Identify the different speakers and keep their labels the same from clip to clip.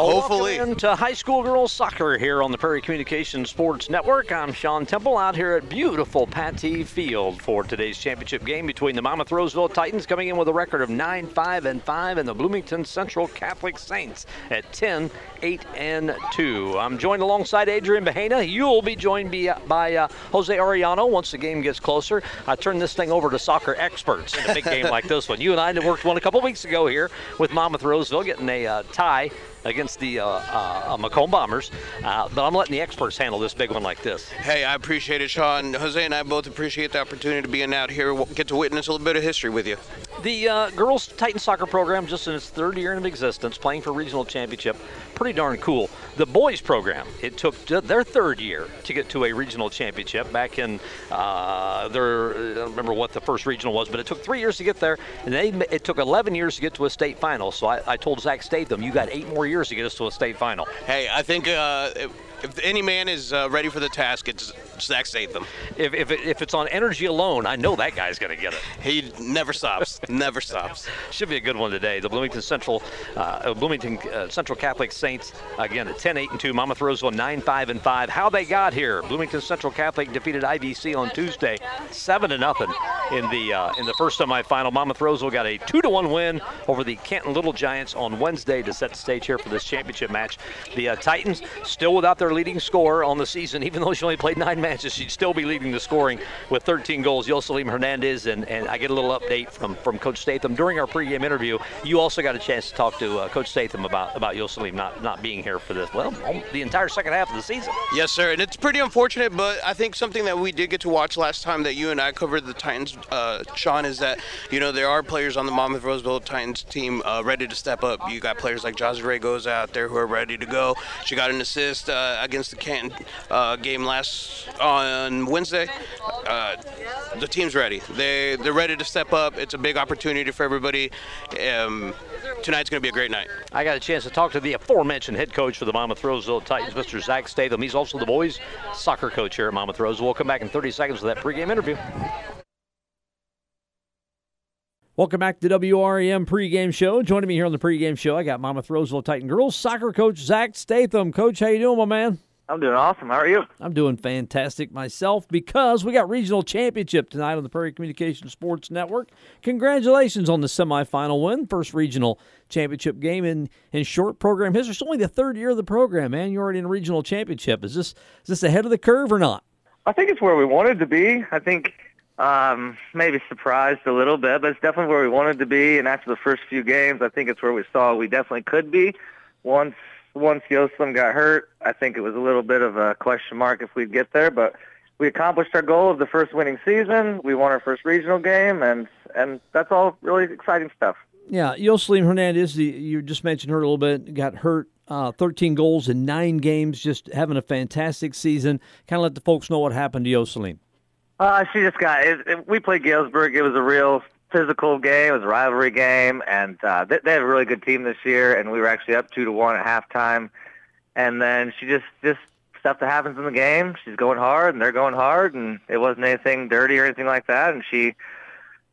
Speaker 1: Hopefully.
Speaker 2: Welcome to high school girls soccer here on the Prairie Communications Sports Network. I'm Sean Temple out here at beautiful Pattee Field for today's championship game between the Monmouth Roseville Titans coming in with a record of 9-5 and 5 and the Bloomington Central Catholic Saints at 10 8 and 2. I'm joined alongside Adrian Bahena. You'll be joined by uh, Jose Arellano once the game gets closer. I turn this thing over to soccer experts in a big game like this one. You and I worked one a couple weeks ago here with Monmouth Roseville getting a uh, tie against the uh, uh, Macomb Bombers. Uh, but I'm letting the experts handle this big one like this.
Speaker 1: Hey, I appreciate it, Sean. Jose and I both appreciate the opportunity to be in out here, get to witness a little bit of history with you.
Speaker 2: The uh, girls Titan soccer program, just in its third year of existence, playing for regional championship, pretty darn cool. The boys program, it took their third year to get to a regional championship back in uh, their, I don't remember what the first regional was, but it took three years to get there, and they, it took 11 years to get to a state final. So I, I told Zach Statham, you got eight more years to get us to a state final.
Speaker 1: Hey, I think uh, if any man is uh, ready for the task, it's Zach Statham.
Speaker 2: If, if, if it's on energy alone, I know that guy's going to get it.
Speaker 1: He never stops. never stops.
Speaker 2: Should be a good one today. The Bloomington Central uh, Bloomington uh, Central Catholic Saints again at 10 8 and 2. Monmouth Roseville 9 5 and 5. How they got here? Bloomington Central Catholic defeated IVC on Tuesday 7 to nothing in the uh, in the first semifinal. Monmouth Roseville got a 2 to 1 win over the Canton Little Giants on Wednesday to set the stage here for this championship match. The uh, Titans still without their leading scorer on the season, even though she only played nine matches, she'd still be leading the scoring with 13 goals. Yoselin Hernandez, and, and I get a little update from, from Coach Statham during our pregame interview. You also got a chance to talk to uh, Coach Statham about about Yoselin not not being here for this. Well, the entire second half of the season.
Speaker 1: Yes, sir, and it's pretty unfortunate, but I think something that we did get to watch last time that you and I covered the Titans, uh, Sean, is that you know there are players on the Monmouth Roseville Titans team uh, ready to step up. You got players like Raygoza out there who are ready to go. She got an assist uh, against the Canton uh, game last on Wednesday. Uh, the team's ready. They they're ready to step up. It's a big opportunity for everybody. Um, tonight's going to be a great night.
Speaker 2: I got a chance to talk to the aforementioned head coach for the Monmouth Roseville Titans, Mr. Zach Statham. He's also the boys' soccer coach here at Monmouth Roseville. We'll come back in 30 seconds with that pregame interview. Welcome back to WRAM pregame show. Joining me here on the pregame show, I got Monmouth Roseville Titan girls soccer coach Zach Statham. Coach, how you doing, my man?
Speaker 3: I'm doing awesome. How are you?
Speaker 2: I'm doing fantastic myself because we got regional championship tonight on the Prairie Communication Sports Network. Congratulations on the semifinal win, first regional championship game in, in short program history. It's only the third year of the program, man. You're already in a regional championship. Is this is this ahead of the curve or not?
Speaker 3: I think it's where we wanted to be. I think um, maybe surprised a little bit, but it's definitely where we wanted to be. And after the first few games, I think it's where we saw we definitely could be. Once once Yoselin got hurt, I think it was a little bit of a question mark if we'd get there, but we accomplished our goal of the first winning season. We won our first regional game, and and that's all really exciting stuff.
Speaker 2: Yeah, Yoselin Hernandez, you just mentioned her a little bit, got hurt. Uh, 13 goals in nine games, just having a fantastic season. Kind of let the folks know what happened to Yoselin.
Speaker 3: Uh, she just got. It, it, we played Galesburg. It was a real physical game. It was a rivalry game, and uh, they, they have a really good team this year. And we were actually up two to one at halftime. And then she just just stuff that happens in the game. She's going hard, and they're going hard, and it wasn't anything dirty or anything like that. And she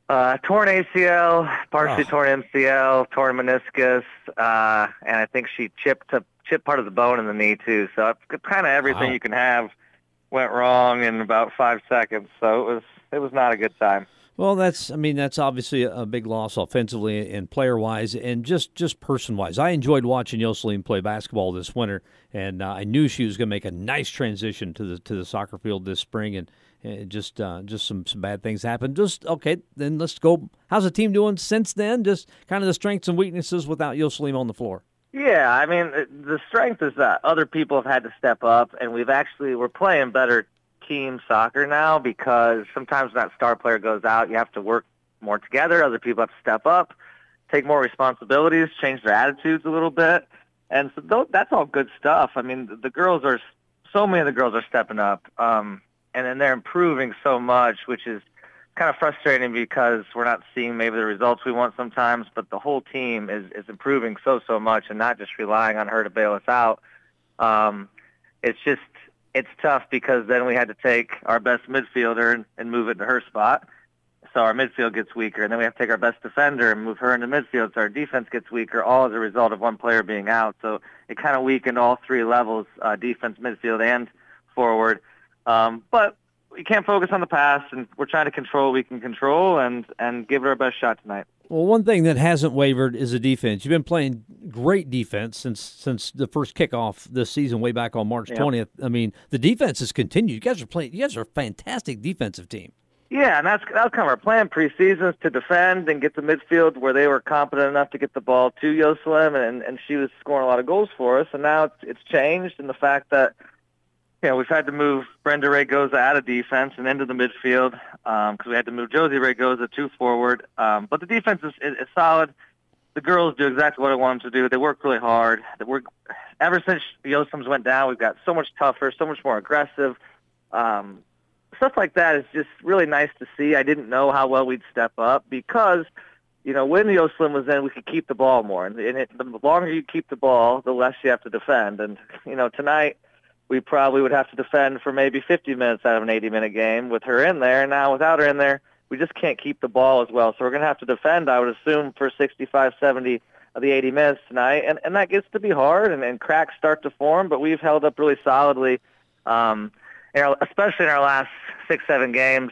Speaker 3: uh, torn ACL, partially oh. torn MCL, torn meniscus, uh, and I think she chipped a chipped part of the bone in the knee too. So it's kind of everything wow. you can have went wrong in about five seconds. So it was it was not a good time.
Speaker 2: Well, that's I mean that's obviously a big loss offensively and player wise, and just just person wise. I enjoyed watching Yoselin play basketball this winter, and uh, I knew she was going to make a nice transition to the to the soccer field this spring, and, and just uh, just some some bad things happened. Just okay, then let's go. How's the team doing since then? Just kind of the strengths and weaknesses without Yoselin on the floor.
Speaker 3: Yeah, I mean the strength is that other people have had to step up, and we've actually we're playing better team soccer now because sometimes when that star player goes out, you have to work more together. Other people have to step up, take more responsibilities, change their attitudes a little bit. And so that's all good stuff. I mean, the girls are, so many of the girls are stepping up. Um, and then they're improving so much, which is kind of frustrating because we're not seeing maybe the results we want sometimes, but the whole team is, is improving so, so much and not just relying on her to bail us out. Um, it's just it's tough because then we had to take our best midfielder and, and move it to her spot. so our midfield gets weaker, and then we have to take our best defender and move her into midfield, so our defense gets weaker, all as a result of one player being out. So it kind of weakened all three levels, uh, defense, midfield, and forward. Um, but we can't focus on the past, and we're trying to control what we can control and and give it our best shot tonight.
Speaker 2: Well, one thing that hasn't wavered is the defense. You've been playing great defense since since the first kickoff this season, way back on March twentieth. I mean, the defense has continued. You guys are playing. You guys are a fantastic defensive team.
Speaker 3: Yeah, and that's that's kind of our plan preseason is to defend and get the midfield where they were competent enough to get the ball to Yoselin, and and she was scoring a lot of goals for us. And now it's it's changed in the fact that know, we've had to move Brenda Raygoza out of defense and into the midfield because um, we had to move Josie Raygoza to forward. Um, but the defense is, is, is solid. The girls do exactly what I want them to do. They work really hard. They work ever since Yosem's went down. We've got so much tougher, so much more aggressive. Um, stuff like that is just really nice to see. I didn't know how well we'd step up because you know, when the Oslim was in, we could keep the ball more. And it, the longer you keep the ball, the less you have to defend. And, you know, tonight, we probably would have to defend for maybe 50 minutes out of an 80-minute game with her in there. Now, without her in there, we just can't keep the ball as well. So we're going to have to defend, I would assume, for 65, 70 of the 80 minutes tonight. And, and that gets to be hard, and, and cracks start to form, but we've held up really solidly, um, in our, especially in our last six, seven games.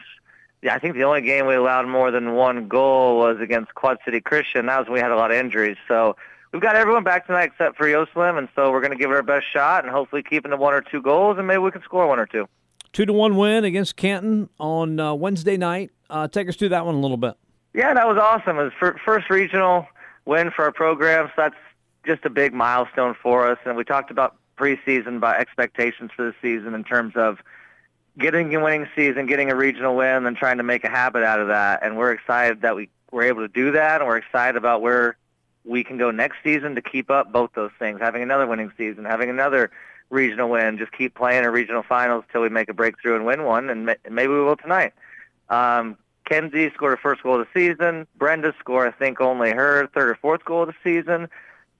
Speaker 3: Yeah, I think the only game we allowed more than one goal was against Quad City Christian. That was when we had a lot of injuries. So we've got everyone back tonight except for Yoselin, and so we're going to give it our best shot and hopefully keep into one or two goals, and maybe we can score one or two.
Speaker 2: Two to one win against Canton on uh, Wednesday night. Uh, take us through that one a little bit.
Speaker 3: Yeah, that was awesome. It was first regional win for our program, so that's just a big milestone for us. And we talked about preseason, about expectations for the season in terms of getting a winning season, getting a regional win, and trying to make a habit out of that. And we're excited that we were able to do that, and we're excited about where we can go next season to keep up both those things, having another winning season, having another regional win, just keep playing in regional finals till we make a breakthrough and win one, and maybe we will tonight. Um, Kenzie scored her first goal of the season. Brenda scored, I think, only her third or fourth goal of the season.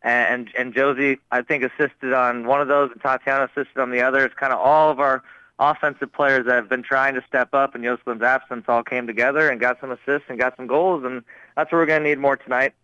Speaker 3: And and Josie, I think, assisted on one of those, and Tatiana assisted on the other. It's kind of all of our offensive players that have been trying to step up in Yoselin's absence all came together and got some assists and got some goals, and that's what we're going to need more tonight.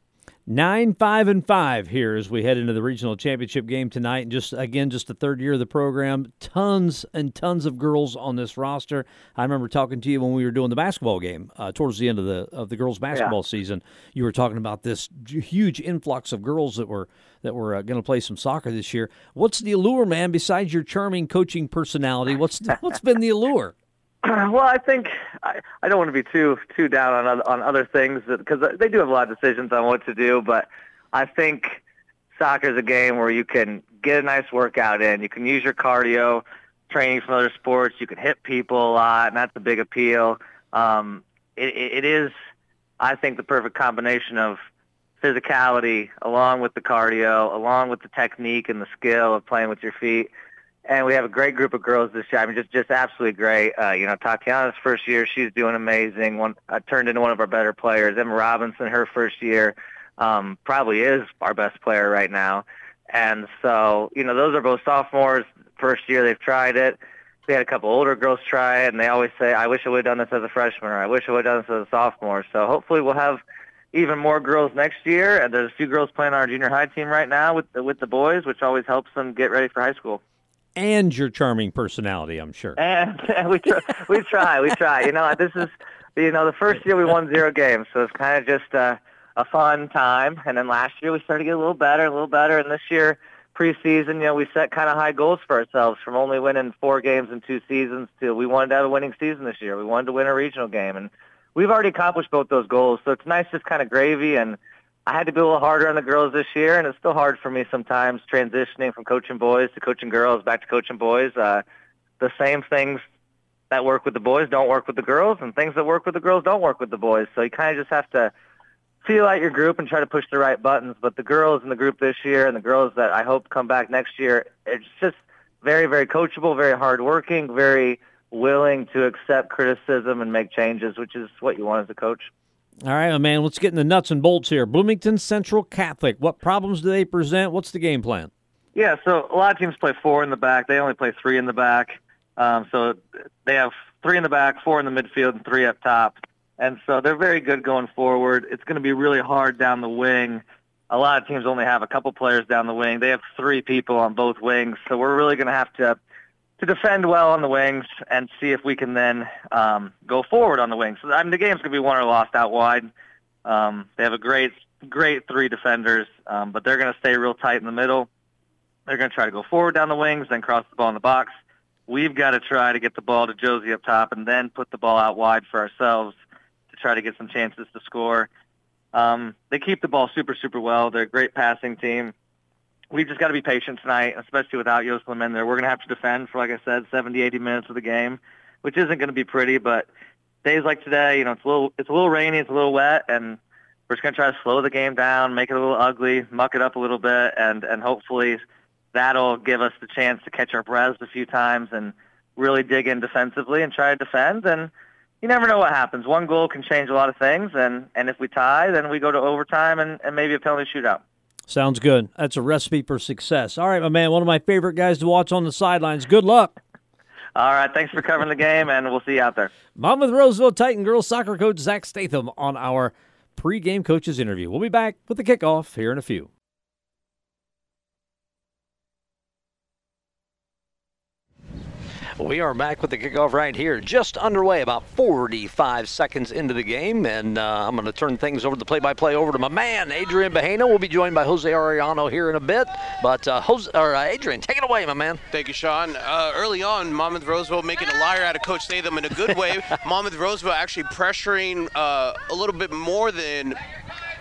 Speaker 2: Nine, five, and five here as we head into the regional championship game tonight. And just again, just the third year of the program. Tons and tons of girls on this roster. I remember talking to you when we were doing the basketball game uh, towards the end of the of the girls basketball yeah. season. You were talking about this huge influx of girls that were that were uh, going to play some soccer this year. What's the allure, man? Besides your charming coaching personality, what's what's been the allure?
Speaker 3: Well, I think I, I don't want to be too too down on on other things because they do have a lot of decisions on what to do. But I think soccer is a game where you can get a nice workout in. You can use your cardio, training from other sports. You can hit people a lot, and that's a big appeal. Um, it, it is, I think, the perfect combination of physicality along with the cardio, along with the technique and the skill of playing with your feet and we have a great group of girls this year. I mean, just just absolutely great. Uh, you know, Tatiana's first year, she's doing amazing. One uh, turned into one of our better players. Emma Robinson, her first year, um, probably is our best player right now. And so, you know, those are both sophomores. First year they've tried it. We had a couple older girls try it, and they always say, "I wish I would have done this as a freshman," or "I wish I would have done this as a sophomore." So hopefully, we'll have even more girls next year. And there's a few girls playing on our junior high team right now with the, with the boys, which always helps them get ready for high school
Speaker 2: and your charming personality, I'm sure.
Speaker 3: And, and we try, we try, we try. You know, this is, you know, the first year we won zero games, so it's kind of just a, a fun time. And then last year we started to get a little better, a little better. And this year, preseason, you know, we set kind of high goals for ourselves from only winning four games in two seasons to we wanted to have a winning season this year. We wanted to win a regional game, and we've already accomplished both those goals. So it's nice, just kind of gravy and I had to be a little harder on the girls this year, and it's still hard for me sometimes transitioning from coaching boys to coaching girls back to coaching boys. Uh, the same things that work with the boys don't work with the girls, and things that work with the girls don't work with the boys. So you kind of just have to feel out your group and try to push the right buttons. But the girls in the group this year and the girls that I hope come back next year, it's just very, very coachable, very hardworking, very willing to accept criticism and make changes, which is what you want as a coach.
Speaker 2: All right, man, let's get in the nuts and bolts here. Bloomington Central Catholic, what problems do they present? What's the game plan?
Speaker 3: Yeah, so a lot of teams play four in the back. They only play three in the back. Um, so they have three in the back, four in the midfield, and three up top. And so they're very good going forward. It's going to be really hard down the wing. A lot of teams only have a couple players down the wing. They have three people on both wings. So we're really going to have to to defend well on the wings and see if we can then um, go forward on the wings. So I mean, the game's going to be won or lost out wide. Um, they have a great, great three defenders, um, but they're going to stay real tight in the middle. They're going to try to go forward down the wings, then cross the ball in the box. We've got to try to get the ball to Josie up top and then put the ball out wide for ourselves to try to get some chances to score. Um, they keep the ball super, super well. They're a great passing team we've just got to be patient tonight, especially without Yoselin in there. We're going to have to defend for, like I said, 70, 80 minutes of the game, which isn't going to be pretty. But days like today, you know, it's a little, it's a little rainy, it's a little wet, and we're just going to try to slow the game down, make it a little ugly, muck it up a little bit, and and hopefully that'll give us the chance to catch our breaths a few times and really dig in defensively and try to defend. And you never know what happens. One goal can change a lot of things, and and if we tie, then we go to overtime and, and maybe a penalty shootout.
Speaker 4: Sounds good. That's a recipe for success. All right, my man, one of my favorite guys to watch on the sidelines. Good luck.
Speaker 3: All right, thanks for covering the game, and we'll see you out there.
Speaker 4: Monmouth Roseville Titan girls soccer coach Zach Statham on our pregame coaches interview. We'll be back with the kickoff here in a few.
Speaker 2: We are back with the kickoff right here, just underway, about 45 seconds into the game, and uh, I'm going to turn things over to the play-by-play over to my man Adrian Bahena. We'll be joined by Jose Arellano here in a bit, but uh, Jose, or, uh, Adrian, take it away, my man.
Speaker 1: Thank you, Sean. Uh, early on, Monmouth Roseville making a liar out of Coach Statham in a good way. Monmouth Roseville actually pressuring uh, a little bit more than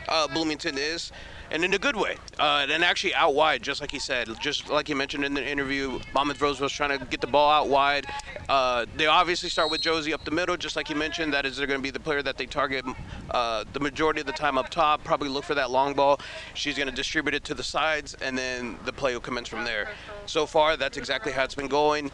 Speaker 1: uh, Bloomington is and in a good way. Uh, and actually out wide, just like he said, just like he mentioned in the interview, Monmouth Rose was trying to get the ball out wide. Uh, they obviously start with Josie up the middle, just like he mentioned. That is, they're going to be the player that they target uh, the majority of the time up top. Probably look for that long ball. She's going to distribute it to the sides, and then the play will commence from there. So far, that's exactly how it's been going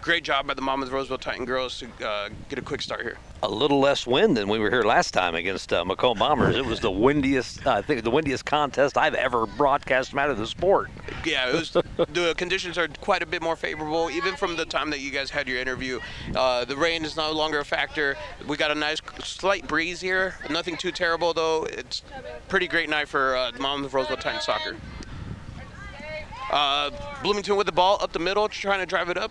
Speaker 1: great job by the Mom of Monmouth Roseville Titan girls to uh, get a quick start here.
Speaker 2: A little less wind than we were here last time against uh, Macomb Bombers. It was the windiest, uh, I think, the windiest contest I've ever broadcast out of the sport.
Speaker 1: Yeah, it was. the conditions are quite a bit more favorable, even from the time that you guys had your interview. Uh, the rain is no longer a factor. We got a nice slight breeze here. Nothing too terrible though. It's pretty great night for uh, Monmouth Roseville Titan soccer. Uh, Bloomington with the ball up the middle, trying to drive it up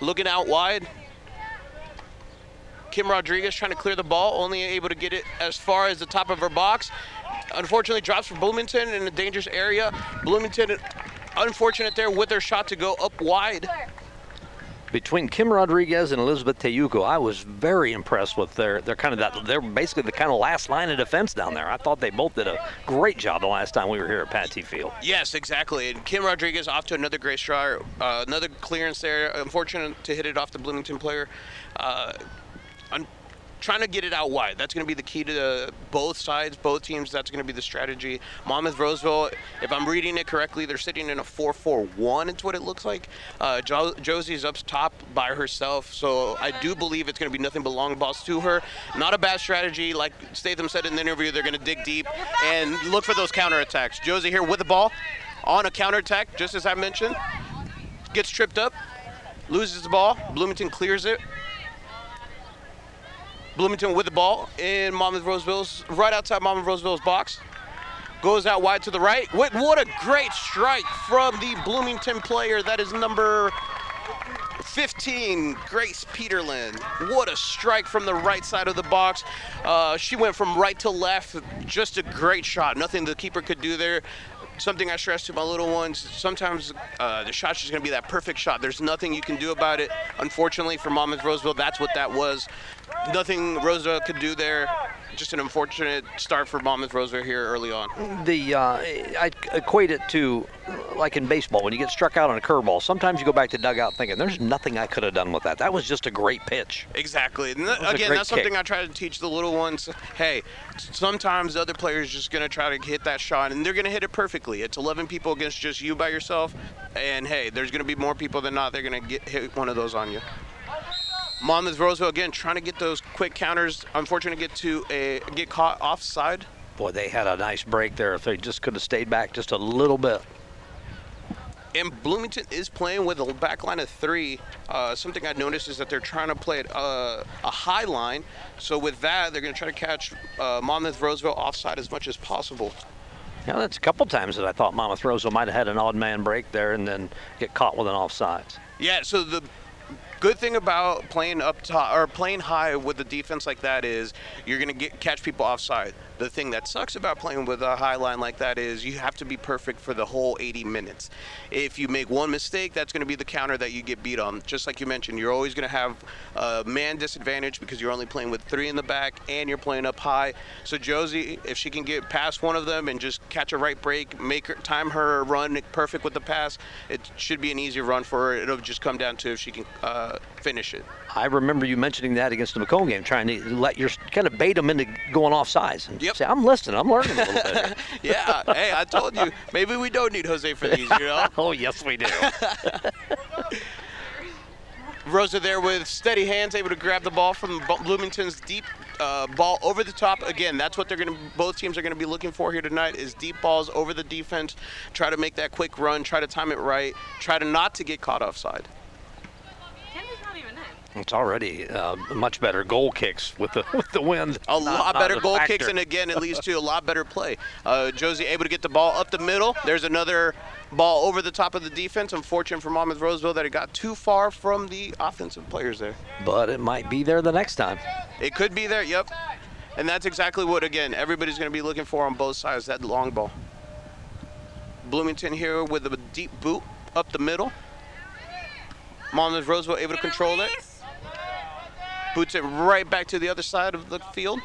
Speaker 1: looking out wide. Kim Rodriguez trying to clear the ball, only able to get it as far as the top of her box. Unfortunately, drops for Bloomington in a dangerous area. Bloomington, unfortunate there with their shot to go up wide
Speaker 2: between Kim Rodriguez and Elizabeth Teyuko, I was very impressed with their their kind of that. They're basically the kind of last line of defense down there. I thought they both did a great job the last time we were here at Pattee Field.
Speaker 1: Yes, exactly. And Kim Rodriguez off to another great start, uh, another clearance there. Unfortunate to hit it off the Bloomington player. Uh, trying to get it out wide. That's going to be the key to both sides, both teams. That's going to be the strategy. Monmouth Roseville, if I'm reading it correctly, they're sitting in a 4-4-1. It's what it looks like. Uh, jo- Josie's up top by herself, so I do believe it's going to be nothing but long balls to her. Not a bad strategy. Like Statham said in the interview, they're going to dig deep and look for those counterattacks. Josie here with the ball on a counterattack, just as I mentioned. Gets tripped up, loses the ball. Bloomington clears it. Bloomington with the ball in Monmouth Roseville's, right outside Monmouth Roseville's box. Goes out wide to the right. What, what a great strike from the Bloomington player. That is number 15, Grace Peterland. What a strike from the right side of the box. Uh, she went from right to left. Just a great shot. Nothing the keeper could do there something I stress to my little ones. Sometimes uh, the shot's just going to be that perfect shot. There's nothing you can do about it. Unfortunately for Monmouth Roseville, that's what that was. Nothing Rosa could do there. Just an unfortunate start for Monmouth Roseville here early on.
Speaker 2: The uh, I equate it to like in baseball when you get struck out on a curveball. Sometimes you go back to dugout thinking, "There's nothing I could have done with that. That was just a great pitch."
Speaker 1: Exactly. And th- again, that's kick. something I try to teach the little ones. Hey, sometimes the other players just going to try to hit that shot, and they're going to hit it perfectly. It's 11 people against just you by yourself, and hey, there's going to be more people than not. They're going to get hit one of those on you. Monmouth Roseville again trying to get those quick counters. Unfortunate to get to a get caught offside.
Speaker 2: Boy, they had a nice break there. If they just could have stayed back just a little bit.
Speaker 1: And Bloomington is playing with a back line of three. Uh, something I noticed is that they're trying to play uh, a high line. So with that, they're going to try to catch uh, Monmouth Roseville offside as much as possible.
Speaker 2: Yeah, that's a couple times that I thought Monmouth Roseville might have had an odd man break there and then get caught with an offsides.
Speaker 1: Yeah, so the good thing about playing up top or playing high with a defense like that is you're going to get catch people offside. The thing that sucks about playing with a high line like that is you have to be perfect for the whole 80 minutes. If you make one mistake, that's going to be the counter that you get beat on. Just like you mentioned, you're always going to have a man disadvantage because you're only playing with three in the back and you're playing up high. So Josie, if she can get past one of them and just catch a right break, make her time her run perfect with the pass, it should be an easy run for her. It'll just come down to if she can uh, finish it.
Speaker 2: I remember you mentioning that against the Macomb game, trying to let your kind of bait them into going off sides.
Speaker 1: Yep.
Speaker 2: Say, I'm listening. I'm learning a little bit.
Speaker 1: Yeah. Hey, I told you. Maybe we don't need Jose for these, you know?
Speaker 2: oh, yes, we do.
Speaker 1: Rosa there with steady hands, able to grab the ball from Bloomington's deep uh, ball over the top. Again, that's what they're going to. Both teams are going to be looking for here tonight is deep balls over the defense. Try to make that quick run. Try to time it right. Try to not to get caught offside.
Speaker 2: It's already uh, much better goal kicks with the with the wind.
Speaker 1: A not, lot better goal factor. kicks, and again, it leads to a lot better play. Uh, Josie able to get the ball up the middle. There's another ball over the top of the defense. Unfortunate for Monmouth Roseville that it got too far from the offensive players there.
Speaker 2: But it might be there the next time.
Speaker 1: It could be there. Yep. And that's exactly what again everybody's going to be looking for on both sides. That long ball. Bloomington here with a deep boot up the middle. Monmouth Roseville able to control it. Boots it right back to the other side of the field.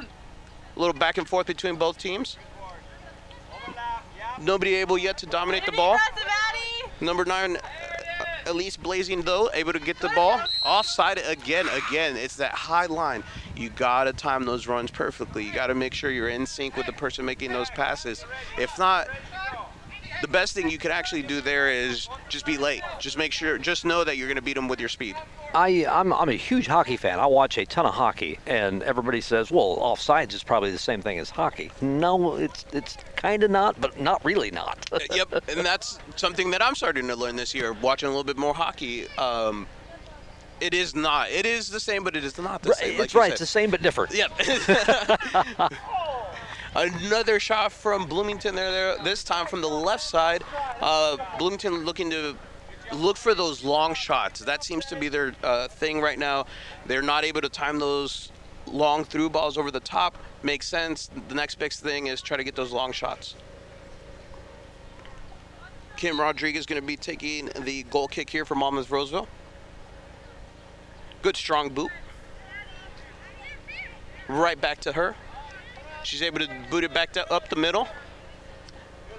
Speaker 1: A little back and forth between both teams. Nobody able yet to dominate the ball. Number nine, Elise Blazing though, able to get the ball. Offside again, again. It's that high line. You gotta time those runs perfectly. You gotta make sure you're in sync with the person making those passes. If not, the best thing you could actually do there is just be late. Just make sure, just know that you're going to beat them with your speed.
Speaker 2: I, I'm, I'm a huge hockey fan. I watch a ton of hockey, and everybody says, well, offsides is probably the same thing as hockey. No, it's it's kind of not, but not really not.
Speaker 1: Yep, and that's something that I'm starting to learn this year, watching a little bit more hockey. Um, it is not. It is the same, but it is not the same.
Speaker 2: Like it's right. Said. It's the same, but different.
Speaker 1: Yep. Another shot from Bloomington there, there this time from the left side. Uh, Bloomington looking to look for those long shots. That seems to be their uh, thing right now. They're not able to time those long through balls over the top. Makes sense. The next big thing is try to get those long shots. Kim Rodriguez going to be taking the goal kick here for Monmouth Roseville. Good strong boot. Right back to her. She's able to boot it back to, up the middle.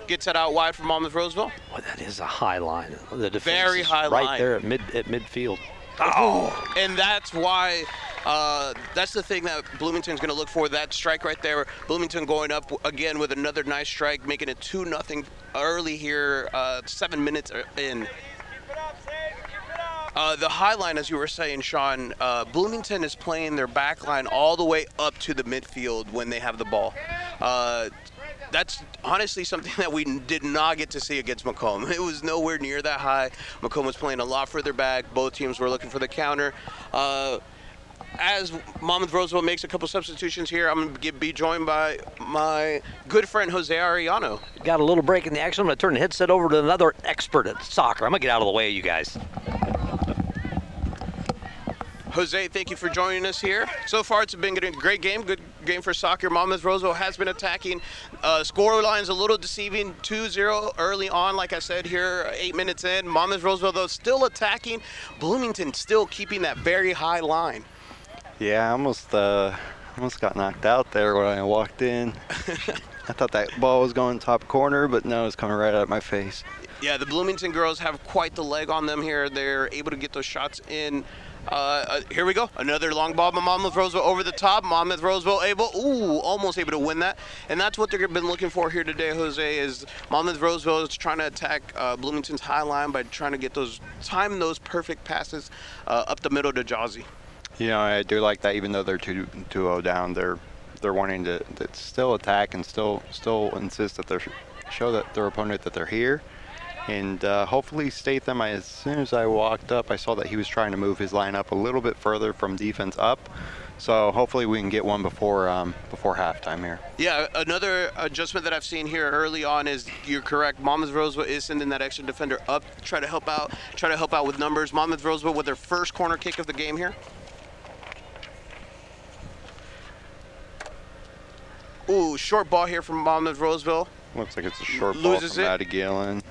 Speaker 1: Gets it out wide for Monmouth Roseville.
Speaker 2: Well, that is a high line. The defense
Speaker 1: Very high
Speaker 2: right
Speaker 1: line.
Speaker 2: there at mid at midfield.
Speaker 1: Oh, and that's why. Uh, that's the thing that Bloomington's going to look for. That strike right there. Bloomington going up again with another nice strike, making it two nothing early here. Uh, seven minutes in. Uh, the high line, as you were saying, Sean, uh, Bloomington is playing their back line all the way up to the midfield when they have the ball. Uh, that's honestly something that we did not get to see against Macomb. It was nowhere near that high. Macomb was playing a lot further back. Both teams were looking for the counter. Uh, as Monmouth Roseville makes a couple substitutions here, I'm going to be joined by my good friend Jose Arellano.
Speaker 2: Got a little break in the action. I'm going to turn the headset over to another expert at soccer. I'm going to get out of the way, you guys.
Speaker 1: Jose, thank you for joining us here. So far, it's been a great game, good game for soccer. Monmouth Roseville has been attacking. Uh, score line's a little deceiving, 2-0 early on, like I said here, eight minutes in. Monmouth Roseville, though, still attacking. Bloomington still keeping that very high line.
Speaker 5: Yeah, I almost, uh, almost got knocked out there when I walked in. I thought that ball was going top corner, but no, it's coming right at my face.
Speaker 1: Yeah, the Bloomington girls have quite the leg on them here. They're able to get those shots in. Uh, uh, here we go. Another long ball by Monmouth Roseville over the top. Monmouth Roseville able, ooh, almost able to win that. And that's what they've been looking for here today, Jose, is Monmouth Roseville is trying to attack uh, Bloomington's high line by trying to get those, time those perfect passes uh, up the middle to Jazzy.
Speaker 5: You know, I do like that even though they're 2 0 down, they're they're wanting to, to still attack and still still insist that they're show that their opponent that they're here And uh, hopefully Statham, I, as soon as I walked up, I saw that he was trying to move his line up a little bit further from defense up. So hopefully we can get one before um, before halftime here.
Speaker 1: Yeah, another adjustment that I've seen here early on is you're correct. Monmouth Roseville is sending that extra defender up, try to help out, try to help out with numbers. Monmouth Roseville with their first corner kick of the game here. Ooh, short ball here from Monmouth Roseville.
Speaker 5: Looks like it's a short
Speaker 1: Loses
Speaker 5: ball from
Speaker 1: it.
Speaker 5: Maddie Gillen.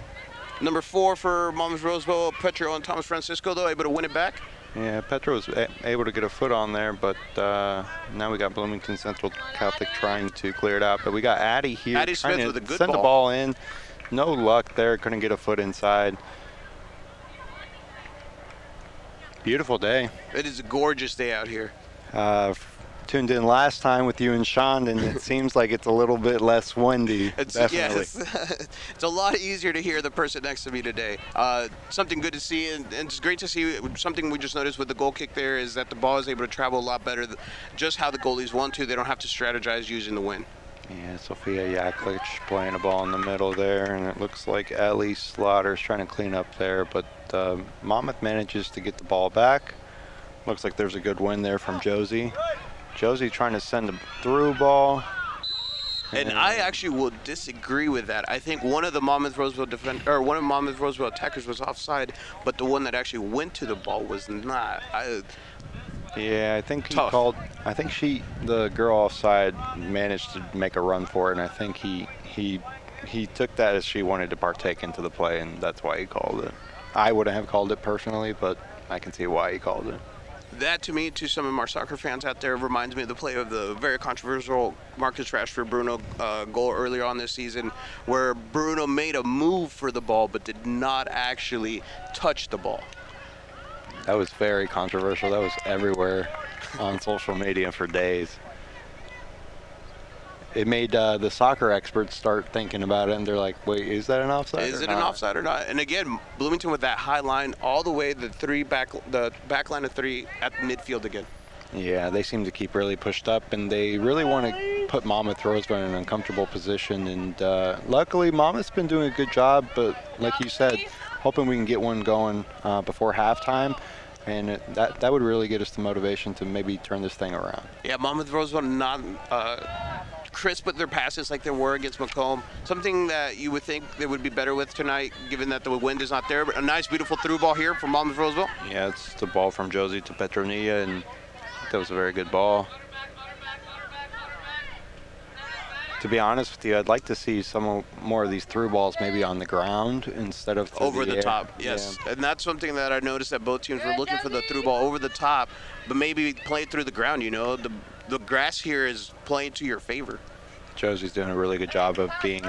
Speaker 1: Number four for Monmouth Roseville, Petro and Thomas Francisco, though, able to win it back.
Speaker 5: Yeah, Petro was a- able to get a foot on there, but uh, now we got Bloomington Central Catholic trying to clear it out. But we got Addie here
Speaker 1: Addie
Speaker 5: trying
Speaker 1: Smith
Speaker 5: to
Speaker 1: with a good
Speaker 5: send the
Speaker 1: ball.
Speaker 5: ball in. No luck there. Couldn't get a foot inside. Beautiful day.
Speaker 1: It is a gorgeous day out here.
Speaker 5: Uh, tuned in last time with you and Sean, and it seems like it's a little bit less windy.
Speaker 1: It's,
Speaker 5: definitely.
Speaker 1: yes, it's a lot easier to hear the person next to me today. Uh, something good to see, and, and it's great to see. Something we just noticed with the goal kick there is that the ball is able to travel a lot better. Just how the goalies want to, they don't have to strategize using the wind.
Speaker 5: Yeah, Sophia Yaklich playing a ball in the middle there, and it looks like Ellie Slaughter's trying to clean up there, but uh, Monmouth manages to get the ball back. Looks like there's a good win there from Josie. Josie trying to send a through ball.
Speaker 1: And I actually will disagree with that. I think one of the Monmouth Roseville defend or one of Monmouth Roseville attackers was offside, but the one that actually went to the ball was not. I,
Speaker 5: Yeah, I think he
Speaker 1: Tough.
Speaker 5: called. I think she, the girl offside, managed to make a run for it, and I think he he he took that as she wanted to partake into the play, and that's why he called it. I wouldn't have called it personally, but I can see why he called it.
Speaker 1: That to me, to some of our soccer fans out there, reminds me of the play of the very controversial Marcus Rashford Bruno uh, goal earlier on this season, where Bruno made a move for the ball but did not actually touch the ball.
Speaker 5: That was very controversial. That was everywhere on social media for days. It made uh, the soccer experts start thinking about it, and they're like, "Wait, is that an offside?
Speaker 1: Is it an offside or not? And again, Bloomington with that high line all the way the three back the back line of three at midfield again.
Speaker 5: Yeah, they seem to keep really pushed up, and they really want to put Monmouth Roseville in an uncomfortable position. And uh, luckily, Monmouth's been doing a good job. But like you said, hoping we can get one going uh, before halftime, and it, that that would really get us the motivation to maybe turn this thing around.
Speaker 1: Yeah, Monmouth Roseville not uh, crisp with their passes like they were against Macomb. Something that you would think they would be better with tonight, given that the wind is not there. But a nice, beautiful through ball here from Monmouth Roseville.
Speaker 5: Yeah, it's the ball from Josie to Petronilla, and that was a very good ball. To be honest with you, I'd like to see some more of these through balls maybe on the ground instead of
Speaker 1: over the,
Speaker 5: air.
Speaker 1: top. Yes,
Speaker 5: Yeah.
Speaker 1: and that's something that I noticed that both teams were looking for the through ball over the top, but maybe play it through the ground. You know, the the grass here is playing to your favor.
Speaker 5: Josie's doing a really good job of being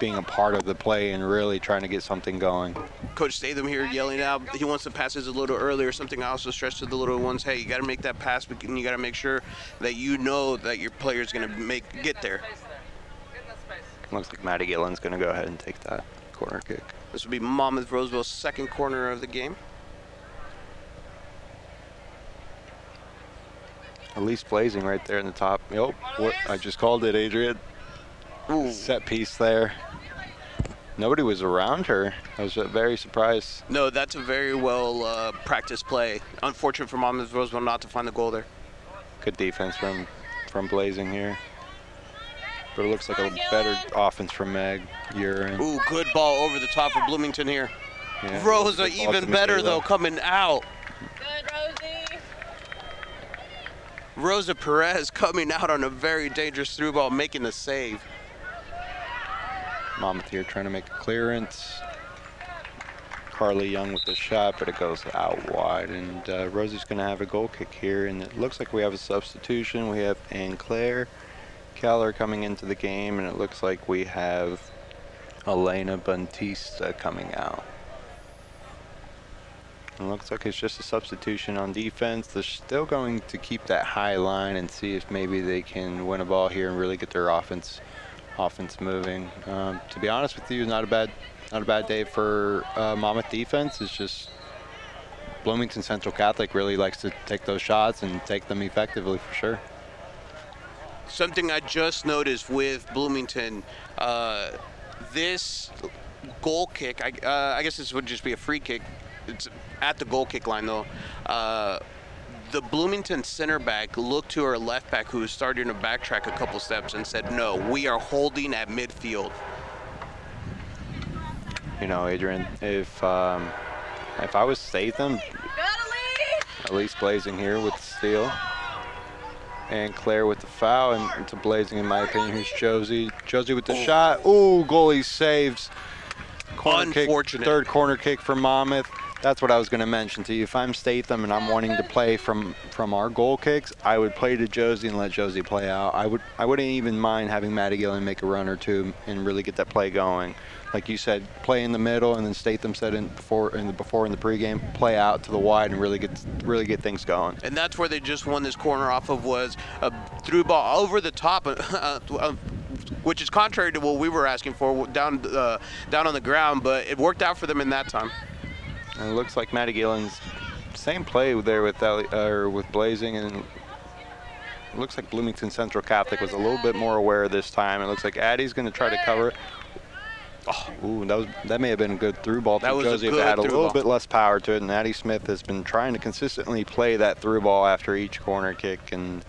Speaker 5: being a part of the play and really trying to get something going.
Speaker 1: Coach Statham here yelling out he wants the passes a little earlier. Something I also stress to the little ones: Hey, you got to make that pass, but you got to make sure that you know that your player is going to make get there.
Speaker 5: Looks like Maddie Gillen's going to go ahead and take that corner kick.
Speaker 1: This will be Monmouth Roseville's second corner of the game.
Speaker 5: Elise Blazing right there in the top. Yep, I just called it, Adrian.
Speaker 1: Ooh.
Speaker 5: Set piece there. Nobody was around her. I was very surprised.
Speaker 1: No, that's a very well uh, practiced play. Unfortunate for Monmouth Roseville not to find the goal there.
Speaker 5: Good defense from from Blazing here. But it looks like a better offense from Meg Urine.
Speaker 1: Ooh, good ball over the top for Bloomington here.
Speaker 5: Yeah,
Speaker 1: Rosa even better
Speaker 5: Michaela.
Speaker 1: though coming out.
Speaker 6: Good, Rosie.
Speaker 1: Rosa Perez coming out on a very dangerous through ball, making the save.
Speaker 5: Monmouth here trying to make a clearance. Carly Young with the shot, but it goes out wide. And uh, Rosie's going to have a goal kick here. And it looks like we have a substitution. We have Ann Claire Keller coming into the game. And it looks like we have Elena Buntista coming out. It looks like it's just a substitution on defense. They're still going to keep that high line and see if maybe they can win a ball here and really get their offense offense moving. Um, to be honest with you, not a bad not a bad day for uh, Monmouth defense. It's just Bloomington Central Catholic really likes to take those shots and take them effectively for sure.
Speaker 1: Something I just noticed with Bloomington, uh, this goal kick. I, uh, I guess this would just be a free kick. It's at the goal kick line though. Uh, the Bloomington center back looked to her left back, who was starting to backtrack a couple steps, and said, "No, we are holding at midfield."
Speaker 5: You know, Adrian, if um, if I was Statham, Elise Blazing here with the steal. Ann Claire with the foul, and to Blazing, in my opinion, here's Josie. Josie with the
Speaker 1: Oh.
Speaker 5: shot. Ooh, goalie saves. Corner kick,
Speaker 1: Unfortunate.
Speaker 5: third corner kick for Monmouth. That's what I was going to mention to you. If I'm Statham and I'm wanting to play from from our goal kicks, I would play to Josie and let Josie play out. I would I wouldn't even mind having Maddie Gillen make a run or two and really get that play going. Like you said, play in the middle, and then Statham said in before in the before in the pregame, play out to the wide and really get really get things going.
Speaker 1: and that's where they just won this corner off of was a through ball over the top, which is contrary to what we were asking for down uh, down on the ground. But it worked out for them in that time.
Speaker 5: And it looks like Maddie Gillen's same play there with Ellie, uh, with Blazing, and it looks like Bloomington Central Catholic was a little bit more aware this time. It looks like Addie's going to try to cover it. Oh, ooh, that was that may have been a good through ball.
Speaker 1: That was a
Speaker 5: Josie if
Speaker 1: good
Speaker 5: had a little
Speaker 1: ball.
Speaker 5: bit less power to it, and Addie Smith has been trying to consistently play that through ball after each corner kick, and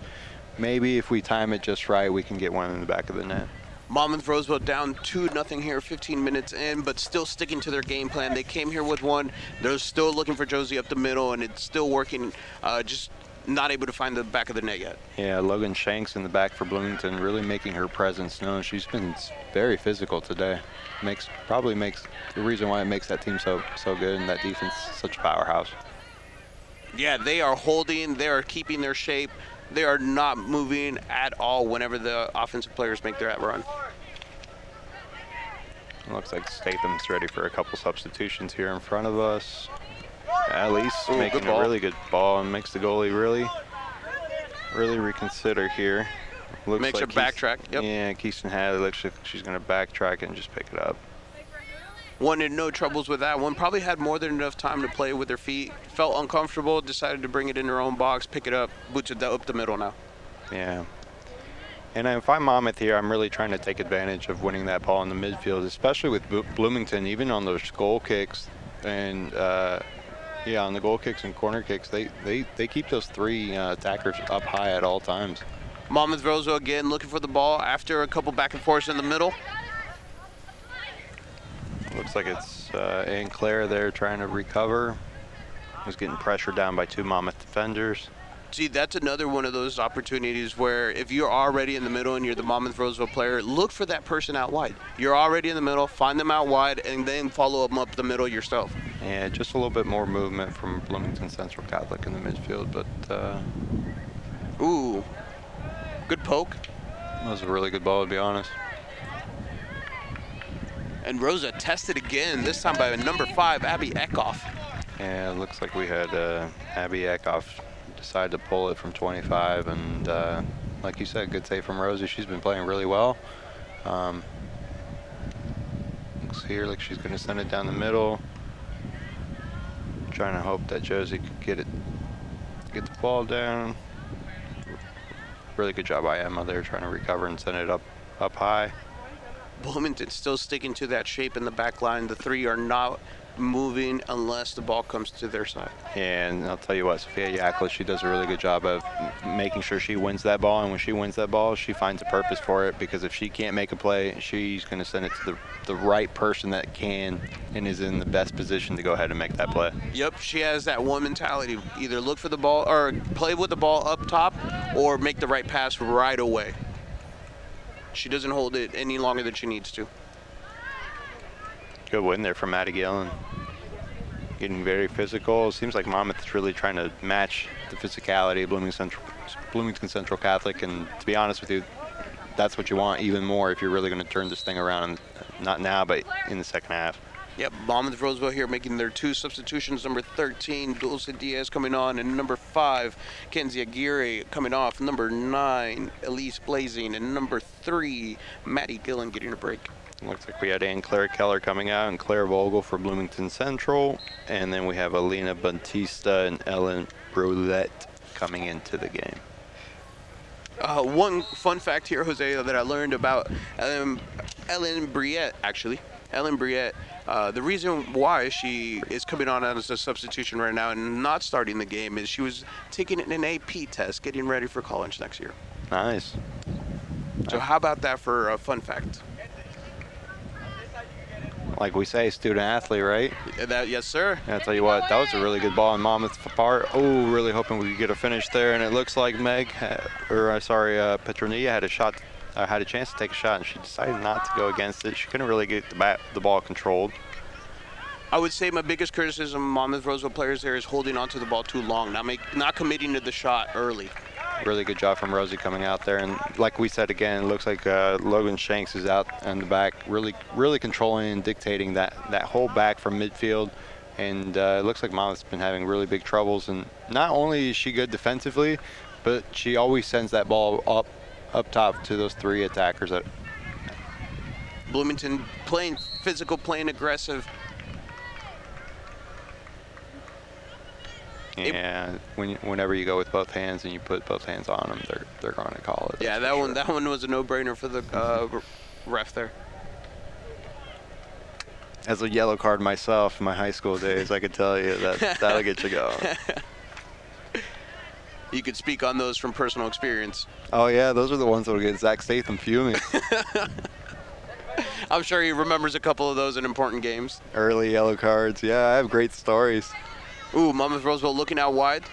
Speaker 5: maybe if we time it just right, we can get one in the back of the net.
Speaker 1: Monmouth Roseville down two nothing here, 15 minutes in, but still sticking to their game plan. They came here with one. They're still looking for Josie up the middle, and it's still working. Uh, just not able to find the back of the net yet.
Speaker 5: Yeah, Logan Shanks in the back for Bloomington, really making her presence known. She's been very physical today. Makes probably makes the reason why it makes that team so so good and that defense such a powerhouse.
Speaker 1: Yeah, they are holding. They are keeping their shape. They are not moving at all whenever the offensive players make their at run.
Speaker 5: It looks like Statham's ready for a couple substitutions here in front of us. At least
Speaker 1: Ooh,
Speaker 5: making a really good ball and makes the goalie really really reconsider here. Looks
Speaker 1: Makes her
Speaker 5: like Keith-
Speaker 1: backtrack, yep.
Speaker 5: Yeah, Keiston Hadley looks like she's going to backtrack and just pick it up.
Speaker 1: One had no troubles with that one. Probably had more than enough time to play with their feet. Felt uncomfortable. Decided to bring it in her own box, pick it up, boots it up the middle now.
Speaker 5: Yeah. And if I'm Monmouth here, I'm really trying to take advantage of winning that ball in the midfield, especially with Bloomington, even on those goal kicks and uh, yeah, on the goal kicks and corner kicks, they they, they keep those three uh, attackers up high at all times.
Speaker 1: Monmouth Roseville again looking for the ball after a couple back and forths in the middle.
Speaker 5: Looks like it's uh, Ann Claire there trying to recover. Was getting pressured down by two Monmouth defenders.
Speaker 1: See, that's another one of those opportunities where if you're already in the middle and you're the Monmouth Roseville player, look for that person out wide. You're already in the middle, find them out wide, and then follow them up the middle yourself.
Speaker 5: Yeah, just a little bit more movement from Bloomington Central Catholic in the midfield, but uh,
Speaker 1: Ooh, good poke.
Speaker 5: that was a really good ball to be honest.
Speaker 1: And Rosa tested again, this time by number five, Abby Eckhoff.
Speaker 5: Yeah, it looks like we had uh, Abby Eckhoff decide to pull it from 25, and uh, like you said, good save from Rosa. She's been playing really well. Um, looks here like she's going to send it down the middle. Trying to hope that Josie could get it, get the ball down. Really good job by Emma there, trying to recover and send it up, up high.
Speaker 1: Bloomington still sticking to that shape in the back line. The three are not moving unless the ball comes to their side.
Speaker 5: And I'll tell you what, Sophia Yaklich, she does a really good job of making sure she wins that ball. And when she wins that ball, she finds a purpose for it because if she can't make a play, she's going to send it to the, the right person that can and is in the best position to go ahead and make that play.
Speaker 1: Yep, she has that one mentality. Either look for the ball or play with the ball up top or make the right pass right away. She doesn't hold it any longer than she needs to.
Speaker 5: Good win there from Maddie Gillen. Getting very physical. Seems like Monmouth is really trying to match the physicality of Bloomington Central, Bloomington Central Catholic. And to be honest with you, that's what you want even more if you're really going to turn this thing around. Not now, but in the second half.
Speaker 1: Yep, Monmouth Roseville here making their two substitutions. Number 13, Dulce Diaz coming on, and number 5, Kenzie Aguirre coming off. Number 9, Elise Blazing, and number 3, Maddie Gillen getting a break.
Speaker 5: Looks like we had Ann Claire Keller coming out and Claire Vogel for Bloomington Central. And then we have Alina Batista and Ellen Brulette coming into the game.
Speaker 1: Uh, one fun fact here, Jose, that I learned about Ellen, Ellen Briette, actually. Ellen Briette. Uh, the reason why she is coming on as a substitution right now and not starting the game is she was taking an AP test, getting ready for college next year.
Speaker 5: Nice.
Speaker 1: So how about that for a fun fact?
Speaker 5: Like we say, student athlete, right?
Speaker 1: That yes, sir.
Speaker 5: Yeah, I tell you what, that was a really good ball in Monmouth's part. Oh, really hoping we could get a finish there, and it looks like Meg, or uh, sorry, uh, Petronia had a shot, uh, had a chance to take a shot, and she decided not to go against it. She couldn't really get the bat, the ball controlled.
Speaker 1: I would say my biggest criticism of Monmouth Roseville players there is holding onto the ball too long, not make, not committing to the shot early.
Speaker 5: Really good job from Rosie coming out there, and like we said again, it looks like uh, Logan Shanks is out in the back, really, really controlling and dictating that that whole back from midfield. And uh, it looks like Monmouth's been having really big troubles. And not only is she good defensively, but she always sends that ball up, up top to those three attackers. That
Speaker 1: Bloomington playing physical, playing aggressive. It-
Speaker 5: when, you- whenever you go with both hands and you put both hands on them, they're they're going to call it.
Speaker 1: Yeah, that
Speaker 5: for
Speaker 1: one
Speaker 5: sure.
Speaker 1: that one was a no-brainer for the uh, ref there.
Speaker 5: As a yellow card myself in my high school days, I could tell you that that'll get you going.
Speaker 1: You could speak on those from personal experience.
Speaker 5: Oh yeah, those are the ones that will get Zach Statham fuming.
Speaker 1: I'm sure he remembers a couple of those in important games.
Speaker 5: Early yellow cards. Yeah, I have great stories.
Speaker 1: Ooh, Monmouth Roseville looking out wide.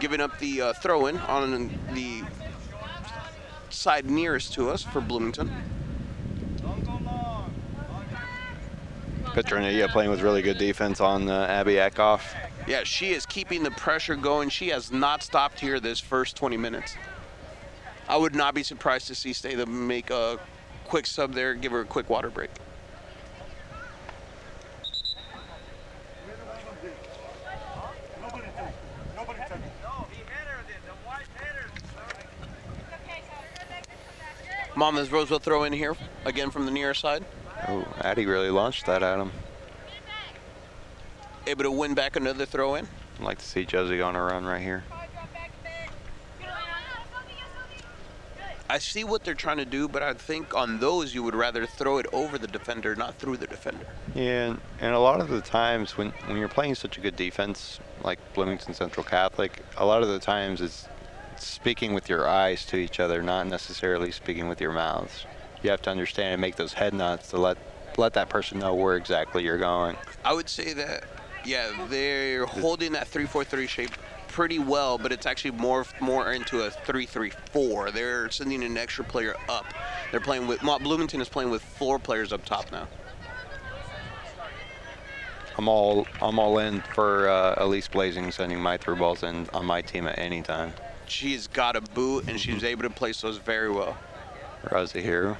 Speaker 1: Giving up the uh, throw in on the side nearest to us for Bloomington.
Speaker 5: Petronia playing with really good defense on uh, Abby Eckhoff.
Speaker 1: Yeah, she is keeping the pressure going. She has not stopped here this first 20 minutes. I would not be surprised to see Statham make a quick sub there, give her a quick water break. Monmouth Roseville throw in here again from the near side.
Speaker 5: Oh, Addie really launched that at him.
Speaker 1: Able to win back another throw in.
Speaker 5: I'd like to see Josie on a run right here.
Speaker 1: I see what they're trying to do, but I think on those you would rather throw it over the defender, not through the defender.
Speaker 5: Yeah, and, and a lot of the times when, when you're playing such a good defense like Bloomington Central Catholic, a lot of the times it's speaking with your eyes to each other, not necessarily speaking with your mouths. You have to understand and make those head nods to let let that person know where exactly you're going.
Speaker 1: I would say that, yeah, they're holding that 3-4-3 shape pretty well, but it's actually more more into a 3-3-4. They're sending an extra player up. They're playing with Bloomington is playing with four players up top now.
Speaker 5: I'm all I'm all in for uh, Elise Blazing sending my through balls in on my team at any time.
Speaker 1: She's got a boot and she's able to place those very well.
Speaker 5: Rosie here.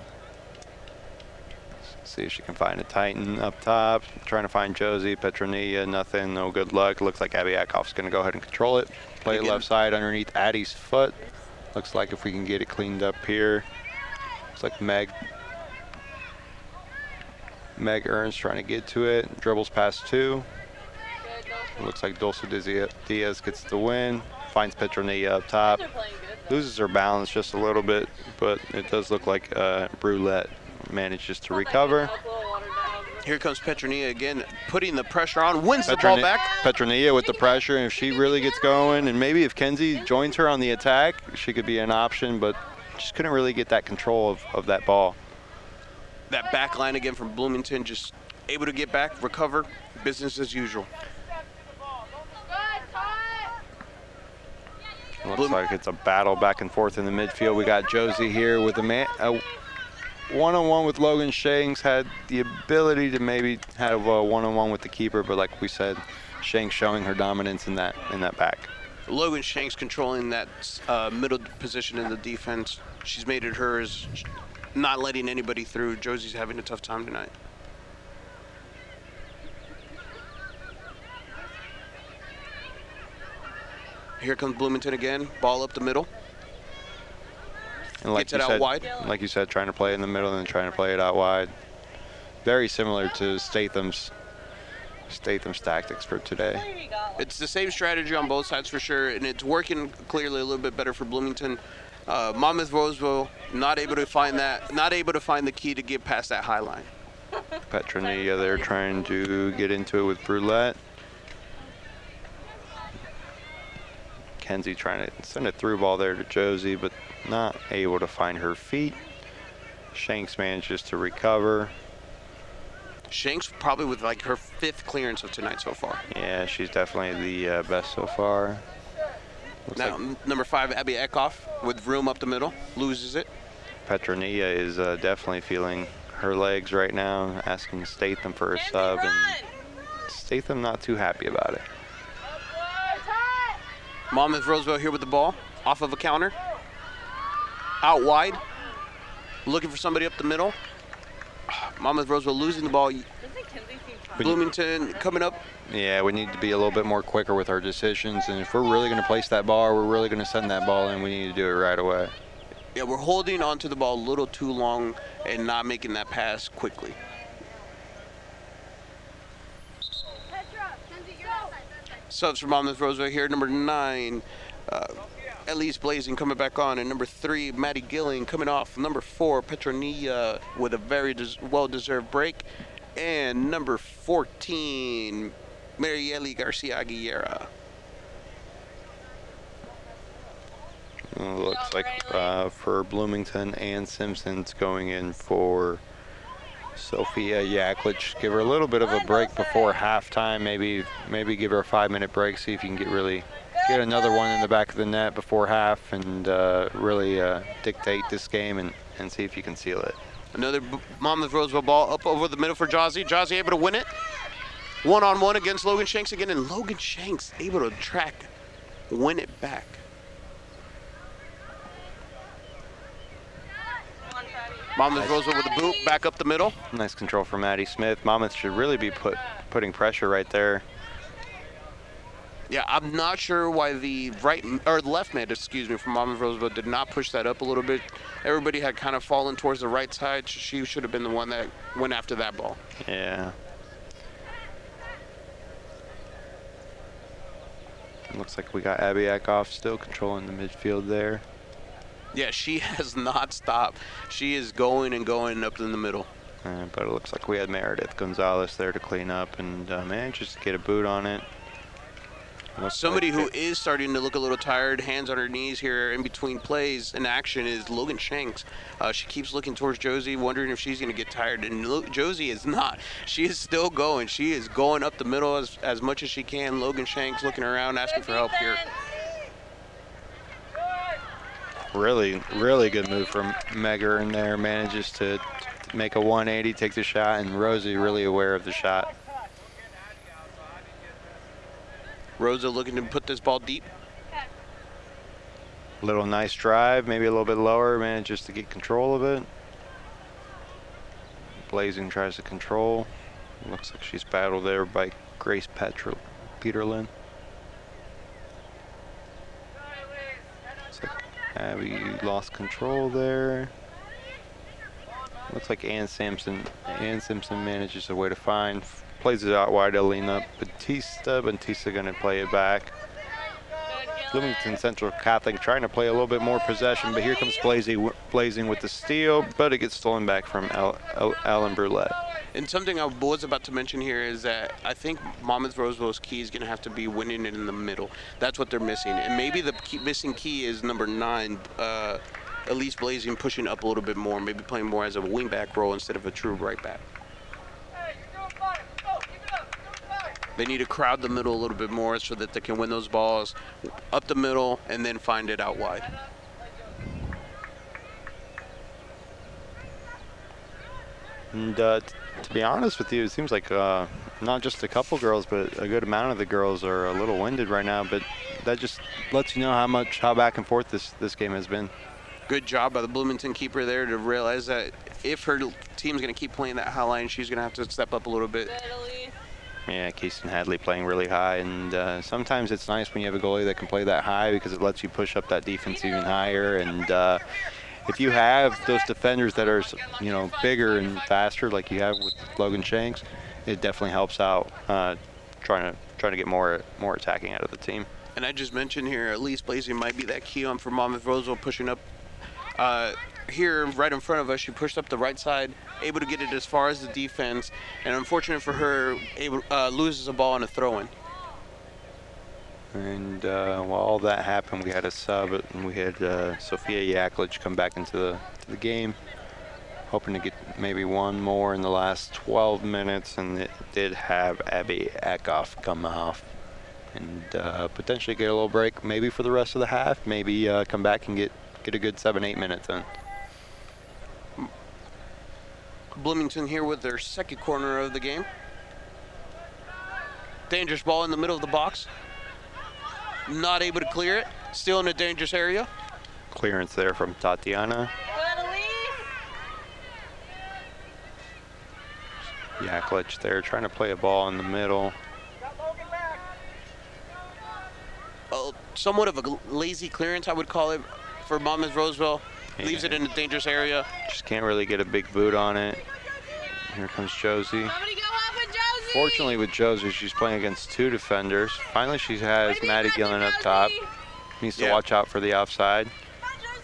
Speaker 5: See if she can find a Titan up top. Trying to find Josie, Petronia, nothing, no good luck. Looks like Abby Eckhoff's going to go ahead and control it. Play it
Speaker 1: Again.
Speaker 5: left side underneath Addie's foot. Looks like if we can get it cleaned up here. Looks like Meg. Meg Ernst trying to get to it. Dribbles past two. Looks like Dulce Diaz Diaz gets the win. Finds Petronia up top
Speaker 6: They're playing good.
Speaker 5: loses her balance just a little bit, but it does look like uh, Brulette manages to recover.
Speaker 1: Here comes Petronia again, putting the pressure on, wins the ball back.
Speaker 5: Petronia with the pressure, and if she really gets going, and maybe if Kenzie joins her on the attack, she could be an option, but just couldn't really get that control of, of that ball.
Speaker 1: That back line again from Bloomington, just able to get back, recover, business as usual.
Speaker 5: Looks
Speaker 1: Bloom-
Speaker 5: like it's a battle back and forth in the midfield. We got Josie here with a man. A, one-on-one with Logan Shanks had the ability to maybe have a one-on-one with the keeper, but like we said, Shanks showing her dominance in that in that back.
Speaker 1: Logan Shanks controlling that uh, middle position in the defense. She's made it hers, not letting anybody through. Josie's having a tough time tonight. Here comes Bloomington again. Ball up the middle.
Speaker 5: And like
Speaker 1: Gets it
Speaker 5: you
Speaker 1: out
Speaker 5: said,
Speaker 1: wide.
Speaker 5: like you said, trying to play in the middle and then trying to play it out wide. Very similar to Statham's Statham's tactics for today.
Speaker 1: It's the same strategy on both sides for sure, and it's working clearly a little bit better for Bloomington. Uh, Monmouth Roseville not able to find that, not able to find the key to get past that high line.
Speaker 5: Petronilla, they're trying to get into it with Brulette. Kenzie trying to send a through ball there to Josie, but not able to find her feet. Shanks manages to recover.
Speaker 1: Shanks probably with like her fifth clearance of tonight so far.
Speaker 5: Yeah, she's definitely the uh, best so far. Looks
Speaker 1: Now,
Speaker 5: like
Speaker 1: number five, Abby Eckhoff with room up the middle, loses it.
Speaker 5: Petronilla is uh, definitely feeling her legs right now, asking Statham for a sub, and Statham not too happy about it.
Speaker 1: Monmouth Roseville here with the ball, off of a counter. Out wide, looking for somebody up the middle. Monmouth Roseville losing the ball. Bloomington coming up.
Speaker 5: Yeah, we need to be a little bit more quicker with our decisions, and if we're really going to place that ball, we're really going to send that ball in, we need to do it right away.
Speaker 1: Yeah, we're holding onto the ball a little too long and not making that pass quickly. Subs for Monmouth Roseville here. Number nine, uh, Elise Blazing coming back on. And number three, Maddie Gillen coming off. Number four, Petronilla with a very des- well-deserved break. And number 14, Marieli Garcia Aguilera.
Speaker 5: Looks like uh, for Bloomington and Simpson's going in for Sophia Yaklich. Give her a little bit of a break before halftime. Maybe maybe give her a five-minute break. See if you can get really get another one in the back of the net before half, and uh, really uh, dictate this game and, and see if you can seal it.
Speaker 1: Another B- Monmouth Roseville ball up over the middle for Jazzy. Jazzy able to win it. One on one against Logan Shanks again, and Logan Shanks able to track, win it back. Monmouth Roseville with the boot back up the middle.
Speaker 5: Nice control from Maddie Smith. Monmouth should really be put putting pressure right there.
Speaker 1: Yeah, I'm not sure why the right or left mid, excuse me, from Monmouth Roseville did not push that up a little bit. Everybody had kind of fallen towards the right side. She should have been the one that went after that ball.
Speaker 5: Yeah. Looks like we got Abby Eckhoff still controlling the midfield there.
Speaker 1: Yeah, she has not stopped. She is going and going up in the middle.
Speaker 5: Uh, but it looks like we had Meredith Gonzalez there to clean up and uh, manages to get a boot on it. Looks
Speaker 1: Somebody
Speaker 5: like
Speaker 1: who is starting to look a little tired, hands on her knees here in between plays in action is Logan Shanks. Uh, she keeps looking towards Josie, wondering if she's going to get tired, and Lo- Josie is not. She is still going. She is going up the middle as, as much as she can. Logan Shanks looking around, asking for help here.
Speaker 5: Really, really good move from Megger in there. Manages to make a 180, take the shot, and Rosie really aware of the shot.
Speaker 1: Rosa looking to put this ball deep.
Speaker 5: Little nice drive, maybe a little bit lower, manages to get control of it. Blazing tries to control. Looks like she's battled there by Grace Petrol Peterlin. Looks like Abby lost control there. Looks like Ann Sampson. Ann Simpson manages a way to find, plays it out wide to Alina Batista. Batista gonna play it back. Bloomington Central Catholic trying to play a little bit more possession, but here comes Blazing, Blazing with the steal, but it gets stolen back from Al, Al, Alan Brulette.
Speaker 1: And something I was about to mention here is that I think Monmouth Roseville's key is going to have to be winning it in the middle. That's what they're missing. And maybe the key, missing key is number nine, uh, Elise Blazing pushing up a little bit more, maybe playing more as a wingback role instead of a true right back. They need to crowd the middle a little bit more so that they can win those balls up the middle and then find it out wide.
Speaker 5: And uh, to be honest with you, it seems like uh, not just a couple girls, but a good amount of the girls are a little winded right now. But that just lets you know how much, how back and forth this, this game has been.
Speaker 1: Good job by the Bloomington keeper there to realize that if her team's going to keep playing that high line, she's going to have to step up a little bit.
Speaker 5: Yeah, Keyston Hadley playing really high, and uh, sometimes it's nice when you have a goalie that can play that high because it lets you push up that defense even higher. And uh, if you have those defenders that are, you know, bigger and faster, like you have with Logan Shanks, it definitely helps out uh, trying to trying to get more more attacking out of the team.
Speaker 1: And I just mentioned here, Elise Blazing might be that key on for Monmouth Roseville pushing up Uh, here, right in front of us, she pushed up the right side, able to get it as far as the defense, and unfortunate for her, able, uh, loses a ball on a throw-in.
Speaker 5: And uh, while all that happened, we had a sub, and we had uh, Sophia Yaklich come back into the, to the game, hoping to get maybe one more in the last 12 minutes, and it did have Abby Eckhoff come off and uh, potentially get a little break, maybe for the rest of the half, maybe uh, come back and get, get a good seven, eight minutes in.
Speaker 1: Bloomington here with their second corner of the game. Dangerous ball in the middle of the box. Not able to clear it. Still in a dangerous area.
Speaker 5: Clearance there from Tatiana. Yaklich there trying to play a ball in the middle.
Speaker 1: Uh, somewhat of a lazy clearance, I would call it, for Monmouth Roseville. Leaves it in a dangerous area.
Speaker 5: Just can't really get a big boot on it. Here comes Josie. Fortunately with Josie, she's playing against two defenders. Finally, she has Maddie Gillen up top. Needs to
Speaker 1: Yeah.
Speaker 5: watch out for the offside.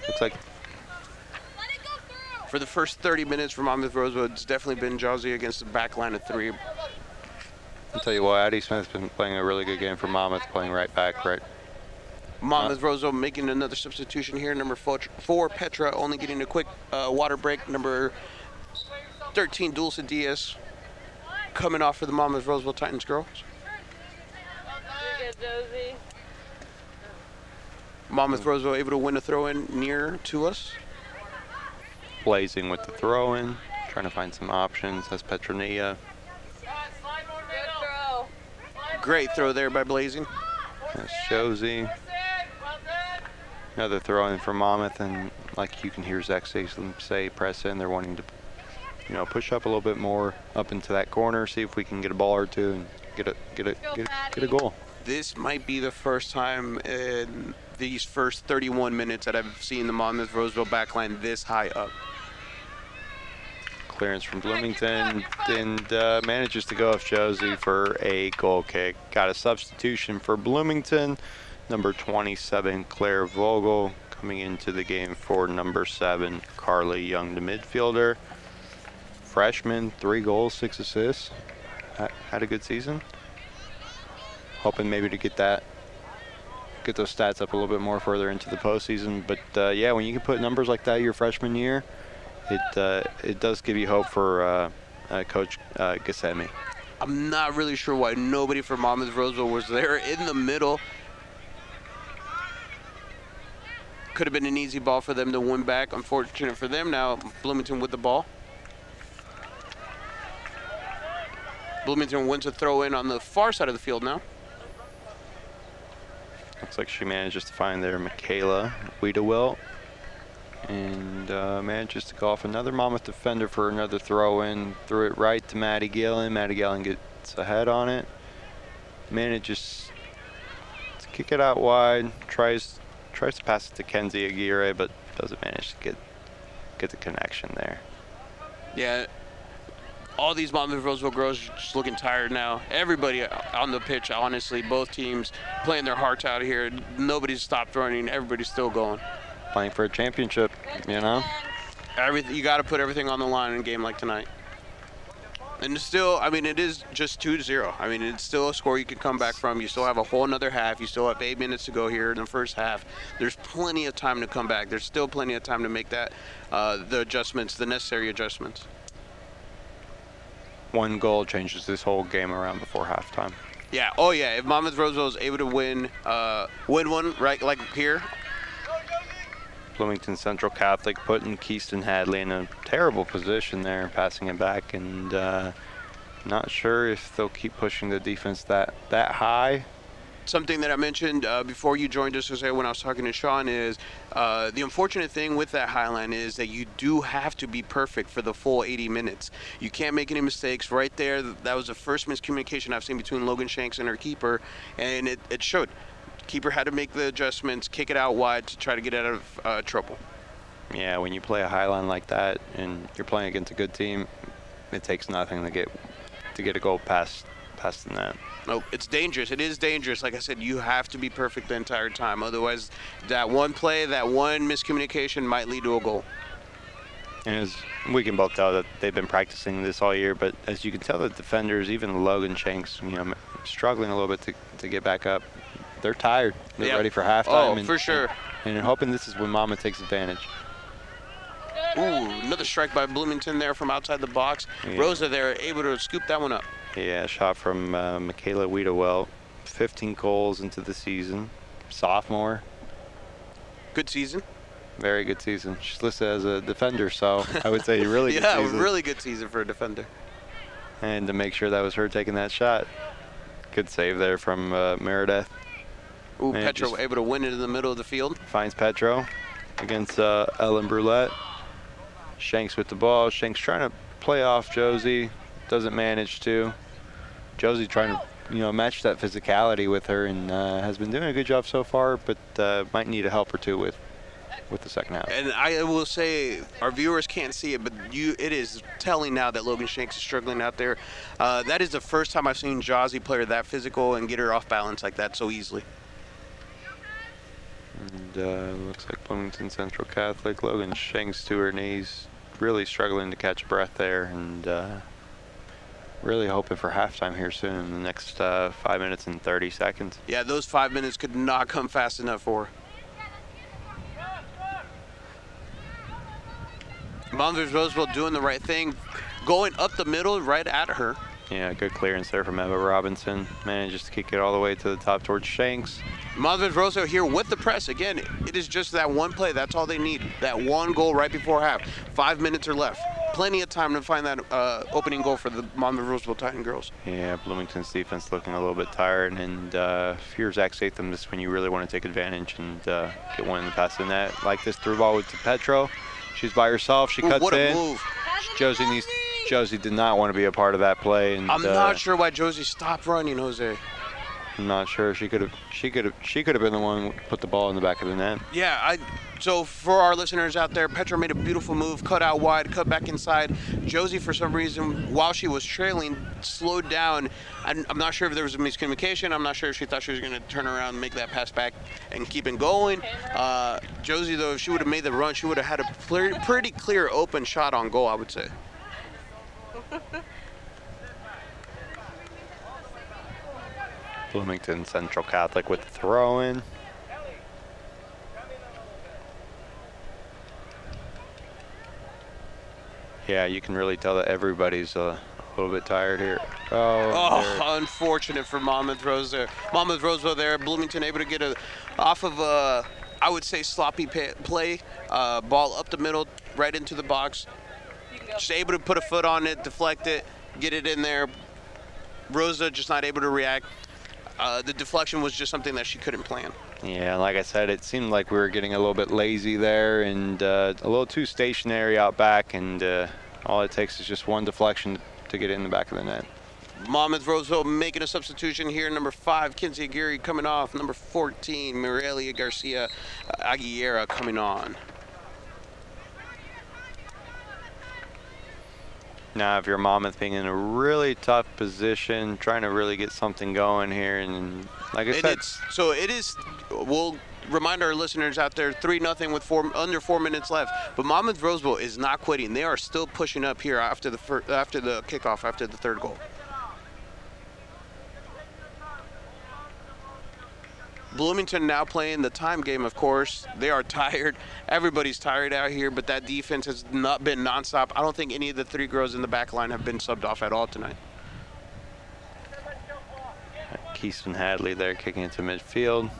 Speaker 5: Looks like
Speaker 1: For the first 30 minutes for Monmouth Roseville, it's definitely been Josie against the back line of three.
Speaker 5: I'll tell you what, Addie Smith's been playing a really good game for Monmouth, playing right back, right.
Speaker 1: Monmouth Roseville making another substitution here. Number four, four Petra only getting a quick uh, water break. Number 13, Dulce Diaz coming off for the Monmouth Roseville Titans girls.
Speaker 6: Good.
Speaker 1: Monmouth Roseville able to win a throw in near to us.
Speaker 5: Blazing with the throw in, trying to find some options. That's Petronia.
Speaker 6: Throw.
Speaker 1: Great throw there by Blazing.
Speaker 5: That's Josie. Another throw in for Monmouth, and like you can hear Zach say press in. They're wanting to, you know, push up a little bit more up into that corner, see if we can get a ball or two and get a get a get, a- get a goal.
Speaker 1: This might be the first time in these first 31 minutes that I've seen the Monmouth Roseville backline this high up.
Speaker 5: Clearance from Bloomington and uh, manages to go off Josie for a goal kick. Got a substitution for Bloomington. Number 27, Claire Vogel, coming into the game for number seven, Carly Young, the midfielder. Freshman, three goals, six assists. Had a good season. Hoping maybe to get that, get those stats up a little bit more further into the postseason. But uh, yeah, when you can put numbers like that your freshman year, it uh, it does give you hope for uh, uh, Coach uh.
Speaker 1: I'm not really sure why nobody from Monmouth Roseville was there in the middle. Could have been an easy ball for them to win back. Unfortunate for them now. Bloomington with the ball. Bloomington wins a throw in on the far side of the field now.
Speaker 5: Looks like she manages to find there Michaela Wiedewill. And uh, manages to go off another Monmouth defender for another throw in. Threw it right to Maddie Gillen. Maddie Gillen gets ahead on it. Manages to kick it out wide. Tries tries to pass it to Kenzie Aguirre, but doesn't manage to get get the connection there.
Speaker 1: Yeah. All these Monmouth Roseville girls are just looking tired now. Everybody on the pitch, honestly, both teams playing their hearts out here. Nobody's stopped running. Everybody's still going.
Speaker 5: Playing for a championship, you know?
Speaker 1: Everything you got to put everything on the line in a game like tonight. And still, I mean, it is just 2-0. I mean, it's still a score you can come back from. You still have a whole another half. You still have eight minutes to go here in the first half. There's plenty of time to come back. There's still plenty of time to make that, uh, the adjustments, the necessary adjustments.
Speaker 5: One goal changes this whole game around before halftime.
Speaker 1: Yeah. Oh yeah. If Monmouth Roseville is able to win, uh, win one right like here,
Speaker 5: Bloomington Central Catholic putting Keyston Hadley in a terrible position there, passing it back, and uh, not sure if they'll keep pushing the defense that that high.
Speaker 1: Something that I mentioned uh, before you joined us, Jose, when I was talking to Sean, is uh, the unfortunate thing with that Highline is that you do have to be perfect for the full 80 minutes. You can't make any mistakes. Right there, that was the first miscommunication I've seen between Logan Shanks and her keeper, and it, it showed. Keeper had to make the adjustments, kick it out wide to try to get out of uh, trouble.
Speaker 5: Yeah, when you play a high line like that and you're playing against a good team, it takes nothing to get to get a goal past past the net.
Speaker 1: No, it's dangerous. It is dangerous. Like I said, you have to be perfect the entire time. Otherwise, that one play, that one miscommunication might lead to a goal.
Speaker 5: And as we can both tell that they've been practicing this all year, but as you can tell, the defenders, even Logan Shanks, you know, struggling a little bit to, to get back up. They're tired. They're
Speaker 1: Yep.
Speaker 5: ready for halftime.
Speaker 1: Oh,
Speaker 5: and,
Speaker 1: for sure.
Speaker 5: And, and hoping this is when Mama takes advantage.
Speaker 1: Ooh, another strike by Bloomington there from outside the box.
Speaker 5: Yeah.
Speaker 1: Rosa there able to scoop that one up.
Speaker 5: Yeah, shot from uh, Michaela Wiedewell. 15 goals into the season. Sophomore.
Speaker 1: Good season.
Speaker 5: Very good season. She's listed as a defender, so I would say really good
Speaker 1: yeah,
Speaker 5: season.
Speaker 1: really good season for a defender.
Speaker 5: And to make sure that was her taking that shot. Good save there from uh, Meredith.
Speaker 1: Ooh,
Speaker 5: Man,
Speaker 1: Petro able to win it in the middle of the field.
Speaker 5: Finds Petro against uh, Ellen Brulette. Shanks with the ball. Shanks trying to play off Josie. Doesn't manage to. Josie trying to, you know, match that physicality with her and uh, has been doing a good job so far, but uh, might need a help or two with with the second half.
Speaker 1: And I will say, our viewers can't see it, but you, it is telling now that Logan Shanks is struggling out there. Uh, that is the first time I've seen Jozzy play her that physical and get her off balance like that so easily.
Speaker 5: And uh, looks like Bloomington Central Catholic. Logan Shanks to her knees, really struggling to catch breath there, and uh, really hoping for halftime here soon in the next uh, five minutes and 30 seconds.
Speaker 1: Yeah, those five minutes could not come fast enough for. Monmouth Roseville doing the right thing, going up the middle right at her.
Speaker 5: Yeah, good clearance there from Emma Robinson. Manages to kick it all the way to the top towards Shanks.
Speaker 1: Monmouth Roseville here with the press. Again, it is just that one play. That's all they need. That one goal right before half. Five minutes are left. Plenty of time to find that uh, opening goal for the Monmouth Roseville Titan girls.
Speaker 5: Yeah, Bloomington's defense looking a little bit tired, and uh, if you're Zach Statham, this is when you really want to take advantage and uh, get one in the past in net. Like this through ball with Petro. She's by herself. She
Speaker 1: Ooh,
Speaker 5: cuts
Speaker 1: what a
Speaker 5: in.
Speaker 1: move.
Speaker 5: Josie needs. Josie did not want to be a part of that play, and
Speaker 1: I'm
Speaker 5: uh,
Speaker 1: not sure why Josie stopped running, Jose.
Speaker 5: I'm not sure. She could have. She could have. She could have been the one who put the ball in the back of the net.
Speaker 1: Yeah, I. So for our listeners out there, Petra made a beautiful move, cut out wide, cut back inside. Josie, for some reason, while she was trailing, slowed down. I'm, I'm not sure if there was a miscommunication. I'm not sure if she thought she was going to turn around and make that pass back and keep it going. Uh, Josie, though, if she would have made the run, she would have had a pretty clear open shot on goal, I would say.
Speaker 5: Bloomington Central Catholic with the throw in. Yeah, you can really tell that everybody's uh, a little bit tired here. Oh,
Speaker 1: Oh, unfortunate for Monmouth Rose there. Monmouth Roseville there. Bloomington able to get a off of a, I would say sloppy play, uh, ball up the middle, right into the box. Just able to put a foot on it, deflect it, get it in there. Rosa just not able to react. Uh, the deflection was just something that she couldn't plan.
Speaker 5: Yeah, like I said, it seemed like we were getting a little bit lazy there and uh, a little too stationary out back, and uh, all it takes is just one deflection to get it in the back of the net.
Speaker 1: Monmouth Roseville making a substitution here. Number five, Kinsey Aguirre coming off. Number 14, Mirelia Garcia Aguilera coming on.
Speaker 5: Now, if your mom is being in a really tough position, trying to really get something going here, and like I
Speaker 1: It
Speaker 5: said,
Speaker 1: is, so it is. We'll remind our listeners out there: three nothing with four under four minutes left. But Monmouth Roseville is not quitting. They are still pushing up here after the after the kickoff, after the third goal. Bloomington now playing the time game, of course. They are tired. Everybody's tired out here, but that defense has not been nonstop. I don't think any of the three girls in the back line have been subbed off at all tonight.
Speaker 5: Keystone Hadley there kicking it to midfield,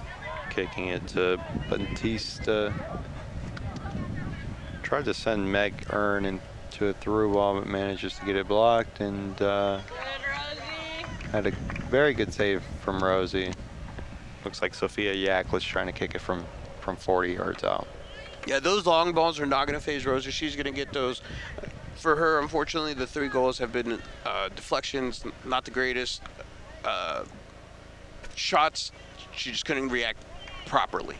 Speaker 5: kicking it to Batista. Tried to send Meg Ernst into a through ball, but manages to get it blocked, and uh, had a very good save from Rosie. Looks like Sophia Yak was trying to kick it from, from 40 yards out.
Speaker 1: Yeah, those long balls are not going to phase Rosa. She's going to get those. For her, unfortunately, the three goals have been uh, deflections, not the greatest. Uh, shots, she just couldn't react properly.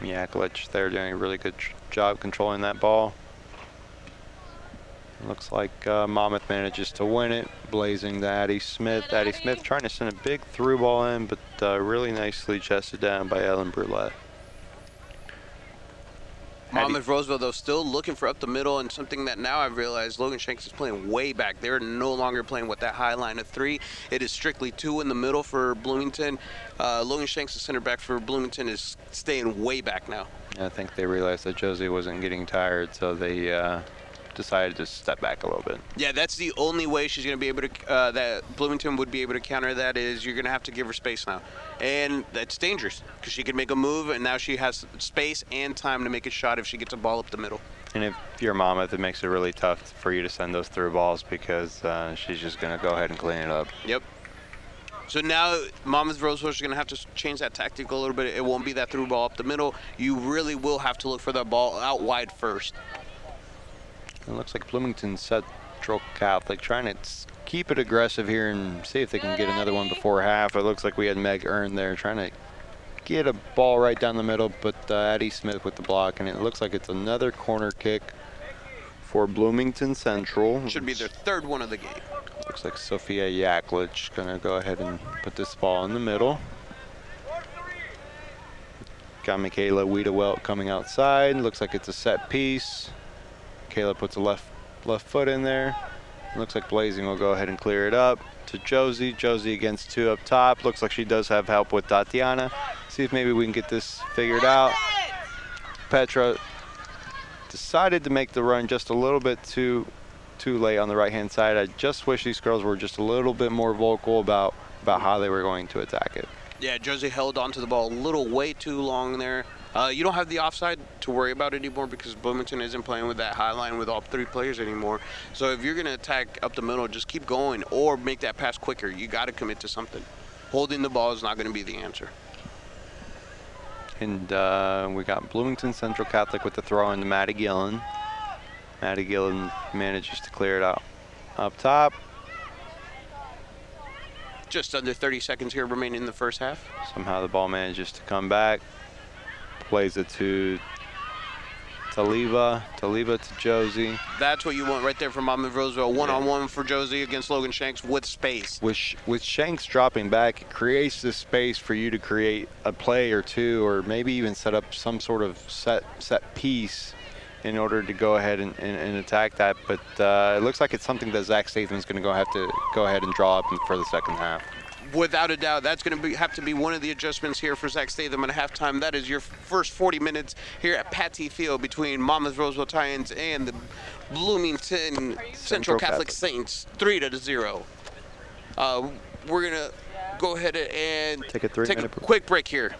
Speaker 5: Yaklich there doing a really good job controlling that ball. Looks like uh, Monmouth manages to win it, blazing to Addie Smith. Addie Smith trying to send a big through ball in, but uh, really nicely chested down by Ellen Brulette.
Speaker 1: Monmouth Roseville, though, still looking for up the middle, and something that now I've realized Logan Shanks is playing way back. They're no longer playing with that high line of three. It is strictly two in the middle for Bloomington. Uh, Logan Shanks, the center back for Bloomington, is staying way back now.
Speaker 5: I think they realized that Josie wasn't getting tired, so they uh, decided to step back a little bit.
Speaker 1: Yeah, that's the only way she's going to be able to, uh, that Bloomington would be able to counter that is you're going to have to give her space now. And that's dangerous because she can make a move, and now she has space and time to make a shot if she gets a ball up the middle.
Speaker 5: And if you're Monmouth, it makes it really tough for you to send those through balls because uh, she's just going to go ahead and clean it up.
Speaker 1: Yep. So now Monmouth Roseville is going to have to change that tactic a little bit. It won't be that through ball up the middle. You really will have to look for that ball out wide first.
Speaker 5: It looks like Bloomington Central Catholic trying to keep it aggressive here and see if they can get another one before half. It looks like we had Meg Ernst there trying to get a ball right down the middle, but uh, Addie Smith with the block, and it looks like it's another corner kick for Bloomington Central.
Speaker 1: Should be their third one of the game.
Speaker 5: Looks like Sophia Yaklich gonna go ahead and put this ball in the middle. Got Michaela Wiedewelt coming outside. Looks like it's a set piece. Kayla puts a left left foot in there. Looks like Blazing will go ahead and clear it up to Josie. Josie against two up top. Looks like she does have help with Tatiana. See if maybe we can get this figured out. Petra decided to make the run just a little bit too too late on the right hand side. I just wish these girls were just a little bit more vocal about about how they were going to attack it.
Speaker 1: Yeah, Josie held onto the ball a little way too long there. Uh, you don't have the offside to worry about anymore because Bloomington isn't playing with that high line with all three players anymore. So if you're going to attack up the middle, just keep going or make that pass quicker. You got to commit to something. Holding the ball is not going to be the answer.
Speaker 5: And uh, we got Bloomington Central Catholic with the throw into Maddie Gillen. Maddie Gillen manages to clear it out up top.
Speaker 1: Just under 30 seconds here remaining in the first half.
Speaker 5: Somehow the ball manages to come back. Plays it to Taliba. Taliba to Josie.
Speaker 1: That's what you want right there from Monmouth Roseville. One on one for Josie against Logan Shanks with space.
Speaker 5: With, with Shanks dropping back, it creates the space for you to create a play or two, or maybe even set up some sort of set set piece in order to go ahead and, and, and attack that. But uh, it looks like it's something that Zach Statham's going to go have to go ahead and draw up for the second half.
Speaker 1: Without a doubt, that's going to have to be one of the adjustments here for Zach Statham at halftime. That is your first 40 minutes here at Pattee Field between Monmouth Roseville Titans and the Bloomington Central,
Speaker 5: Central
Speaker 1: Catholic,
Speaker 5: Catholic.
Speaker 1: Saints, three to zero. Uh, we're gonna go ahead and
Speaker 5: Take a three-minute break.
Speaker 1: quick break here.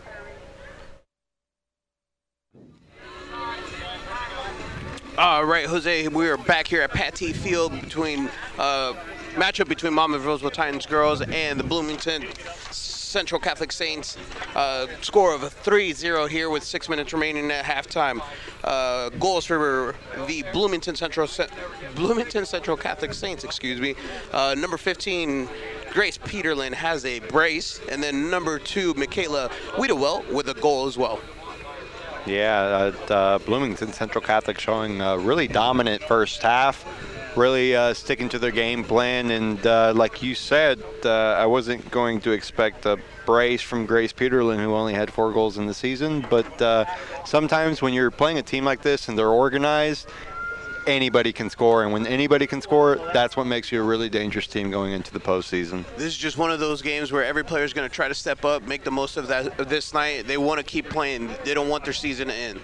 Speaker 1: All right, Jose, we are back here at Pattee Field between uh, matchup between Monmouth Roseville Titans girls and the Bloomington Central Catholic Saints. Uh, score of 3-0 here with six minutes remaining at halftime. Uh, goals for the Bloomington Central Bloomington Central Catholic Saints. Excuse me. Uh, number 15. Grace Peterlin has a brace, and then number two, Michaela Wiedewell with a goal as well.
Speaker 5: Yeah, uh, Bloomington Central Catholic showing a really dominant first half, really uh, sticking to their game plan. And uh, like you said, uh, I wasn't going to expect a brace from Grace Peterlin, who only had four goals in the season. But uh, sometimes when you're playing a team like this and they're organized, anybody can score. And when anybody can score, that's what makes you a really dangerous team going into the postseason.
Speaker 1: This is just one of those games where every player is going to try to step up, make the most of that of this night. They want to keep playing. They don't want their season to end.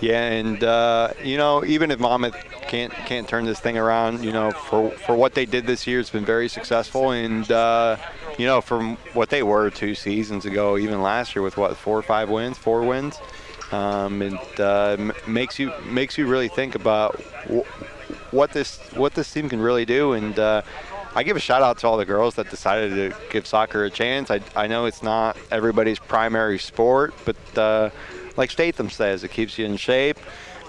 Speaker 5: Yeah, and uh, you know, even if Monmouth can't can't turn this thing around, you know, for for what they did this year, it's been very successful. And uh, you know, from what they were two seasons ago, even last year with what four or five wins, four wins, um, it uh, makes you makes you really think about wh- what this what this team can really do. And uh, I give a shout out to all the girls that decided to give soccer a chance. I, I know it's not everybody's primary sport, but uh, like Statham says, it keeps you in shape.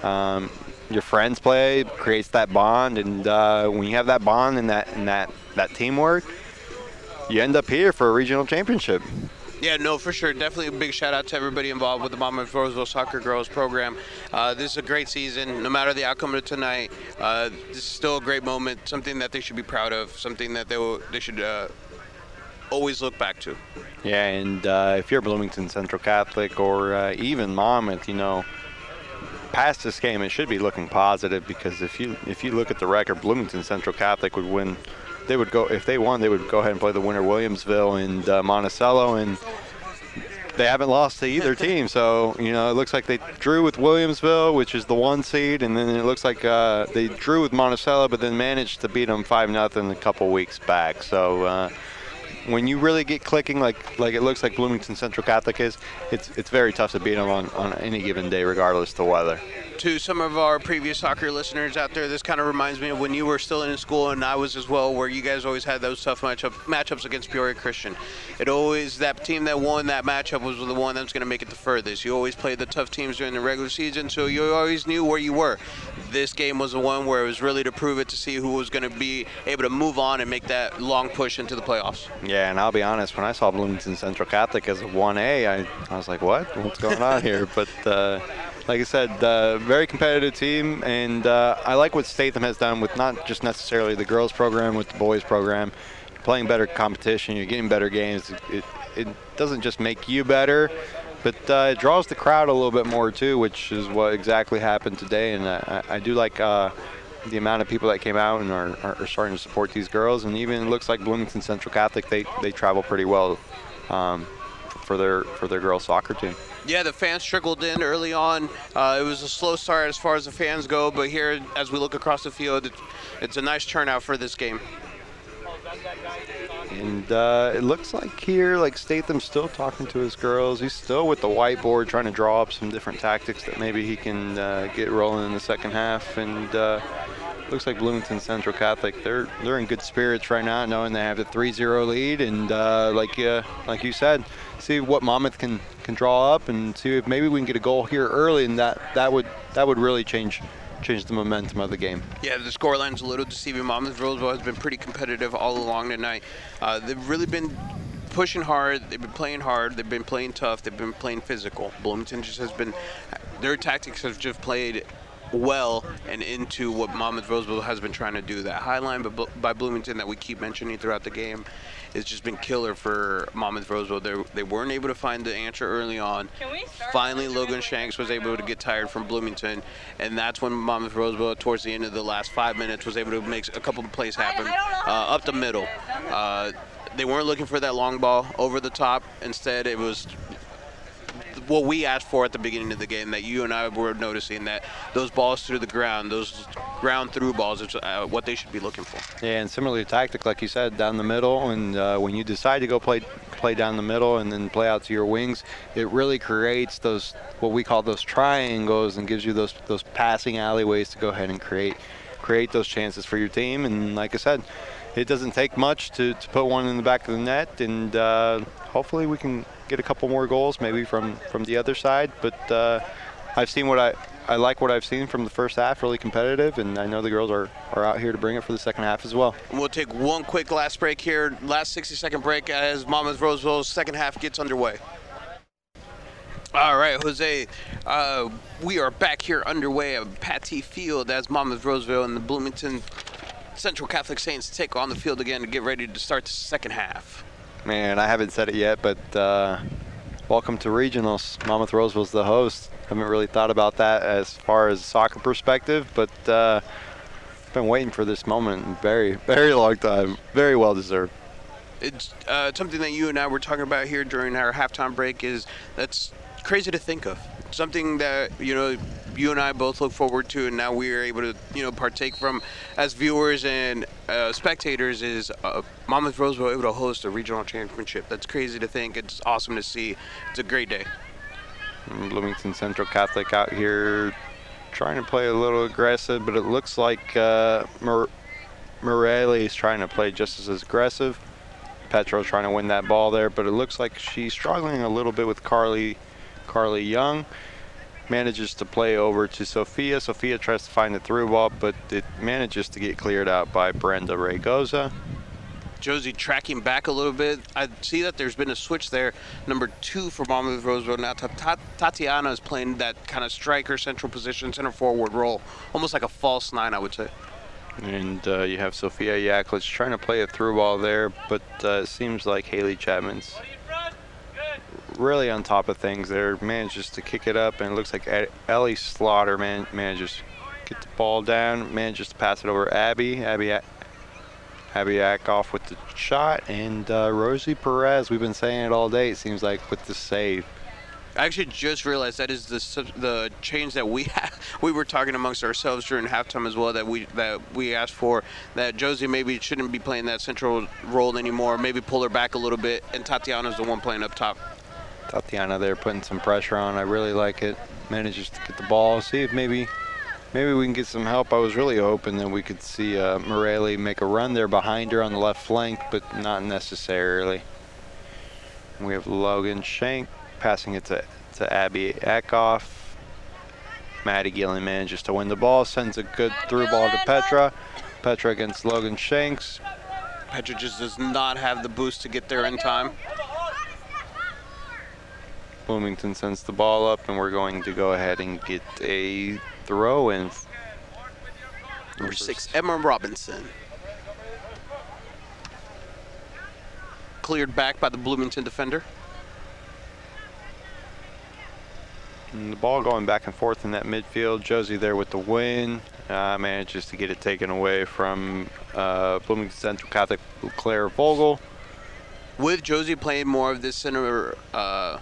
Speaker 5: Um, your friends play, creates that bond, and uh, when you have that bond and that and that that teamwork, you end up here for a regional championship.
Speaker 1: Yeah, no, for sure. Definitely a big shout out to everybody involved with the Monmouth Roseville Soccer Girls program. Uh, this is a great season. No matter the outcome of tonight, uh, this is still a great moment. Something that they should be proud of. Something that they will, they should uh, always look back to.
Speaker 5: Yeah, and uh, if you're Bloomington Central Catholic or uh, even Monmouth, you know, past this game, it should be looking positive because if you if you look at the record, Bloomington Central Catholic would win. They would go if they won, they would go ahead and play the winner Williamsville and uh, Monticello, and they haven't lost to either team. So you know, it looks like they drew with Williamsville, which is the one seed, and then it looks like uh, they drew with Monticello, but then managed to beat them five nothing a couple weeks back. So. Uh, when you really get clicking like like it looks like Bloomington Central Catholic is, it's it's very tough to beat them on, on any given day, regardless the weather.
Speaker 1: To some of our previous soccer listeners out there, this kind of reminds me of when you were still in school and I was as well, where you guys always had those tough matchup matchups against Peoria Christian. It always that team that won that matchup was the one that's going to make it the furthest. You always played the tough teams during the regular season, so you always knew where you were. This game was the one where it was really to prove it to see who was going to be able to move on and make that long push into the playoffs.
Speaker 5: And I'll be honest, when I saw Bloomington Central Catholic as a 1A, I, I was like, what? What's going on here? But uh, like I said, uh, very competitive team, and uh, I like what Statham has done with not just necessarily the girls program, with the boys program. You're playing better competition, you're getting better games. It, it doesn't just make you better, but uh, it draws the crowd a little bit more too, which is what exactly happened today. And I, I do like uh, the amount of people that came out and are, are, starting to support these girls. And even it looks like Bloomington Central Catholic, they, they travel pretty well um, for their for their girls soccer team.
Speaker 1: Yeah, the fans trickled in early on. Uh, it was a slow start as far as the fans go, but here, as we look across the field, it's a nice turnout for this game.
Speaker 5: And uh, it looks like here, like Statham's still talking to his girls. He's still with the whiteboard trying to draw up some different tactics that maybe he can uh, get rolling in the second half. And uh, looks like Bloomington Central Catholic, they're they're in good spirits right now, knowing they have the 3-0 lead. And uh, like uh, like you said, see what Monmouth can can draw up and see if maybe we can get a goal here early, and that that would that would really change change the momentum of the game.
Speaker 1: Yeah, the scoreline's a little deceiving. Monmouth Roseville has been pretty competitive all along tonight. Uh, they've really been pushing hard. They've been playing hard. They've been playing tough. They've been playing physical. Bloomington just has been, their tactics have just played well and into what Monmouth Roseville has been trying to do. That high line by Bloomington that we keep mentioning throughout the game has just been killer for Monmouth Roseville. They, they weren't able to find the answer early on. Finally, Logan Shanks was able to get tired from Bloomington, and that's when Monmouth Roseville, towards the end of the last five minutes, was able to make a couple of plays happen uh, up the middle. Uh, they weren't looking for that long ball over the top. Instead, it was what we asked for at the beginning of the game that you and I were noticing that those balls through the ground, those ground through balls, is uh, what they should be looking for.
Speaker 5: Yeah, and similarly tactic, like you said, down the middle, and uh, when you decide to go play play down the middle and then play out to your wings, it really creates those what we call those triangles and gives you those those passing alleyways to go ahead and create create those chances for your team. And like I said, it doesn't take much to, to put one in the back of the net, and uh, hopefully we can get a couple more goals, maybe from from the other side. But uh, I've seen what I I like what I've seen from the first half, really competitive, and I know the girls are, are out here to bring it for the second half as well.
Speaker 1: We'll take one quick last break here, last 60 second break as Monmouth Roseville's second half gets underway. All right, Jose, uh, we are back here underway at Pattee Field as Monmouth Roseville and the Bloomington Central Catholic Saints take on the field again to get ready to start the second half.
Speaker 5: Man, I haven't said it yet, but uh, welcome to regionals. Monmouth Roseville's the host. Haven't really thought about that as far as soccer perspective, but uh, been waiting for this moment very, very long time. Very well deserved.
Speaker 1: It's uh, something that you and I were talking about here during our halftime break. Is that's crazy to think of. Something that you know you and I both look forward to, and now we are able to, you know, partake from as viewers and uh, spectators. Is uh, Monmouth Roseville able to host a regional championship? That's crazy to think. It's awesome to see. It's a great day.
Speaker 5: Bloomington Central Catholic out here trying to play a little aggressive, but it looks like uh, Morelli is trying to play just as aggressive. Petro's trying to win that ball there, but it looks like she's struggling a little bit with Carly, Carly Young manages to play over to Sophia. Sophia tries to find the through ball, but it manages to get cleared out by Brenda Raygoza.
Speaker 1: Josie tracking back a little bit. I see that there's been a switch there. Number two for Monmouth Roseville. Now Ta- Ta- Tatiana is playing that kind of striker central position, center forward role, almost like a false nine, I would say.
Speaker 5: And uh, you have Sophia Yaklich trying to play a through ball there, but uh, it seems like Haley Chapman's really on top of things there. Manages to kick it up, and it looks like Ellie Slaughter man- manages to get the ball down, manages to pass it over Abby. Abby, Abby Eckhoff with the shot, and uh, Rosie Perez. We've been saying it all day. It seems like with the save.
Speaker 1: I actually just realized that is the the change that we we were talking amongst ourselves during halftime as well that we that we asked for that Josie maybe shouldn't be playing that central role anymore. Maybe pull her back a little bit, and Tatiana's the one playing up top.
Speaker 5: Tatiana there putting some pressure on. I really like it. Manages to get the ball. See if maybe maybe we can get some help. I was really hoping that we could see uh, Morelli make a run there behind her on the left flank, but not necessarily. We have Logan Shank passing it to, to Abby Eckhoff. Maddie Gillen manages to win the ball, sends a good through ball to Petra. Petra against Logan Shanks.
Speaker 1: Petra just does not have the boost to get there in time.
Speaker 5: Bloomington sends the ball up, and we're going to go ahead and get a throw in.
Speaker 1: Number six, Emma Robinson. Cleared back by the Bloomington defender.
Speaker 5: And the ball going back and forth in that midfield. Josie there with the win. Uh, manages to get it taken away from uh, Bloomington Central Catholic Claire Vogel.
Speaker 1: With Josie playing more of this center uh,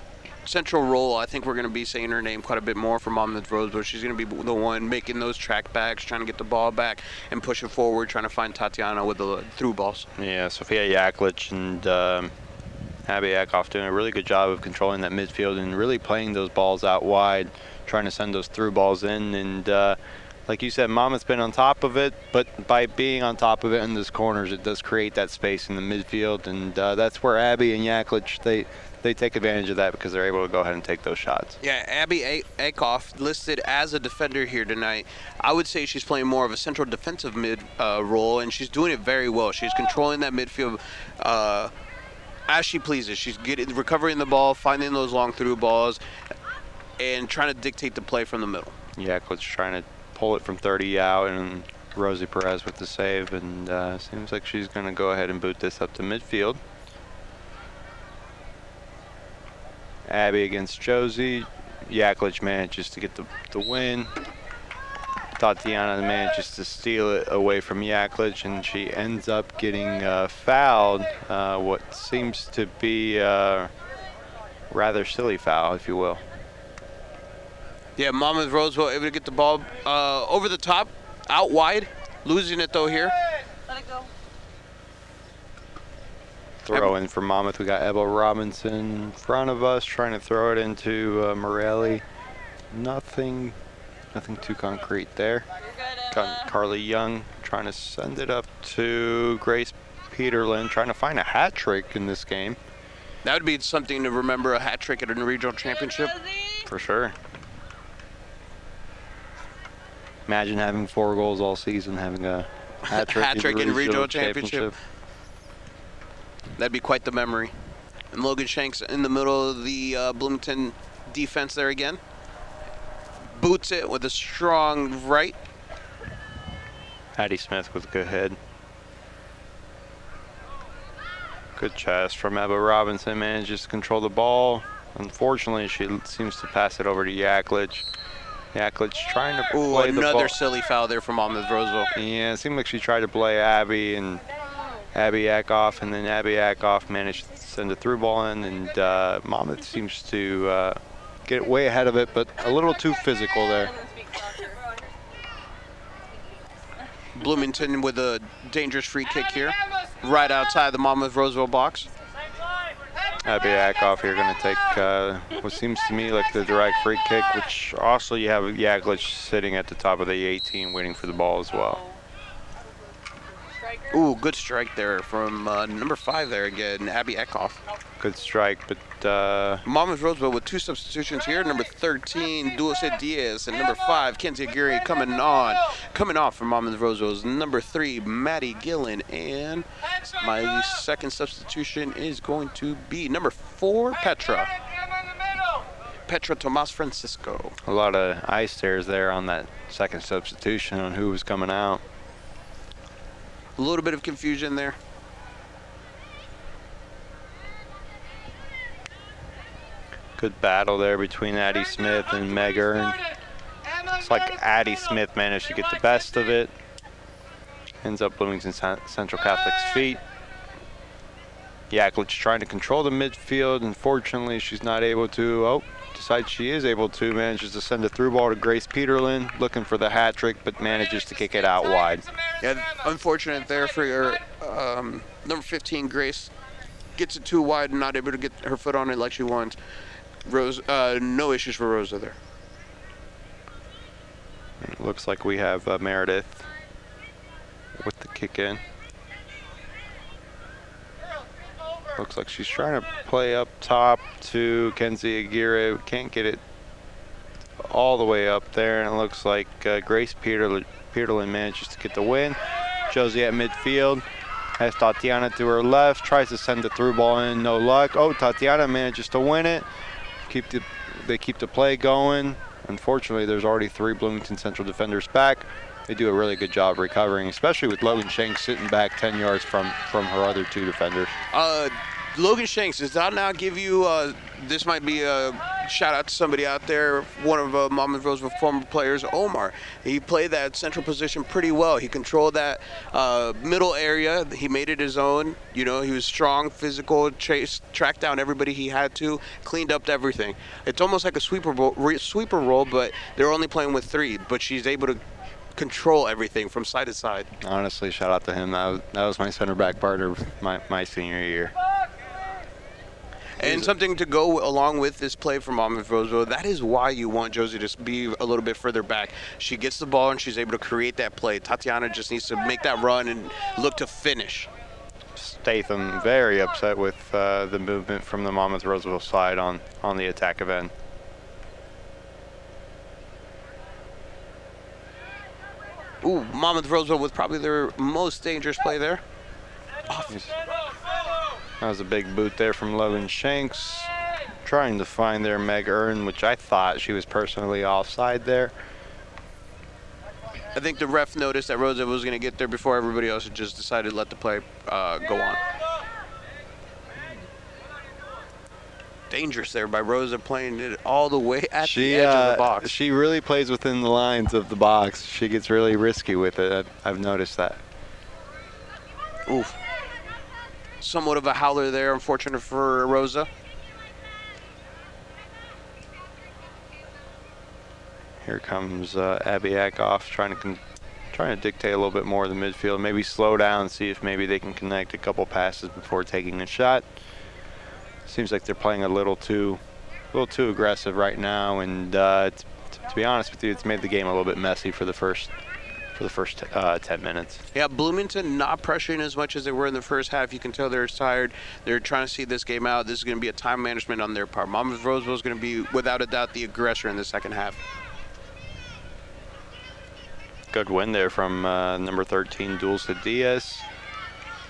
Speaker 1: central role, I think we're going to be saying her name quite a bit more for Monmouth Roseville. She's going to be the one making those track backs, trying to get the ball back and push it forward, trying to find Tatiana with the through balls.
Speaker 5: Yeah, Sophia Yaklich and um, Abby Eckhoff doing a really good job of controlling that midfield and really playing those balls out wide, trying to send those through balls in. And uh, like you said, Mama's been on top of it, but by being on top of it in those corners, it does create that space in the midfield, and uh, that's where Abby and Yaklich they they take advantage of that because they're able to go ahead and take those shots.
Speaker 1: Yeah, Abby A- Eckhoff listed as a defender here tonight. I would say she's playing more of a central defensive mid uh, role, and she's doing it very well. She's controlling that midfield uh, as she pleases. She's getting recovering the ball, finding those long through balls, and trying to dictate the play from the middle.
Speaker 5: Yaklich trying to pull it from 30 out, and Rosie Perez with the save, and uh, seems like she's going to go ahead and boot this up to midfield. Abby against Josie. Yaklich manages to get the, the win. Tatiana manages to steal it away from Yaklich, and she ends up getting uh, fouled. Uh, what seems to be a rather silly foul, if you will.
Speaker 1: Yeah, Monmouth Roseville able to get the ball uh, over the top, out wide, losing it though here.
Speaker 6: Let it go.
Speaker 5: Throw in for Monmouth. We got Ebba Robinson in front of us, trying to throw it into uh, Morelli. Nothing, nothing too concrete there. Got Carly Young trying to send it up to Grace Peterlin, trying to find a hat trick in this game
Speaker 1: That would be something to remember a hat trick at a regional championship.
Speaker 5: For sure. Imagine having four goals all season, having a hat trick,
Speaker 1: Hat trick in regional championship. That'd be quite the memory. And Logan Shanks in the middle of the uh, Bloomington defense there again. Boots it with a strong right.
Speaker 5: Hattie Smith with a good head. Good chest from Ebba Robinson. Manages to control the ball. Unfortunately, she seems to pass it over to Yaklich. Yaklich trying to
Speaker 1: Ooh,
Speaker 5: play the ball.
Speaker 1: another silly foul there from Monmouth Roseville.
Speaker 5: Yeah, it seemed like she tried to play Abby and Abby Eckhoff, and then Abby Eckhoff managed to send a through ball in, and uh, Monmouth seems to uh, get way ahead of it, but a little too physical there.
Speaker 6: Doesn't speak soccer.
Speaker 1: Bloomington with a dangerous free kick here, right outside the Monmouth Roseville box.
Speaker 5: Abby Eckhoff here going to take uh, what seems to me like the direct free kick, which also you have Yaklich sitting at the top of the 18 waiting for the ball as well.
Speaker 1: Ooh, good strike there from uh, number five there again, Abby Eckhoff.
Speaker 5: Good strike, but uh,
Speaker 1: Monmouth Roseville with two substitutions here. Number 13, Dulce Diaz, and number five, Kenzie Aguirre coming on. Coming off from Monmouth Roseville number three, Maddie Gillen. And my second substitution is going to be number four, Petra. Petra Tomas Francisco.
Speaker 5: a lot of eye stares there on that second substitution on who was coming out.
Speaker 1: A little bit of confusion there.
Speaker 5: Good battle there between Addie Smith and Meg Ernst. It's like Addie Smith managed to get the best of it. Ends up Bloomington Central Catholic's feet. Yaklich trying to control the midfield. Unfortunately, she's not able to. Oh, decides she is able to. Manages to send a through ball to Grace Peterlin, looking for the hat trick, but manages to kick it out wide.
Speaker 1: Yeah, unfortunate there for your um, number 15, Grace. Gets it too wide and not able to get her foot on it like she wants. Rose, uh, no issues for Rosa there.
Speaker 5: It looks like we have uh, Meredith with the kick in. Looks like she's trying to play up top to Kenzie Aguirre. Can't get it all the way up there, and it looks like uh, Grace Peterlin, Peterlin manages to get the win. Josie at midfield has Tatiana to her left, tries to send the through ball in, no luck. Oh, Tatiana manages to win it. Keep the they keep the play going. Unfortunately, there's already three Bloomington Central defenders back. They do a really good job recovering, especially with Logan Shanks sitting back 10 yards from from her other two defenders.
Speaker 1: Uh, Logan Shanks, does that now give you, uh, this might be a shout out to somebody out there, one of uh, Monmouth Roseville former players, Omar. He played that central position pretty well. He controlled that uh, middle area. He made it his own. You know, he was strong, physical, chased, tracked down everybody he had to, cleaned up everything. It's almost like a sweeper, sweeper role, but they're only playing with three. But she's able to control everything from side to side.
Speaker 5: Honestly, shout out to him. That was, that was my center back partner my, my senior year.
Speaker 1: And something to go along with this play from Monmouth Roseville, that is why you want Josie to be a little bit further back. She gets the ball and she's able to create that play. Tatiana just needs to make that run and look to finish.
Speaker 5: Statham very upset with uh, the movement from the Monmouth Roseville side on, on the attack event.
Speaker 1: Ooh, Monmouth Roseville with probably their most dangerous play there.
Speaker 5: That was a big boot there from Logan Shanks. Trying to find their Meg Ernst, which I thought she was personally offside there.
Speaker 1: I think the ref noticed that Rosa was going to get there before everybody else and just decided to let the play uh, go on. Dangerous there by Rosa playing it all the way at
Speaker 5: she,
Speaker 1: the edge of
Speaker 5: uh,
Speaker 1: the box.
Speaker 5: She really plays within the lines of the box. She gets really risky with it. I've, I've noticed that.
Speaker 1: Oof. Somewhat of a howler there, unfortunate for Rosa.
Speaker 5: Here comes uh, Abby Eckhoff trying to con- trying to dictate a little bit more of the midfield. Maybe slow down, see if maybe they can connect a couple passes before taking a shot. Seems like they're playing a little too, a little too aggressive right now, and uh, to be honest with you, it's made the game a little bit messy for the first for the first uh, 10 minutes.
Speaker 1: Yeah, Bloomington not pressuring as much as they were in the first half. You can tell they're tired. They're trying to see this game out. This is going to be a time management on their part. Monmouth Roseville is going to be, without a doubt, the aggressor in the second half.
Speaker 5: Good win there from uh, number 13, Dulce Diaz.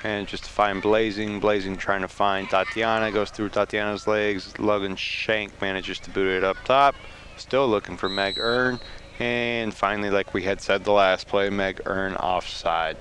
Speaker 5: And just to find Blazing. Blazing trying to find Tatiana. Goes through Tatiana's legs. Logan Shank manages to boot it up top. Still looking for Meg Ernst. And finally, like we had said the last play, Meg Ernst offside.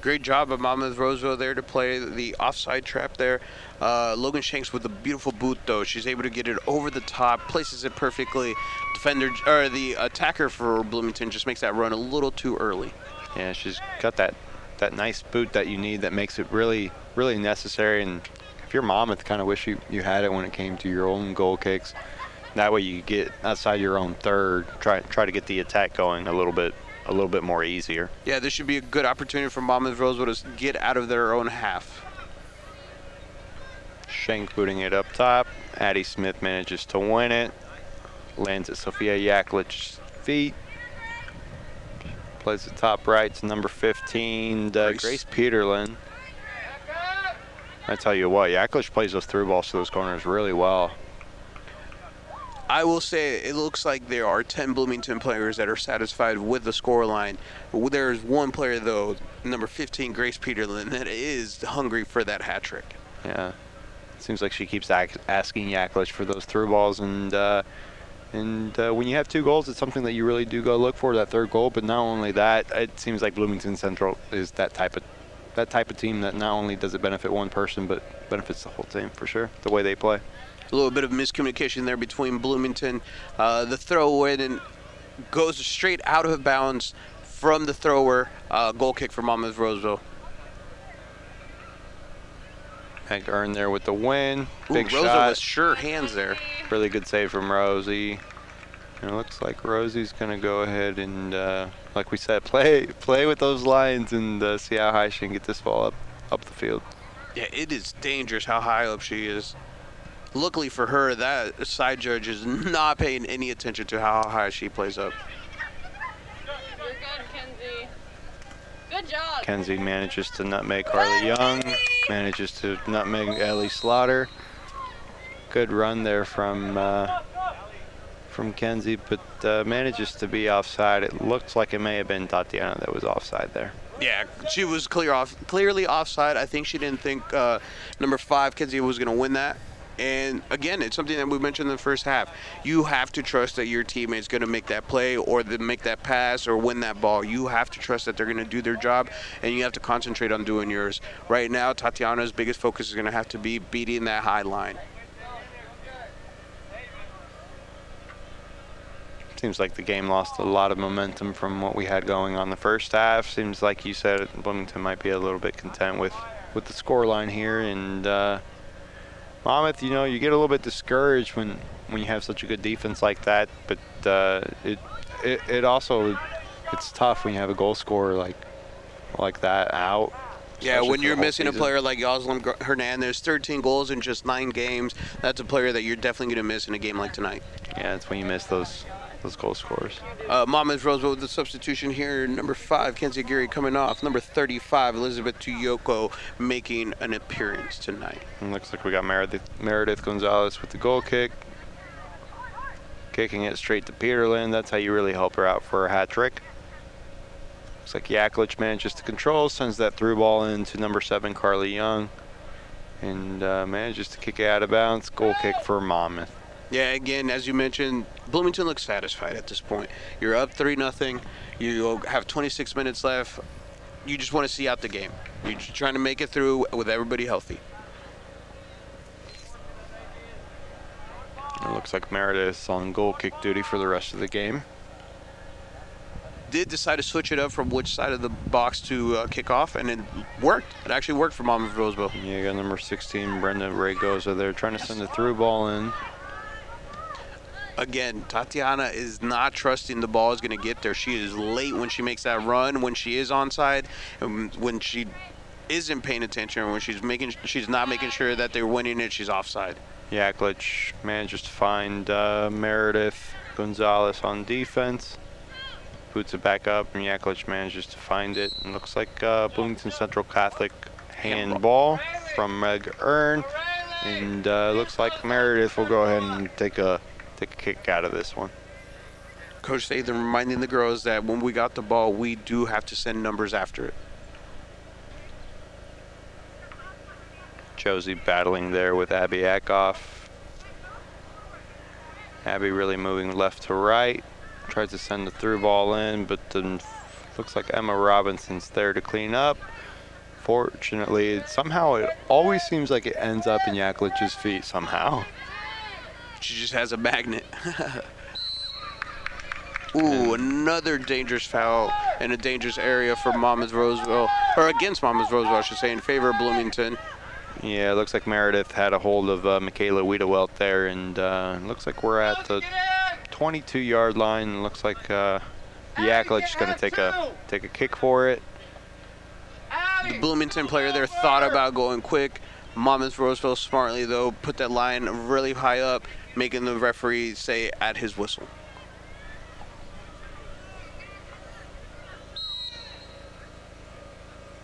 Speaker 1: Great job of Monmouth Roseville there to play the offside trap there. Uh, Logan Shanks with a beautiful boot though. She's able to get it over the top, places it perfectly. Defender or the attacker for Bloomington just makes that run a little too early.
Speaker 5: Yeah, she's got that that nice boot that you need that makes it really, really necessary. And if you're Monmouth, kind of wish you, you had it when it came to your own goal kicks. That way you get outside your own third, try try to get the attack going a little bit a little bit more easier.
Speaker 1: Yeah, this should be a good opportunity for Monmouth Roseville to get out of their own half.
Speaker 5: Shank booting it up top. Addie Smith manages to win it. Lands at Sophia Yaklich's feet. Plays the top right to number 15, uh,
Speaker 1: Grace.
Speaker 5: Grace Peterlin. I tell you what, Yaklich plays those through balls to those corners really well.
Speaker 1: I will say it looks like there are 10 Bloomington players that are satisfied with the scoreline. There's one player, though, number 15, Grace Peterlin, that is hungry for that hat trick.
Speaker 5: Yeah. Seems like she keeps asking Yaklich for those through balls, and uh, and uh, when you have two goals, it's something that you really do go look for that third goal. But not only that, it seems like Bloomington Central is that type of that type of team that not only does it benefit one person, but benefits the whole team for sure. The way they play.
Speaker 1: A little bit of miscommunication there between Bloomington. Uh, the throw in and goes straight out of bounds from the thrower. Uh, goal kick for Monmouth Roseville.
Speaker 5: Meg Ernst there with the win.
Speaker 1: Ooh,
Speaker 5: Big
Speaker 1: Roseville
Speaker 5: shot.
Speaker 1: was sure hands there.
Speaker 5: Really good save from Rosie. And it looks like Rosie's gonna go ahead and, uh, like we said, play play with those lines and uh, see how high she can get this ball up up the field.
Speaker 1: Yeah, it is dangerous how high up she is. Luckily for her, that side judge is not paying any attention to how high she plays up.
Speaker 6: You're good, Kenzie. Good job.
Speaker 5: Kenzie manages to nutmeg Carly Young, manages to nutmeg Ellie Slaughter. Good run there from uh, from Kenzie, but uh, manages to be offside. It looks like it may have been Tatiana that was offside there.
Speaker 1: Yeah, she was clear off, clearly offside. I think she didn't think uh, number five Kenzie was going to win that. And again, it's something that we mentioned in the first half. You have to trust that your teammate's going to make that play or make that pass or win that ball. You have to trust that they're going to do their job, and you have to concentrate on doing yours. Right now, Tatiana's biggest focus is going to have to be beating that high line.
Speaker 5: Seems like the game lost a lot of momentum from what we had going on the first half. Seems like you said Bloomington might be a little bit content with, with the score line here. And uh, Monmouth, you know, you get a little bit discouraged when, when you have such a good defense like that. But uh, it, it it also it's tough when you have a goal scorer like like that out.
Speaker 1: Yeah, when you're missing a player like Yoselin Gr- Hernandez, 13 goals in just nine games, that's a player that you're definitely going to miss in a game like tonight.
Speaker 5: Yeah, that's when you miss those those goal scorers.
Speaker 1: Uh, Roseville with the substitution here. Number five, Kenzie Aguirre coming off. Number 35, Elizabeth Tuyoko making an appearance tonight.
Speaker 5: And looks like we got Meredith, Meredith Gonzalez with the goal kick. Kicking it straight to Peterlin. That's how you really help her out for a hat trick. Looks like Yaklich manages to control, sends that through ball into number seven, Carly Young. And uh, manages to kick it out of bounds. Goal kick for Monmouth.
Speaker 1: Yeah, again, as you mentioned, Bloomington looks satisfied at this point. You're up 3 nothing. You have 26 minutes left. You just want to see out the game. You're just trying to make it through with everybody healthy.
Speaker 5: It looks like Meredith's on goal kick duty for the rest of the game.
Speaker 1: Did decide to switch it up from which side of the box to uh, kick off, and it worked. It actually worked for Monmouth Roseville.
Speaker 5: Yeah, you got number 16, Brenda Raygoza there, trying to send the through ball in.
Speaker 1: Again, Tatiana is not trusting the ball is going to get there. She is late when she makes that run, when she is onside, and when she isn't paying attention, when she's making, she's not making sure that they're winning it. She's offside.
Speaker 5: Yaklich manages to find uh, Meredith Gonzalez on defense. Boots it back up, and Yaklich manages to find it. And looks like uh, Bloomington Central Catholic handball from Meg Ernst. And uh, looks like Meredith will go ahead and take a take a kick out of this one.
Speaker 1: Coach Statham reminding the girls that when we got the ball, we do have to send numbers after it.
Speaker 5: Josie battling there with Abby Eckhoff. Abby really moving left to right. Tries to send the through ball in, but then looks like Emma Robinson's there to clean up. Fortunately, somehow it always seems like it ends up in Yaklich's feet somehow.
Speaker 1: She just has a magnet. Ooh, another dangerous foul in a dangerous area for Monmouth Roseville, or against Monmouth Roseville, I should say, in favor of Bloomington.
Speaker 5: Yeah, it looks like Meredith had a hold of uh, Michaela Wiedewelt there, and uh, it looks like we're at the 22-yard line. Looks like uh, Yaklich's going to take a take a kick for it.
Speaker 1: The Bloomington player there thought about going quick. Monmouth Roseville smartly, though, put that line really high up, making the referee say at his whistle.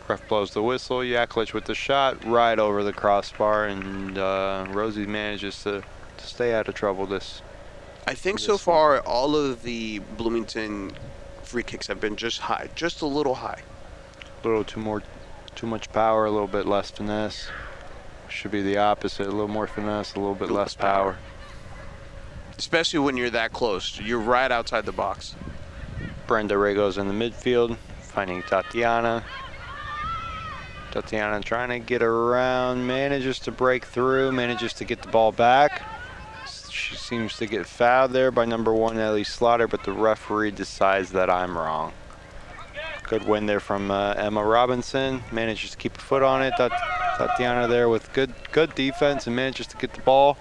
Speaker 5: Ref blows the whistle. Yaklich with the shot right over the crossbar, and uh, Rosie manages to, to stay out of trouble this
Speaker 1: I think so
Speaker 5: This one.
Speaker 1: far all of the Bloomington free kicks have been just high, just a little high.
Speaker 5: A little too more, too much power, a little bit less finesse. Should be the opposite. A little more finesse, a little bit less power.
Speaker 1: Especially when you're that close. You're right outside the box.
Speaker 5: Brenda Rego's in the midfield, finding Tatiana. Tatiana trying to get around, manages to break through, manages to get the ball back. She seems to get fouled there by number one Ellie Slaughter, but the referee decides that I'm wrong. Good win there from uh, Emma Robinson. Manages to keep a foot on it. Tat- Tatiana there with good good defense and manages to get the ball.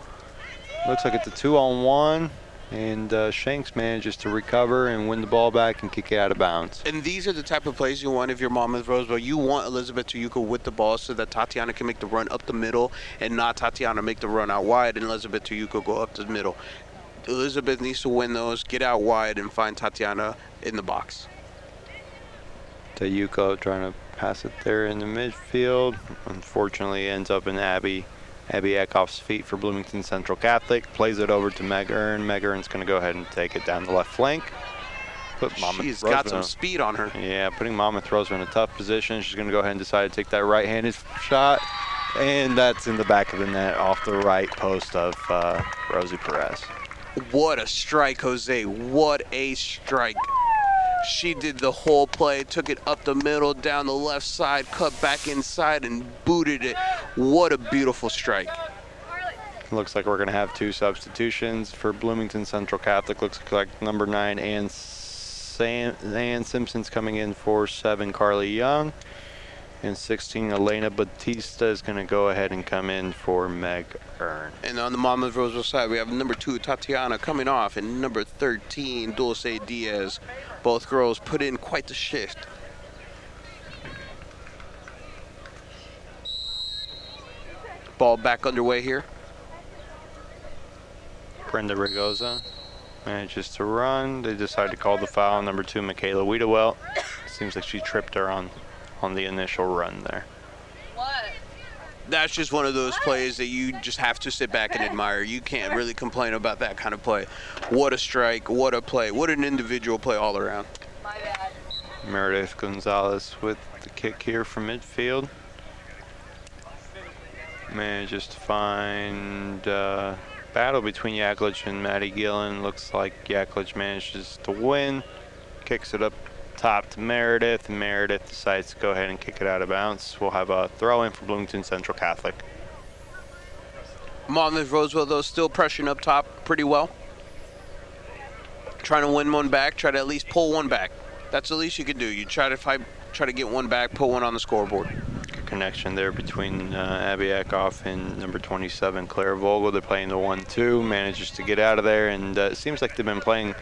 Speaker 5: Looks like it's a two on one. And uh, Shanks manages to recover and win the ball back and kick it out of bounds.
Speaker 1: And these are the type of plays you want if you're Monmouth Roseville. You want Elizabeth Tuyuka with the ball so that Tatiana can make the run up the middle and not Tatiana make the run out wide and Elizabeth Tuyuka go up the middle. Elizabeth needs to win those, get out wide, and find Tatiana in the box.
Speaker 5: Tayuko trying to pass it there in the midfield. Unfortunately, ends up in Abby Abby Eckhoff's feet for Bloomington Central Catholic. Plays it over to Meg Ernst. Meg Ernst's going to go ahead and take it down the left flank. Put Monmouth
Speaker 1: She's got some
Speaker 5: Roseville-
Speaker 1: speed on her.
Speaker 5: Yeah, putting Monmouth Roseville in a tough position. She's going to go ahead and decide to take that right-handed shot. And that's in the back of the net off the right post of uh, Rosie Perez.
Speaker 1: What a strike, Jose. What a strike. She did the whole play, took it up the middle, down the left side, cut back inside, and booted it. What a beautiful strike.
Speaker 5: Looks like we're going to have two substitutions for Bloomington Central Catholic. Looks like number nine, Ann, Sam, Ann Simpson's coming in for seven, Carly Young. And 16, Elena Batista is going to go ahead and come in for Meg Ernst.
Speaker 1: And on the Monmouth Roseville side, we have number two, Tatiana, coming off, and number 13, Dulce Diaz. Both girls put in quite the shift. Ball back underway here.
Speaker 5: Brenda Raygoza manages to run. They decide to call the foul on number two, Michaela Wiedewelt. Seems like she tripped her on, on the initial run there.
Speaker 6: What?
Speaker 1: That's just one of those plays that you just have to sit back and admire. You can't really complain about that kind of play. What a strike, what a play, what an individual play all around.
Speaker 6: My bad.
Speaker 5: Meredith Gonzalez with the kick here from midfield. Manages to find uh, battle between Yaklich and Maddie Gillen. Looks like Yaklich manages to win. Kicks it up top to Meredith, and Meredith decides to go ahead and kick it out of bounds. We'll have a throw in for Bloomington Central Catholic.
Speaker 1: Monmouth Roseville, though, still pressuring up top pretty well. Trying to win one back, try to at least pull one back. That's the least you can do. You try to fight, try to get one back, put one on the scoreboard.
Speaker 5: Good connection there between uh, Abby Eckhoff and number 27 Claire Vogel. They're playing the one-two. Manages to get out of there, and uh, it seems like they've been playing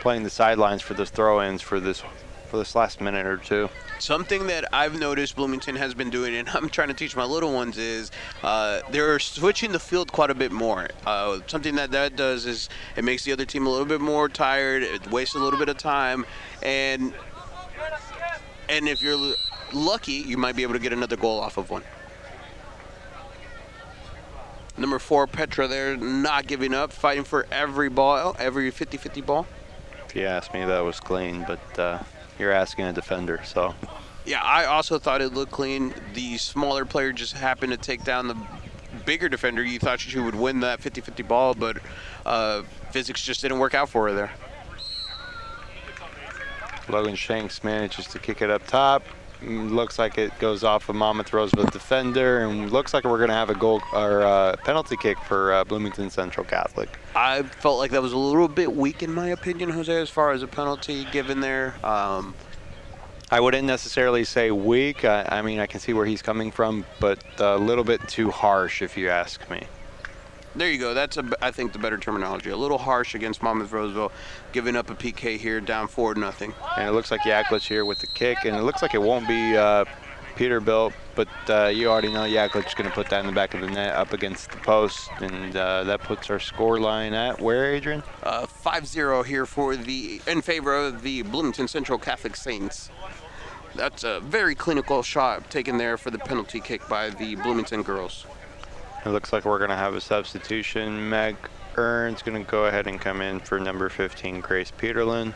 Speaker 5: playing the sidelines for those throw-ins for this for this last minute or two.
Speaker 1: Something that I've noticed Bloomington has been doing, and I'm trying to teach my little ones, is uh, they're switching the field quite a bit more. Uh, something that that does is it makes the other team a little bit more tired. It wastes a little bit of time, and and if you're lucky, you might be able to get another goal off of one. Number four, Petra, they're not giving up, fighting for every ball, every 50-50 ball.
Speaker 5: If you ask me, that was clean, but uh, you're asking a defender, so
Speaker 1: Yeah, I also thought it looked clean. The smaller player just happened to take down the bigger defender. You thought she would win that 50-50 ball, but uh, physics just didn't work out for her there.
Speaker 5: Logan Shanks manages to kick it up top. Looks like it goes off of Monmouth Roseville defender, and looks like we're going to have a goal or uh, penalty kick for uh, Bloomington Central Catholic.
Speaker 1: I felt like that was a little bit weak in my opinion, Jose, as far as a penalty given there. Um,
Speaker 5: I wouldn't necessarily say weak. I, I mean, I can see where he's coming from, but a little bit too harsh, if you ask me.
Speaker 1: There you go. That's, a, I think, the better terminology. A little harsh against Monmouth Roseville, giving up a PK here, down four nothing.
Speaker 5: And it looks like Yaklich here with the kick, and it looks like it won't be uh, Peterlin, but uh, you already know Yaklich's going to put that in the back of the net up against the post, and uh, that puts our score line at where, Adrian?
Speaker 1: Uh, 5-0 here for the in favor of the Bloomington Central Catholic Saints. that's a very clinical shot taken there for the penalty kick by the Bloomington girls.
Speaker 5: It looks like we're going to have a substitution. Meg Ernst's going to go ahead and come in for number 15, Grace Peterlin.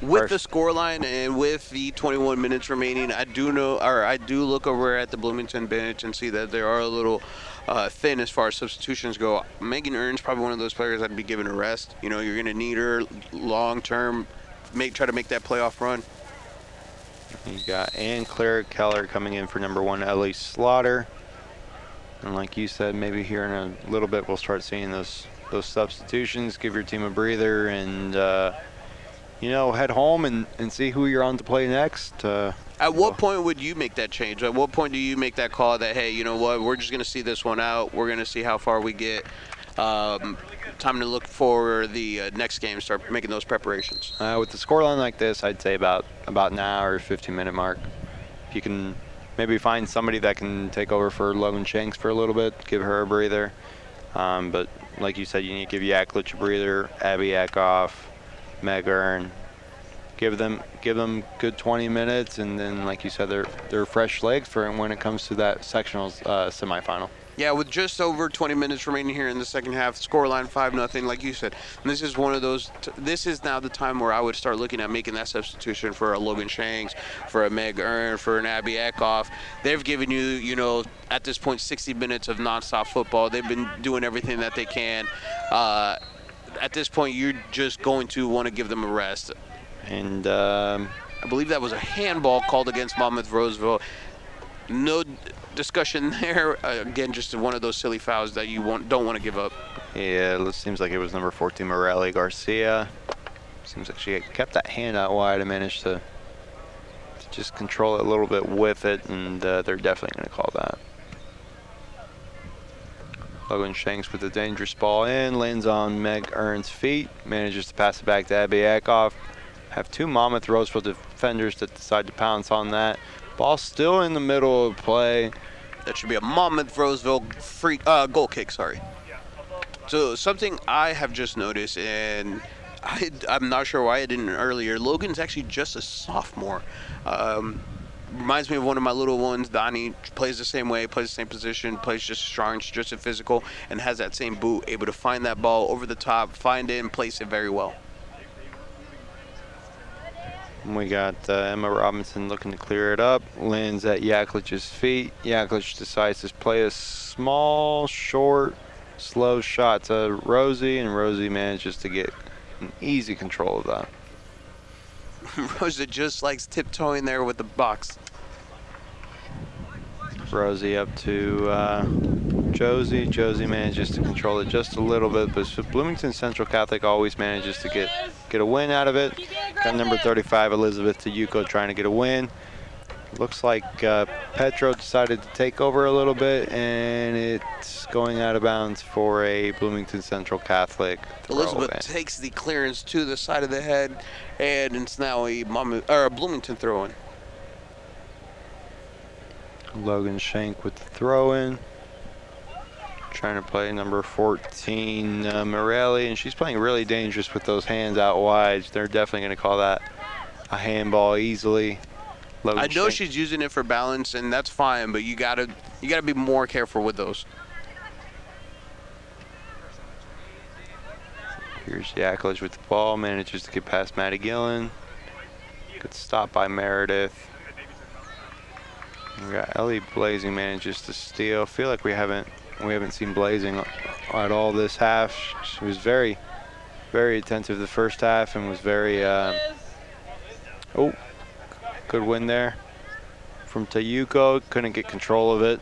Speaker 1: With
Speaker 5: First-
Speaker 1: the scoreline and with the 21 minutes remaining, I do know, or I do look over at the Bloomington bench and see that they are a little uh, thin as far as substitutions go. Megan Earns probably one of those players I'd be giving a rest. You know, you're going to need her long term. Make try to make that playoff run.
Speaker 5: You got Ann Claire Keller coming in for number one, Ellie Slaughter. And like you said, maybe here in a little bit we'll start seeing those those substitutions. Give your team a breather and uh, you know head home and, and see who you're on to play next. Uh,
Speaker 1: At what point would you make that change? At what point do you make that call that hey, you know what, we're just going to see this one out. We're going to see how far we get. Um, time to look for the uh, next game. Start making those preparations.
Speaker 5: Uh, with the scoreline like this, I'd say about about an hour, 15 minute mark. If you can maybe find somebody that can take over for Logan Shanks for a little bit, give her a breather. Um, but like you said, you need to give Yaklich a breather, Abby Eckhoff, Meg Ernst. Give them give them good 20 minutes, and then like you said, they're they're fresh legs for when it comes to that sectionals uh, semifinal.
Speaker 1: Yeah, with just over 20 minutes remaining here in the second half, scoreline five nothing. Like you said, this is one of those. T- this is now the time where I would start looking at making that substitution for a Logan Shanks, for a Meg Ernst, for an Abby Eckhoff. They've given you, you know, at this point, 60 minutes of nonstop football. They've been doing everything that they can. Uh, at this point, you're just going to want to give them a rest.
Speaker 5: And um,
Speaker 1: I believe that was a handball called against Monmouth Roseville. No discussion there. Uh, again, just one of those silly fouls that you don't want to give up.
Speaker 5: Yeah, it seems like it was number 14, Morelli Garcia. Seems like she kept that hand out wide and managed to, to just control it a little bit with it, and uh, they're definitely going to call that. Logan Shanks with a dangerous ball in, lands on Meg Ernst's feet, manages to pass it back to Abby Eckhoff. Have two Monmouth Roseville defenders that decide to pounce on that. Ball still in the middle of play.
Speaker 1: That should be a Monmouth Roseville free uh, goal kick. Sorry. So something I have just noticed, and I, I'm not sure why I didn't earlier. Logan's actually just a sophomore. Um, reminds me of one of my little ones. Donnie plays the same way, plays the same position, plays just strong, just physical, and has that same boot, able to find that ball over the top, find it, and place it very well.
Speaker 5: We got uh, Emma Robinson looking to clear it up. Lands at Yaklich's feet. Yaklich decides to play a small, short, slow shot to Rosie, and Rosie manages to get an easy control of that.
Speaker 1: Rosie just likes tiptoeing there with the box.
Speaker 5: Rosie up to uh, Josie. Josie manages to control it just a little bit, but Bloomington Central Catholic always manages to get get a win out of it. Got number 35 Elizabeth Tayuko trying to get a win. Looks like uh, Petro decided to take over a little bit, and it's going out of bounds for a Bloomington Central Catholic.
Speaker 1: Elizabeth
Speaker 5: in.
Speaker 1: takes the clearance to the side of the head, and it's now a, Mom- or a Bloomington throw-in.
Speaker 5: Logan Shank with the throw in. Trying to play number 14, uh, Morelli, and she's playing really dangerous with those hands out wide. They're definitely going to call that a handball easily.
Speaker 1: I know she's using it for balance, and that's fine, but you gotta you gotta be more careful with those.
Speaker 5: Here's Yaklich with the ball, manages to get past Maddie Gillen. Good stop by Meredith. We got Ellie Blazing manages to steal. Feel like we haven't we haven't seen Blazing at all this half. She was very very attentive the first half and was very uh, oh good win there from Tayuko. Couldn't get control of it.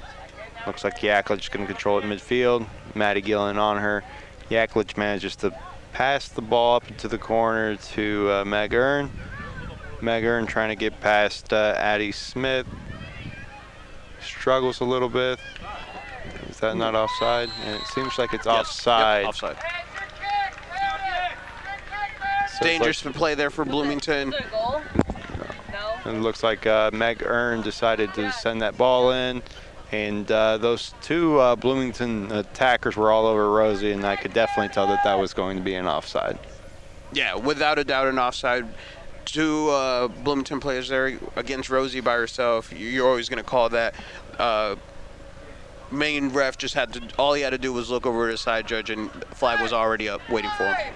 Speaker 5: Looks like Yaklich couldn't control it midfield. Maddie Gillen on her. Yaklich manages to pass the ball up into the corner to uh, Meg Ernst. Meg Ernst trying to get past uh, Addie Smith. Struggles a little bit. Is that not offside? And it seems like it's
Speaker 1: Yes,
Speaker 5: offside.
Speaker 1: Yep, offside.
Speaker 5: So it's
Speaker 1: Dangerous play there for Bloomington.
Speaker 6: Is there a goal?
Speaker 5: like-
Speaker 6: No.
Speaker 5: It looks like uh, Meg Ernst decided to send that ball in. And uh, those two uh, Bloomington attackers were all over Rosie, and I could definitely tell that that was going to be an offside.
Speaker 1: Yeah, without a doubt, an offside. two uh, Bloomington players there against Rosie by herself. You're always going to call that. Uh, main ref just had to. All he had to do was look over to the side judge, and flag was already up, waiting for him.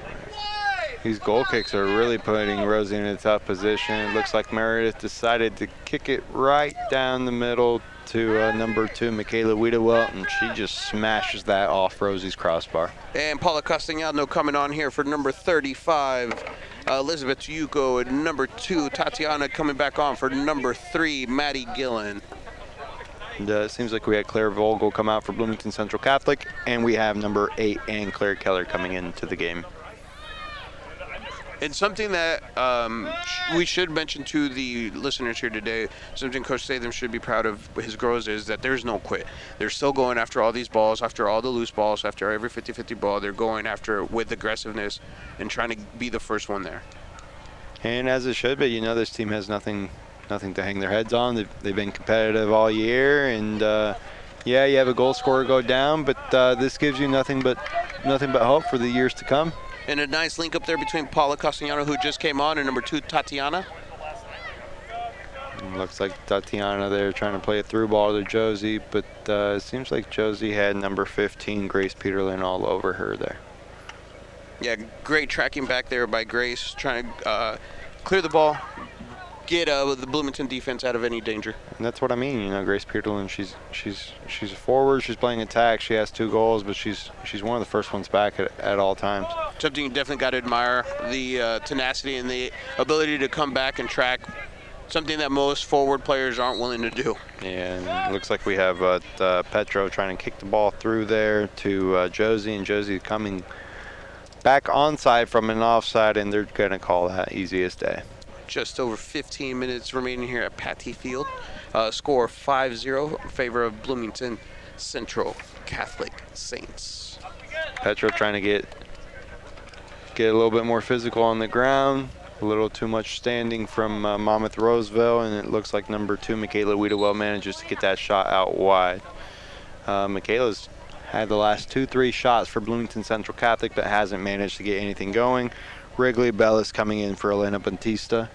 Speaker 5: These goal kicks are really putting Rosie in a tough position. It looks like Meredith decided to kick it right down the middle to uh, number two, Michaela Wiedewelt, and she just smashes that off Rosie's crossbar.
Speaker 1: And Paula Castellano coming on here for number 35. Uh, Elizabeth Yuko at number two, Tatiana coming back on for number three, Maddie Gillen.
Speaker 5: And, uh, it seems like we had Claire Vogel come out for Bloomington Central Catholic, and we have number eight Ann Claire Keller coming into the game.
Speaker 1: And something that um, sh- we should mention to the listeners here today, something Coach Statham should be proud of his girls is that there's no quit. They're still going after all these balls, after all the loose balls, after every 50-50 ball. They're going after it with aggressiveness and trying to be the first one there.
Speaker 5: And as it should be, you know, this team has nothing, nothing to hang their heads on. They've, they've been competitive all year, and uh, yeah, you have a goal scorer go down, but uh, this gives you nothing but, nothing but hope for the years to come.
Speaker 1: And a nice link up there between Paula Castellano, who just came on, and number two, Tatiana.
Speaker 5: And looks like Tatiana there trying to play a through ball to Josie, but uh, it seems like Josie had number 15, Grace Peterlin, all over her there.
Speaker 1: Yeah, great tracking back there by Grace, trying to uh, clear the ball, get uh, the Bloomington defense out of any danger.
Speaker 5: And that's what I mean, you know, Grace Peterlin, she's she's she's a forward, she's playing attack, she has two goals, but she's she's one of the first ones back at, at all times.
Speaker 1: Something you definitely got to admire the uh, tenacity and the ability to come back and track. Something that most forward players aren't willing to do.
Speaker 5: And it looks like we have uh, uh, Petro trying to kick the ball through there to uh, Josie, and Josie coming back onside from an offside, and they're going to call that easiest day.
Speaker 1: Just over 15 minutes remaining here at Pattee Field. Uh, score 5-0 in favor of Bloomington Central Catholic Saints.
Speaker 5: Petro trying to get get a little bit more physical on the ground. A little too much standing from uh, Monmouth Roseville, and it looks like number two, Michaela Wiedewelt, manages to get that shot out wide. Uh, Michaela's had the last two, three shots for Bloomington Central Catholic, but hasn't managed to get anything going. Wrigley Bell is coming in for Elena Batista.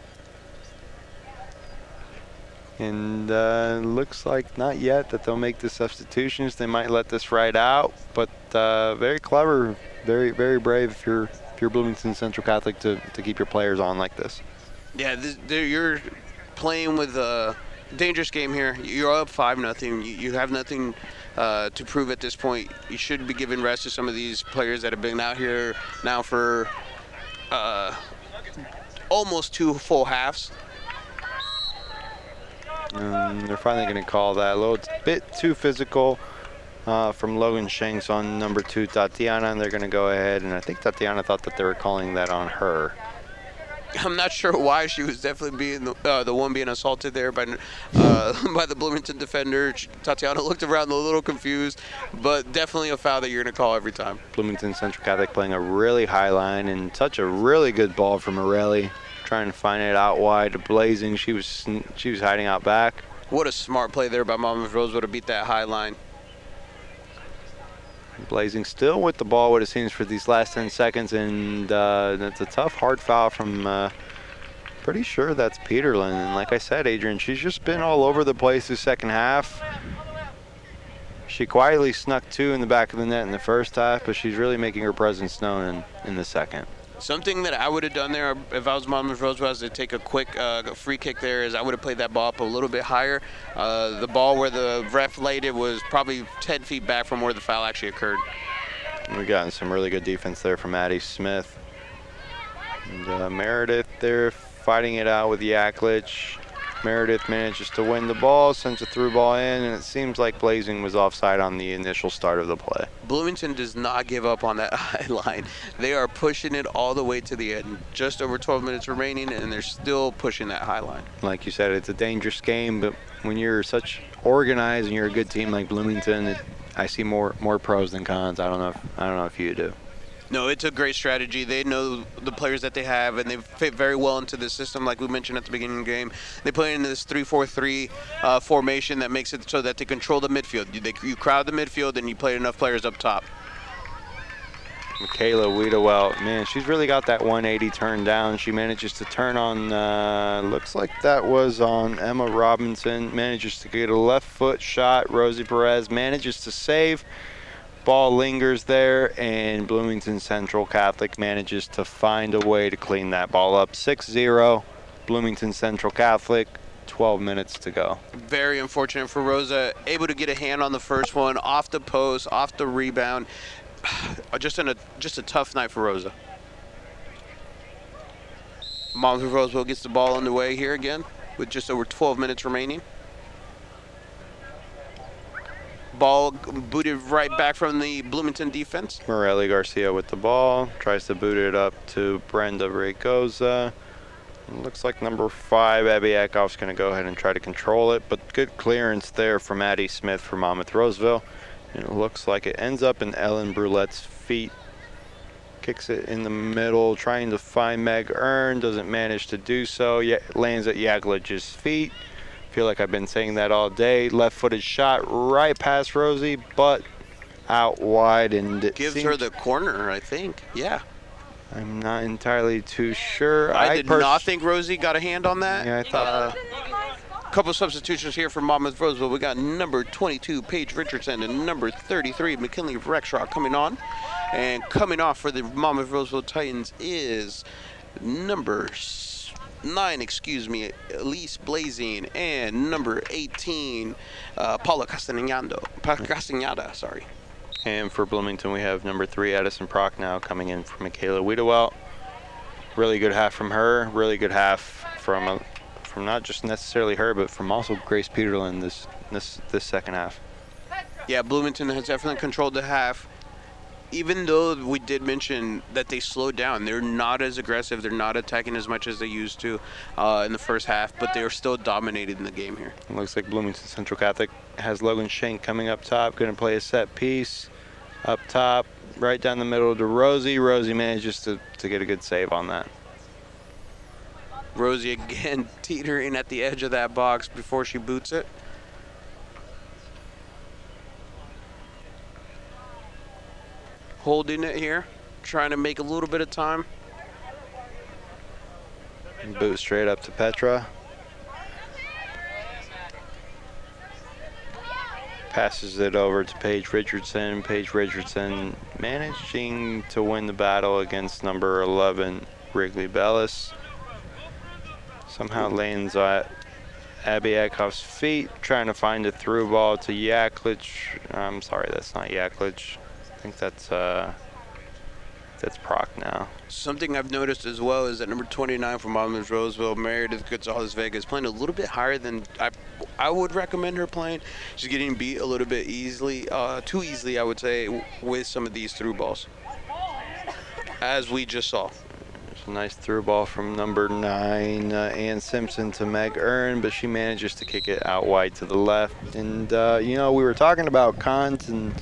Speaker 5: And uh, looks like not yet that they'll make the substitutions. They might let this ride out, but uh, very clever, very very brave if you're if you're Bloomington Central Catholic to, to keep your players on like this.
Speaker 1: Yeah, this, you're playing with a dangerous game here. You're up five nothing. You, you have nothing uh, to prove at this point. You should be giving rest to some of these players that have been out here now for uh, almost two full halves.
Speaker 5: Um, they're finally going to call that a little bit too physical uh, from Logan Shanks on number two, Tatiana, and they're going to go ahead. And I think Tatiana thought that they were calling that on her.
Speaker 1: I'm not sure why she was definitely being the, uh, the one being assaulted there by uh, by the Bloomington defender. Tatiana looked around a little confused, but definitely a foul that you're going to call every time.
Speaker 5: Bloomington Central Catholic playing a really high line and such a really good ball from Morelli, trying to find it out wide to Blazing. She was she was hiding out back.
Speaker 1: What a smart play there by Monmouth Roseville to beat that high line.
Speaker 5: Blazing still with the ball, what it seems for these last 10 seconds, and uh, it's a tough, hard foul from. Uh, pretty sure that's Peterlin. And like I said, Adrian, she's just been all over the place this second half. She quietly snuck two in the back of the net in the first half, but she's really making her presence known in, in the second.
Speaker 1: Something that I would have done there if I was Monmouth Roseville is to take a quick uh, free kick there is I would have played that ball up a little bit higher. Uh, the ball where the ref laid it was probably 10 feet back from where the foul actually occurred.
Speaker 5: We've gotten some really good defense there from Addie Smith. And uh, Meredith there fighting it out with Yaklich. Meredith manages to win the ball, sends a through ball in, and it seems like Blazing was offside on the initial start of the play.
Speaker 1: Bloomington does not give up on that high line. They are pushing it all the way to the end. Just over 12 minutes remaining, and they're still pushing that high line.
Speaker 5: Like you said, it's a dangerous game, but when you're such organized and you're a good team like Bloomington, it, I see more more pros than cons. I don't know. If, I don't know if you do.
Speaker 1: No, it's a great strategy. They know the players that they have, and they fit very well into the system. Like we mentioned at the beginning of the game, they play in this 3-4-3 uh, formation that makes it so that they control the midfield. You, they, you crowd the midfield, and you play enough players up top.
Speaker 5: Michaela Wiedewelt, man, she's really got that 180 turned down. She manages to turn on, uh, looks like that was on Emma Robinson. Manages to get a left foot shot. Rosie Perez manages to save. Ball lingers there, and Bloomington Central Catholic manages to find a way to clean that ball up. 6 0, Bloomington Central Catholic. 12 minutes to go.
Speaker 1: Very unfortunate for Rosa. Able to get a hand on the first one, off the post, off the rebound. Uh, just in a just a tough night for Rosa. Of Roseville gets the ball underway here again with just over 12 minutes remaining. Ball booted right back from the Bloomington defense.
Speaker 5: Morelli Garcia with the ball. Tries to boot it up to Brenda Raygoza. Looks like number five, Abby Eckhoff's going to go ahead and try to control it, but good clearance there from Addie Smith from Monmouth Roseville. And it looks like it ends up in Ellen Brulette's feet. Kicks it in the middle, trying to find Meg Ernst. Doesn't manage to do so. Yet lands at Yaklich's feet. Feel like I've been saying that all day. Left-footed shot right past Rosie, but out wide and it
Speaker 1: Gives
Speaker 5: seems-
Speaker 1: her the corner, I think. Yeah.
Speaker 5: I'm not entirely too sure.
Speaker 1: I, did
Speaker 5: pers-
Speaker 1: not think Rosie got a hand on that.
Speaker 5: Yeah, I thought.
Speaker 1: Uh, a couple substitutions here for Monmouth Roseville. We got number 22, Paige Richardson, and number 33, McKinley Rexraw coming on. And coming off for the Monmouth Roseville Titans is number 9, excuse me, Elise Blazing, and number 18, uh, Paula Castagnado. Pa- Castagnada, sorry.
Speaker 5: And for Bloomington, we have number three, Addison Prock now coming in for Michaela Wiedewelt. Really good half from her. Really good half from uh, from not just necessarily her, but from also Grace Peterlin this this this second half.
Speaker 1: Yeah, Bloomington has definitely controlled the half. Even though we did mention that they slowed down, they're not as aggressive. They're not attacking as much as they used to uh, in the first half, but they are still dominating the game here.
Speaker 5: It looks like Bloomington Central Catholic has Logan Shank coming up top, going to play a set piece up top, right down the middle to Rosie. Rosie manages to, to get a good save on that.
Speaker 1: Rosie again teetering at the edge of that box before she boots it. Holding it here, trying to make a little bit of time.
Speaker 5: Boot straight up to Petra. Passes it over to Paige Richardson. Paige Richardson managing to win the battle against number 11, Wrigley Bellis. Somehow lands at Abby Eckhoff's feet, trying to find a through ball to Yaklich. I'm sorry, that's not Yaklich. I think that's uh, that's Prock now.
Speaker 1: Something I've noticed as well is that number 29 from Monmouth Roseville, Meredith Gonzalez Vega, is playing a little bit higher than I, I would recommend her playing. She's getting beat a little bit easily, uh, too easily, I would say, with some of these through balls, as we just saw.
Speaker 5: There's a nice through ball from number nine, uh, Ann Simpson to Meg Ernst, but she manages to kick it out wide to the left. And, uh, you know, we were talking about cons, and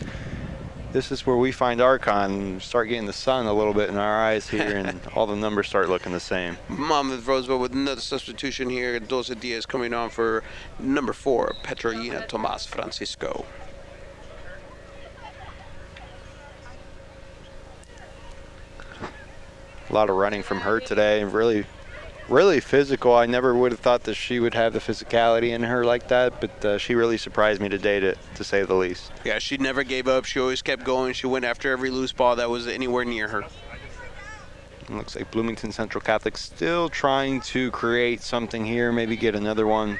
Speaker 5: this is where we find our con, start getting the sun a little bit in our eyes here, and all the numbers start looking the same.
Speaker 1: Monmouth Roseville with another substitution here. Dulce Diaz coming on for number four, Petrolina Tomas Francisco.
Speaker 5: A lot of running from her today, and really, really physical. I never would have thought that she would have the physicality in her like that, but uh, she really surprised me today, to, to say the least.
Speaker 1: Yeah, she never gave up. She always kept going. She went after every loose ball that was anywhere near her.
Speaker 5: It looks like Bloomington Central Catholic still trying to create something here, maybe get another one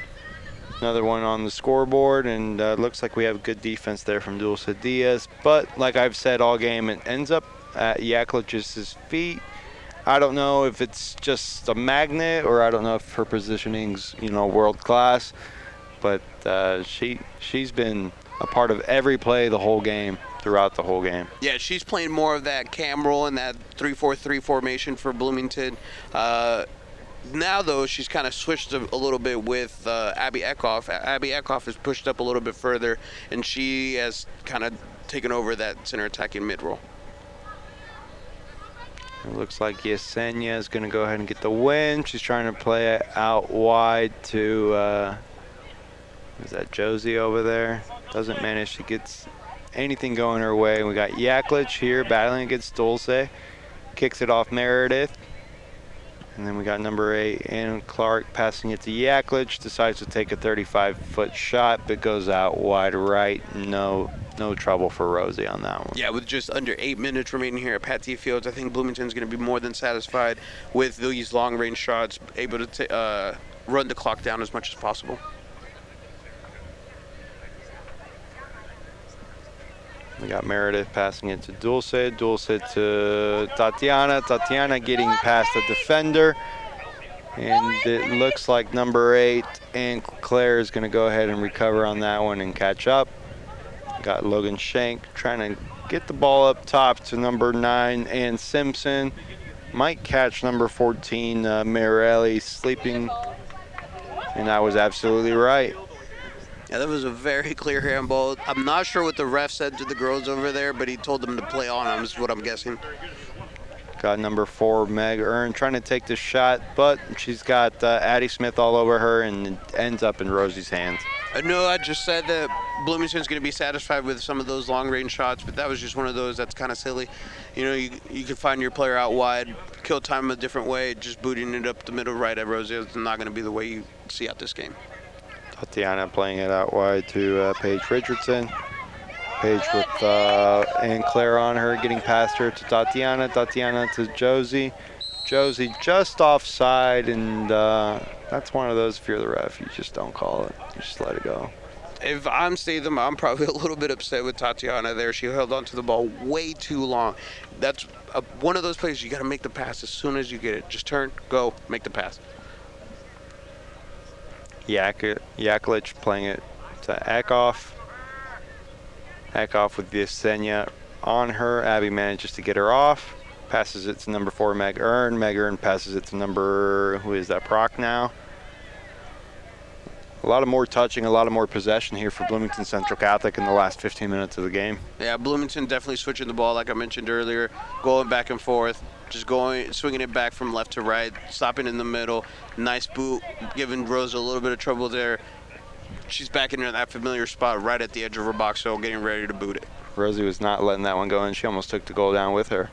Speaker 5: another one on the scoreboard and uh, looks like we have good defense there from Dulce Diaz. But like I've said all game, it ends up at Yaklich's feet. I don't know if it's just a magnet or I don't know if her positioning's, you know, world class. But uh, she she's been a part of every play the whole game, throughout the whole game.
Speaker 1: Yeah, she's playing more of that CAM role and that 3-4-3 formation for Bloomington. Uh, now, though, she's kind of switched a, a little bit with uh, Abby Eckhoff. Abby Eckhoff has pushed up a little bit further, and she has kind of taken over that center attacking mid role.
Speaker 5: It looks like Yesenia is going to go ahead and get the win. She's trying to play it out wide to, uh, is that Josie over there? Doesn't manage to get anything going her way. We got Yaklich here battling against Dulce. Kicks it off Meredith. And then we got number eight, Ann Clark, passing it to Yaklich. Decides to take a 35-foot shot, but goes out wide right. No, no trouble for Rosie on that one.
Speaker 1: Yeah, with just under eight minutes remaining here at Pattee Fields, I think Bloomington's going to be more than satisfied with these long-range shots, able to uh, run the clock down as much as possible.
Speaker 5: We got Meredith passing it to Dulce. Dulce to Tatiana. Tatiana getting past the defender. And it looks like number eight Ann Claire is going to go ahead and recover on that one and catch up. Got Logan Shank trying to get the ball up top to number nine Ann Simpson. Might catch number 14, uh, Mirelli, sleeping. And I was absolutely right.
Speaker 1: Yeah, that was a very clear handball. I'm not sure what the ref said to the girls over there, but he told them to play on them, is what I'm guessing.
Speaker 5: Got number four, Meg Ernst, trying to take the shot, but she's got uh, Addie Smith all over her and it ends up in Rosie's hands.
Speaker 1: I know I just said that Bloomington's going to be satisfied with some of those long range shots, but that was just one of those that's kind of silly. You know, you, you can find your player out wide, kill time a different way, just booting it up the middle right at Rosie is not going to be the way you see out this game.
Speaker 5: Tatiana playing it out wide to uh, Paige Richardson. Paige with uh, Ann Claire on her, getting past her to Tatiana. Tatiana to Josie. Josie just offside, and uh, that's one of those. If you're the ref, you just don't call it. You just let it go.
Speaker 1: If I'm Statham, I'm probably a little bit upset with Tatiana there. She held onto the ball way too long. That's a, one of those plays you got to make the pass as soon as you get it. Just turn, go, make the pass.
Speaker 5: Yak Yaklich playing it to Eckhoff. Eckhoff with Yesenia on her. Abby manages to get her off. Passes it to number four, Meg Ernst. Meg Ernst passes it to number, who is that, Prock now? A lot of more touching, a lot of more possession here for Bloomington Central Catholic in the last 15 minutes of the game.
Speaker 1: Yeah, Bloomington definitely switching the ball, like I mentioned earlier, going back and forth, just going, swinging it back from left to right, stopping in the middle. Nice boot, giving Rose a little bit of trouble there. She's back in that familiar spot right at the edge of her box, so getting ready to boot it.
Speaker 5: Rosie was not letting that one go and She almost took the goal down with her.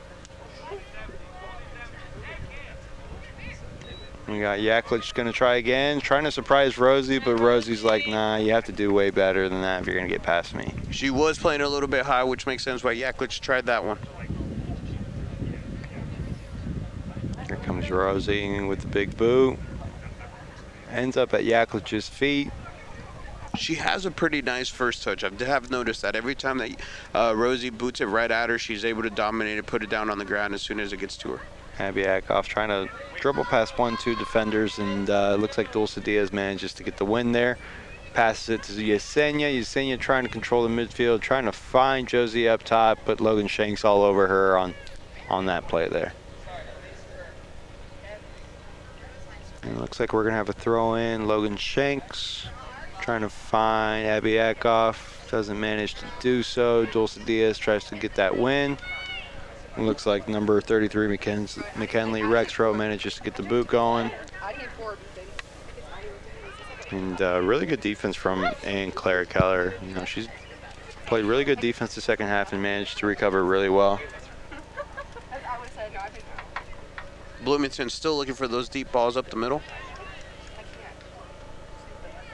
Speaker 5: We got Yaklich going to try again, trying to surprise Rosie, but Rosie's like, nah, you have to do way better than that if you're going to get past me.
Speaker 1: She was playing a little bit high, which makes sense why Yaklich tried that one.
Speaker 5: Here comes Rosie with the big boot. Ends up at Yaklich's feet.
Speaker 1: She has a pretty nice first touch. I have noticed that every time that uh, Rosie boots it right at her, she's able to dominate it, put it down on the ground as soon as it gets to her.
Speaker 5: Abby Eckhoff trying to dribble past one, two defenders, and uh, looks like Dulce Diaz manages to get the win there. Passes it to Yesenia. Yesenia trying to control the midfield, trying to find Josie up top, but Logan Shanks all over her on, on that play there. And it looks like we're going to have a throw in. Logan Shanks trying to find Abby Eckhoff. Doesn't manage to do so. Dulce Diaz tries to get that win. It looks like number 33 McKin- McKinley Rexrow manages to get the boot going. And uh, really good defense from Ann Claire Keller. You know, she's played really good defense the second half and managed to recover really well.
Speaker 1: Bloomington still looking for those deep balls up the middle.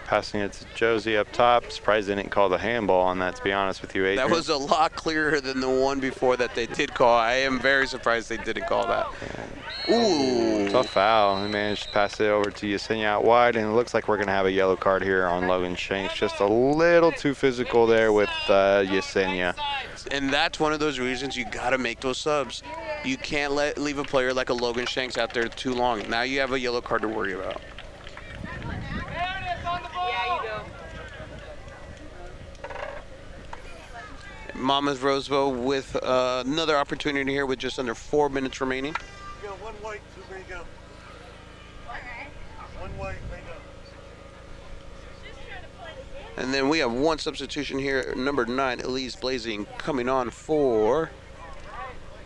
Speaker 5: Passing it to Josie up top. Surprised they didn't call the handball on that, to be honest with you, Adrian.
Speaker 1: That was a lot clearer than the one before that they did call. I am very surprised they didn't call that. Ooh.
Speaker 5: Tough foul. They managed to pass it over to Yesenia out wide, and it looks like we're going to have a yellow card here on Logan Shanks. Just a little too physical there with uh, Yesenia.
Speaker 1: And that's one of those reasons you got to make those subs. You can't let leave a player like a Logan Shanks out there too long. Now you have a yellow card to worry about. Monmouth Roseville with uh, another opportunity here with just under four minutes remaining.
Speaker 7: You go one white, go. One white, green, go.
Speaker 1: And then we have one substitution here, number nine, Elise Blazing, coming on for.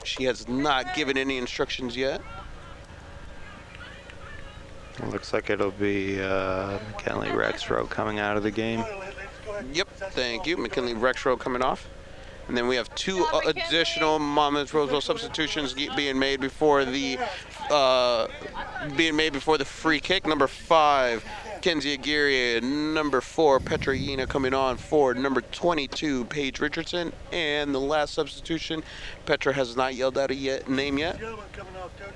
Speaker 1: She has not given any instructions yet.
Speaker 5: It looks like it'll be uh, McKinley Rexrow coming out of the game.
Speaker 7: Go ahead, ladies, go ahead.
Speaker 1: Yep, thank you. McKinley Rexrow coming off. And then we have two uh, additional Monmouth Roseville substitutions ge- being made before the uh, being made before the free kick. Number five, Kenzie Aguirre. Number four, Petra Yena coming on for number 22, Paige Richardson. And the last substitution, Petra has not yelled out a yet, name yet.
Speaker 7: Gentlemen coming off, coach.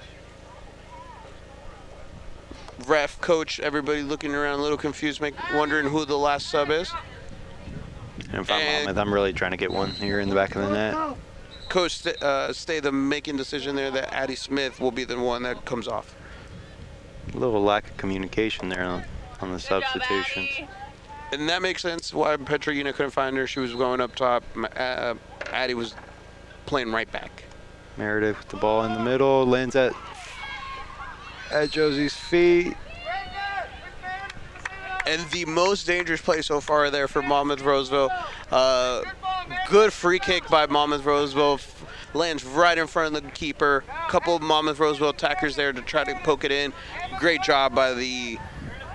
Speaker 1: Ref, coach, everybody looking around a little confused, make, wondering who the last sub is.
Speaker 5: And if I'm
Speaker 1: And-
Speaker 5: Monmouth, I'm really trying to get one here in the back of the net.
Speaker 1: Coach uh, Statham making decision there that Addie Smith will be the one that comes off.
Speaker 5: A little lack of communication there on, on the
Speaker 6: Good job,
Speaker 5: substitutions.
Speaker 6: Addie.
Speaker 1: And that makes sense why Petrina couldn't find her. She was going up top. Uh, Addie was playing right back.
Speaker 5: Meredith with the ball in the middle, lands at at Josie's feet.
Speaker 1: And the most dangerous play so far there for Monmouth Roseville. Uh, good free kick by Monmouth Roseville. Lands right in front of the keeper. Couple of Monmouth Roseville attackers there to try to poke it in. Great job by the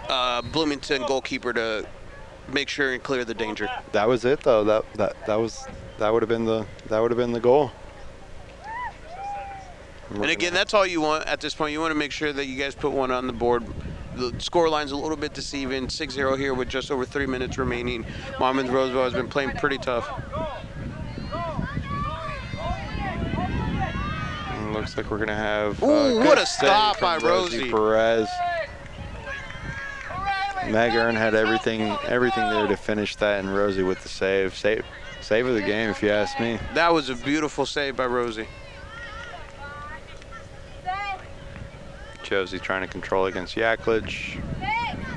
Speaker 1: uh, Bloomington goalkeeper to make sure and clear the danger.
Speaker 5: That was it though. That that that was that would have been the that would have been the goal.
Speaker 1: And again, that's all you want at this point. You want to make sure that you guys put one on the board. The score line's a little bit deceiving. 6-0 here with just over three minutes remaining. Monmouth Roseville has been playing pretty tough.
Speaker 5: And looks like we're gonna have. uh,
Speaker 1: Ooh, what a stop by Rosie.
Speaker 5: Perez. Meg Ernst had everything everything there to finish that, and Rosie with the save. Save save of the game, if you ask me.
Speaker 1: That was a beautiful save by Rosie.
Speaker 5: Josie trying to control against Yaklich.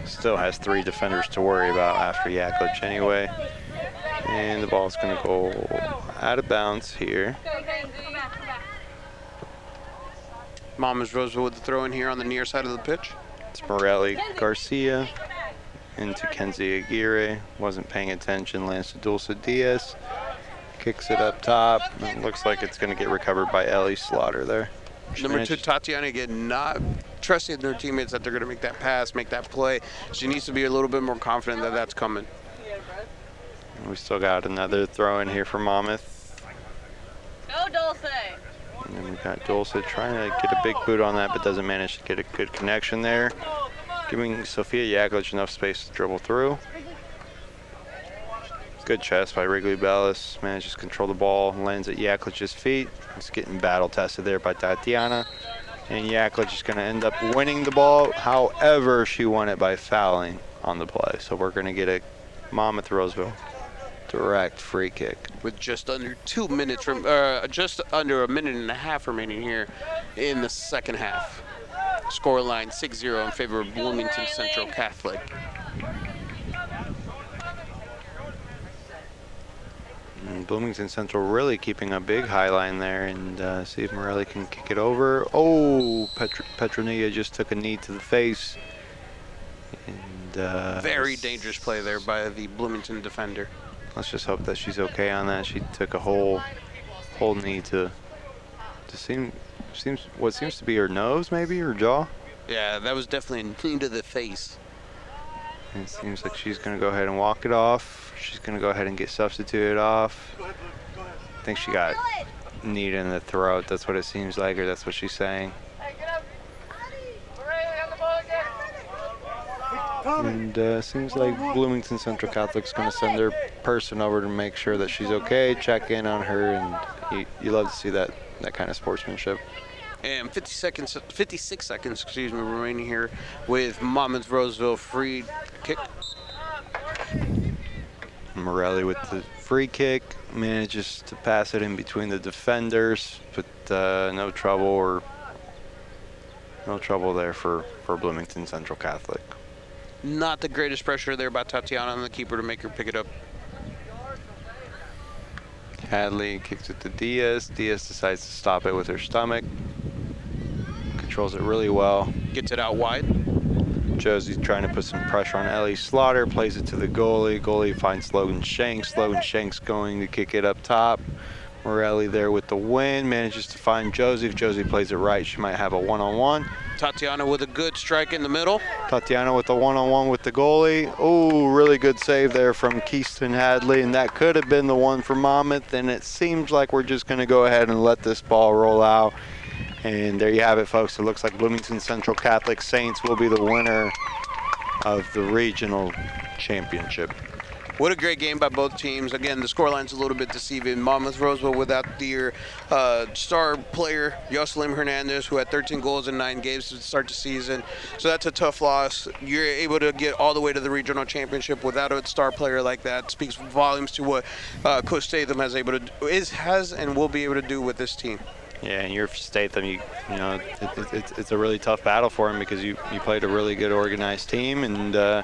Speaker 5: Still has three defenders to worry about after Yaklich anyway. And the ball's going to go out of bounds here.
Speaker 6: Kenzie.
Speaker 1: Monmouth with the throw in here on the near side of the pitch.
Speaker 5: It's Morelli Garcia into Kenzie Aguirre. Wasn't paying attention. Lands to Dulce Diaz. Kicks it up top. And looks like it's going to get recovered by Ellie Slaughter there. She
Speaker 1: Number two, Tatiana, again, not trusting their teammates that they're going to make that pass, make that play. She needs to be a little bit more confident that that's coming.
Speaker 5: We still got another throw in here for Monmouth.
Speaker 6: Go, Dulce.
Speaker 5: And then we got Dulce trying to get a big boot on that, but doesn't manage to get a good connection there. Giving Sophia Yaklich enough space to dribble through. Good chest by Wrigley Bellis. Manages to control the ball, lands at Yaklich's feet. It's getting battle tested there by Tatiana. And Yaklich is going to end up winning the ball. However, she won it by fouling on the play. So we're going to get a Monmouth Roseville direct free kick.
Speaker 1: with just under two minutes, from, uh, just under a minute and a half remaining here in the second half. Score line 6-0 in favor of Bloomington Central Catholic.
Speaker 5: And Bloomington Central really keeping a big high line there and uh, see if Morelli can kick it over. Oh, Petr- Petronilla just took a knee to the face. And uh,
Speaker 1: Very dangerous play there by the Bloomington defender.
Speaker 5: Let's just hope that she's okay on that. She took a whole whole knee to to seem seems what seems to be her nose maybe her jaw.
Speaker 1: Yeah, that was definitely into the face.
Speaker 5: And it seems like she's gonna go ahead and walk it off. She's gonna go ahead and get substituted off.
Speaker 7: Go ahead, Luke. Go ahead.
Speaker 5: I think she got kneed in the throat. That's what it seems like, or that's what she's saying. And uh, seems like Bloomington Central Catholic's going to send their person over to make sure that she's okay, check in on her, and you, you love to see that that kind of sportsmanship.
Speaker 1: And 50 seconds, 56 seconds, excuse me, remaining here with Monmouth Roseville free kick.
Speaker 5: Morelli with the free kick manages to pass it in between the defenders, but uh, no trouble or no trouble there for for Bloomington Central Catholic.
Speaker 1: Not the greatest pressure there by Tatiana on the keeper to make her pick it up.
Speaker 5: Hadley kicks it to Diaz. Diaz decides to stop it with her stomach. Controls it really well.
Speaker 1: Gets it out wide.
Speaker 5: Josie's trying to put some pressure on Ellie Slaughter, plays it to the goalie. Goalie finds Logan Shanks. Logan Shanks going to kick it up top. Morelli there with the win, manages to find Josie. If Josie plays it right, she might have a one-on-one.
Speaker 1: Tatiana with a good strike in the middle.
Speaker 5: Tatiana with the one-on-one with the goalie. Oh, really good save there from Keyston Hadley, and that could have been the one for Monmouth. And it seems like we're just going to go ahead and let this ball roll out. And there you have it, folks. It looks like Bloomington Central Catholic Saints will be the winner of the regional championship.
Speaker 1: What a great game by both teams. Again, the scoreline's a little bit deceiving. Monmouth Roseville without their uh, star player, Yoselin Hernandez, who had 13 goals in nine games to start the season. So that's a tough loss. You're able to get all the way to the regional championship without a star player like that. Speaks volumes to what uh, Coach Statham has able to do, is has and will be able to do with this team.
Speaker 5: Yeah, and your Statham, you you know, it, it, it's it's a really tough battle for him because you you played a really good organized team, and uh,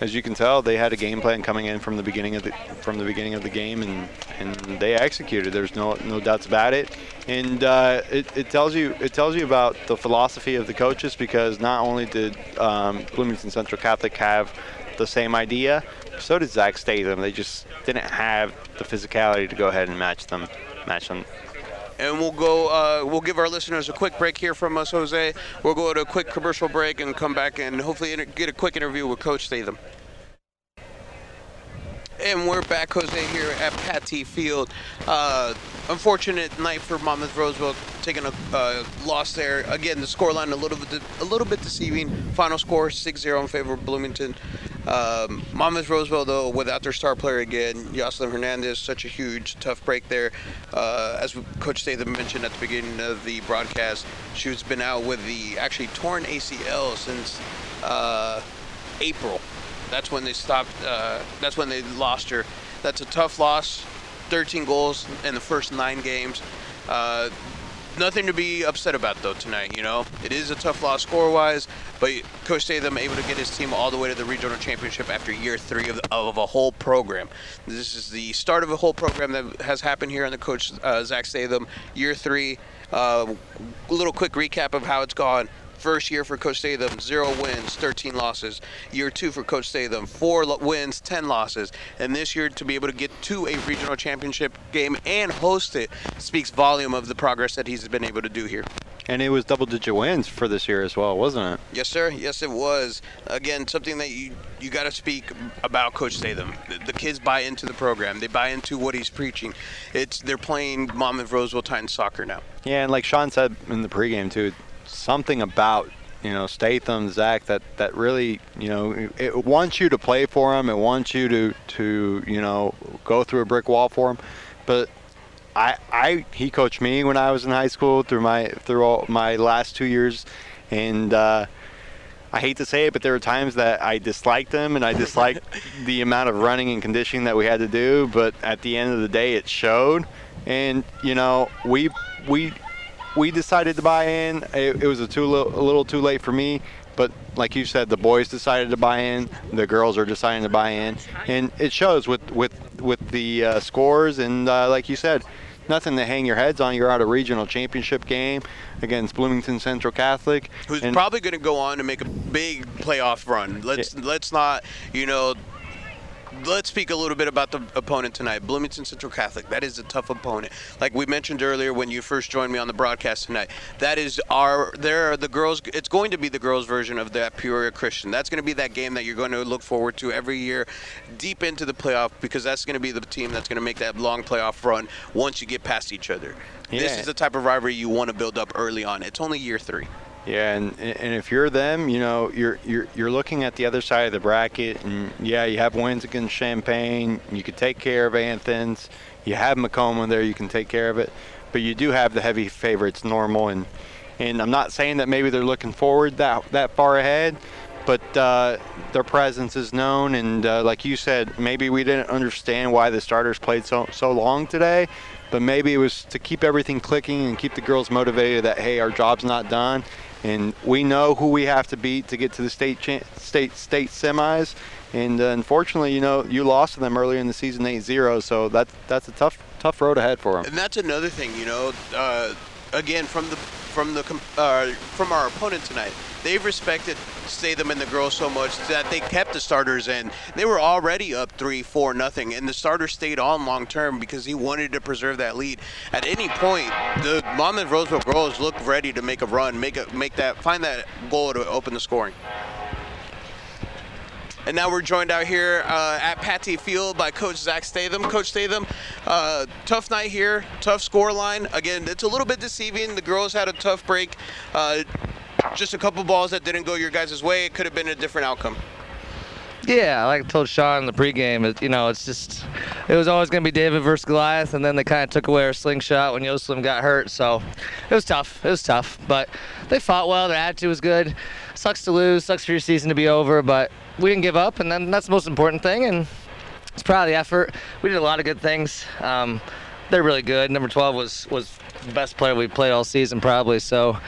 Speaker 5: as you can tell, they had a game plan coming in from the beginning of the from the beginning of the game, and and they executed. There's no no doubts about it, and uh, it, it tells you it tells you about the philosophy of the coaches because not only did um, Bloomington Central Catholic have the same idea, so did Zach Statham. They just didn't have the physicality to go ahead and match them match them
Speaker 1: and we'll go. Uh, we'll give our listeners a quick break here from us, Jose. We'll go to a quick commercial break and come back and hopefully inter- get a quick interview with Coach Statham. And we're back, Jose, here at Pattee Field. Uh, unfortunate night for Monmouth Roseville, taking a uh, loss there. Again, the scoreline a little bit a little bit deceiving. Final score 6-0 in favor of Bloomington. Um, Monmouth Roseville, though, without their star player again, Yoselin Hernandez, such a huge, tough break there. Uh, as Coach Statham mentioned at the beginning of the broadcast, she's been out with the actually torn ACL since uh, April. That's when they stopped. Uh, that's when they lost her. That's a tough loss. 13 goals in the first nine games. Uh, nothing to be upset about though tonight. You know, it is a tough loss score-wise, but Coach Statham able to get his team all the way to the regional championship after year three of, of a whole program. This is the start of a whole program that has happened here under Coach uh, Zach Statham. Year three. Uh, a little quick recap of how it's gone. First year for Coach Statham, zero wins, 13 losses. Year two for Coach Statham, four wins, 10 losses. And this year to be able to get to a regional championship game and host it speaks volume of the progress that he's been able to do here.
Speaker 5: And it was double-digit wins for this year as well, wasn't it?
Speaker 1: Yes, sir. Yes, it was. Again, something that you you got to speak about Coach Statham. The, the kids buy into the program. They buy into what he's preaching. It's they're playing Monmouth Roseville Titans soccer now.
Speaker 5: Yeah, and like Sean said in the pregame too, something about you know Statham, Zach that that really you know it wants you to play for him. It wants you to to you know go through a brick wall for him, but. I, I he coached me when I was in high school through my through all my last two years, and uh, I hate to say it, but there were times that I disliked him and I disliked the amount of running and conditioning that we had to do. But at the end of the day, it showed, and you know we we we decided to buy in. It, it was a, too li- a little too late for me, but like you said, the boys decided to buy in. The girls are deciding to buy in, and it shows with with with the uh, scores. And uh, like you said, nothing to hang your heads on. You're out a regional championship game against Bloomington Central Catholic,
Speaker 1: who's probably going to go on to make a big playoff run. Let's let's not, you know, let's speak a little bit about the opponent tonight. Bloomington Central Catholic. That is a tough opponent. Like we mentioned earlier when you first joined me on the broadcast tonight. That is our there are the girls it's going to be the girls version of that Peoria Christian. That's going to be that game that you're going to look forward to every year deep into the playoff because that's going to be the team that's going to make that long playoff run once you get past each other. This is the type of rivalry you want to build up early on. It's only year 3.
Speaker 5: Yeah, and and if you're them, you know, you're you're you're looking at the other side of the bracket, and yeah, you have wins against Champaign. You could take care of Athens. You have Macomb there. You can take care of it, but you do have the heavy favorites, Normal, and and I'm not saying that maybe they're looking forward that that far ahead, but uh, their presence is known, and uh, like you said, maybe we didn't understand why the starters played so so long today. But maybe it was to keep everything clicking and keep the girls motivated that hey, our job's not done, and we know who we have to beat to get to the state cha- state state semis. And uh, unfortunately, you know, you lost to them earlier in the season 8-0, so that's that's a tough tough road ahead for them.
Speaker 1: And that's another thing, you know. Uh, again, from the from the uh, from our opponent tonight, they've respected Statham and the girls so much that they kept the starters in. They were already up three, four, nothing, and the starter stayed on long term because he wanted to preserve that lead. At any point, the Monmouth Roseville girls look ready to make a run, make a make that find that goal to open the scoring. And now we're joined out here uh, at Pattee Field by Coach Zach Statham. Coach Statham, uh, tough night here, tough score line. Again, it's a little bit deceiving. The girls had a tough break. Uh, just a couple balls that didn't go your guys' way. It could have been a different outcome.
Speaker 8: Yeah, like I told Sean in the pregame, it, you know, it's just, it was always going to be David versus Goliath, and then they kind of took away our slingshot when Yoselin got hurt, so it was tough. It was tough, but they fought well. Their attitude was good. Sucks to lose, sucks for your season to be over, but we didn't give up, and then that's the most important thing, and it's proud of the effort. We did a lot of good things. Um, they're really good. Number 12 was was the best player we played all season, probably. So,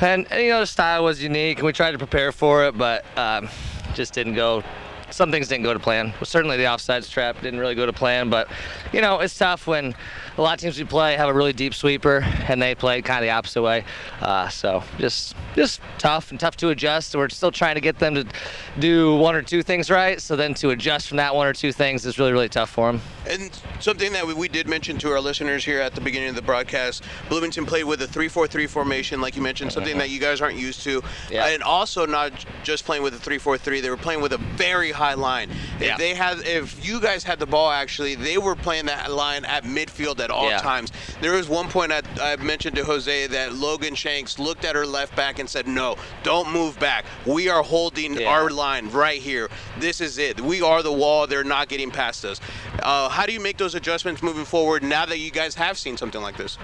Speaker 8: and, and you know style was unique, and we tried to prepare for it, but um, just didn't go. Some things didn't go to plan. Well, certainly the offsides trap didn't really go to plan, but you know it's tough when a lot of teams we play have a really deep sweeper, and they play kind of the opposite way. Uh, so just just tough and tough to adjust. We're still trying to get them to do one or two things right. So then to adjust from that one or two things is really really tough for them.
Speaker 1: And something that we, we did mention to our listeners here at the beginning of the broadcast, Bloomington played with a 3-4-3 formation, like you mentioned, something that you guys aren't used to.
Speaker 8: Yeah.
Speaker 1: And also not just playing with a 3-4-3, they were playing with a very high line.
Speaker 8: Yeah.
Speaker 1: If they had, if you guys had the ball, actually, they were playing that line at midfield at all
Speaker 8: Yeah.
Speaker 1: times. There was one point I, I mentioned to Jose that Logan Shanks looked at her left back and said, "No, don't move back. We are holding
Speaker 8: Yeah.
Speaker 1: our line right here. This is it. We are the wall. They're not getting past us." Uh, how do you make those adjustments moving forward now that you guys have seen something like this?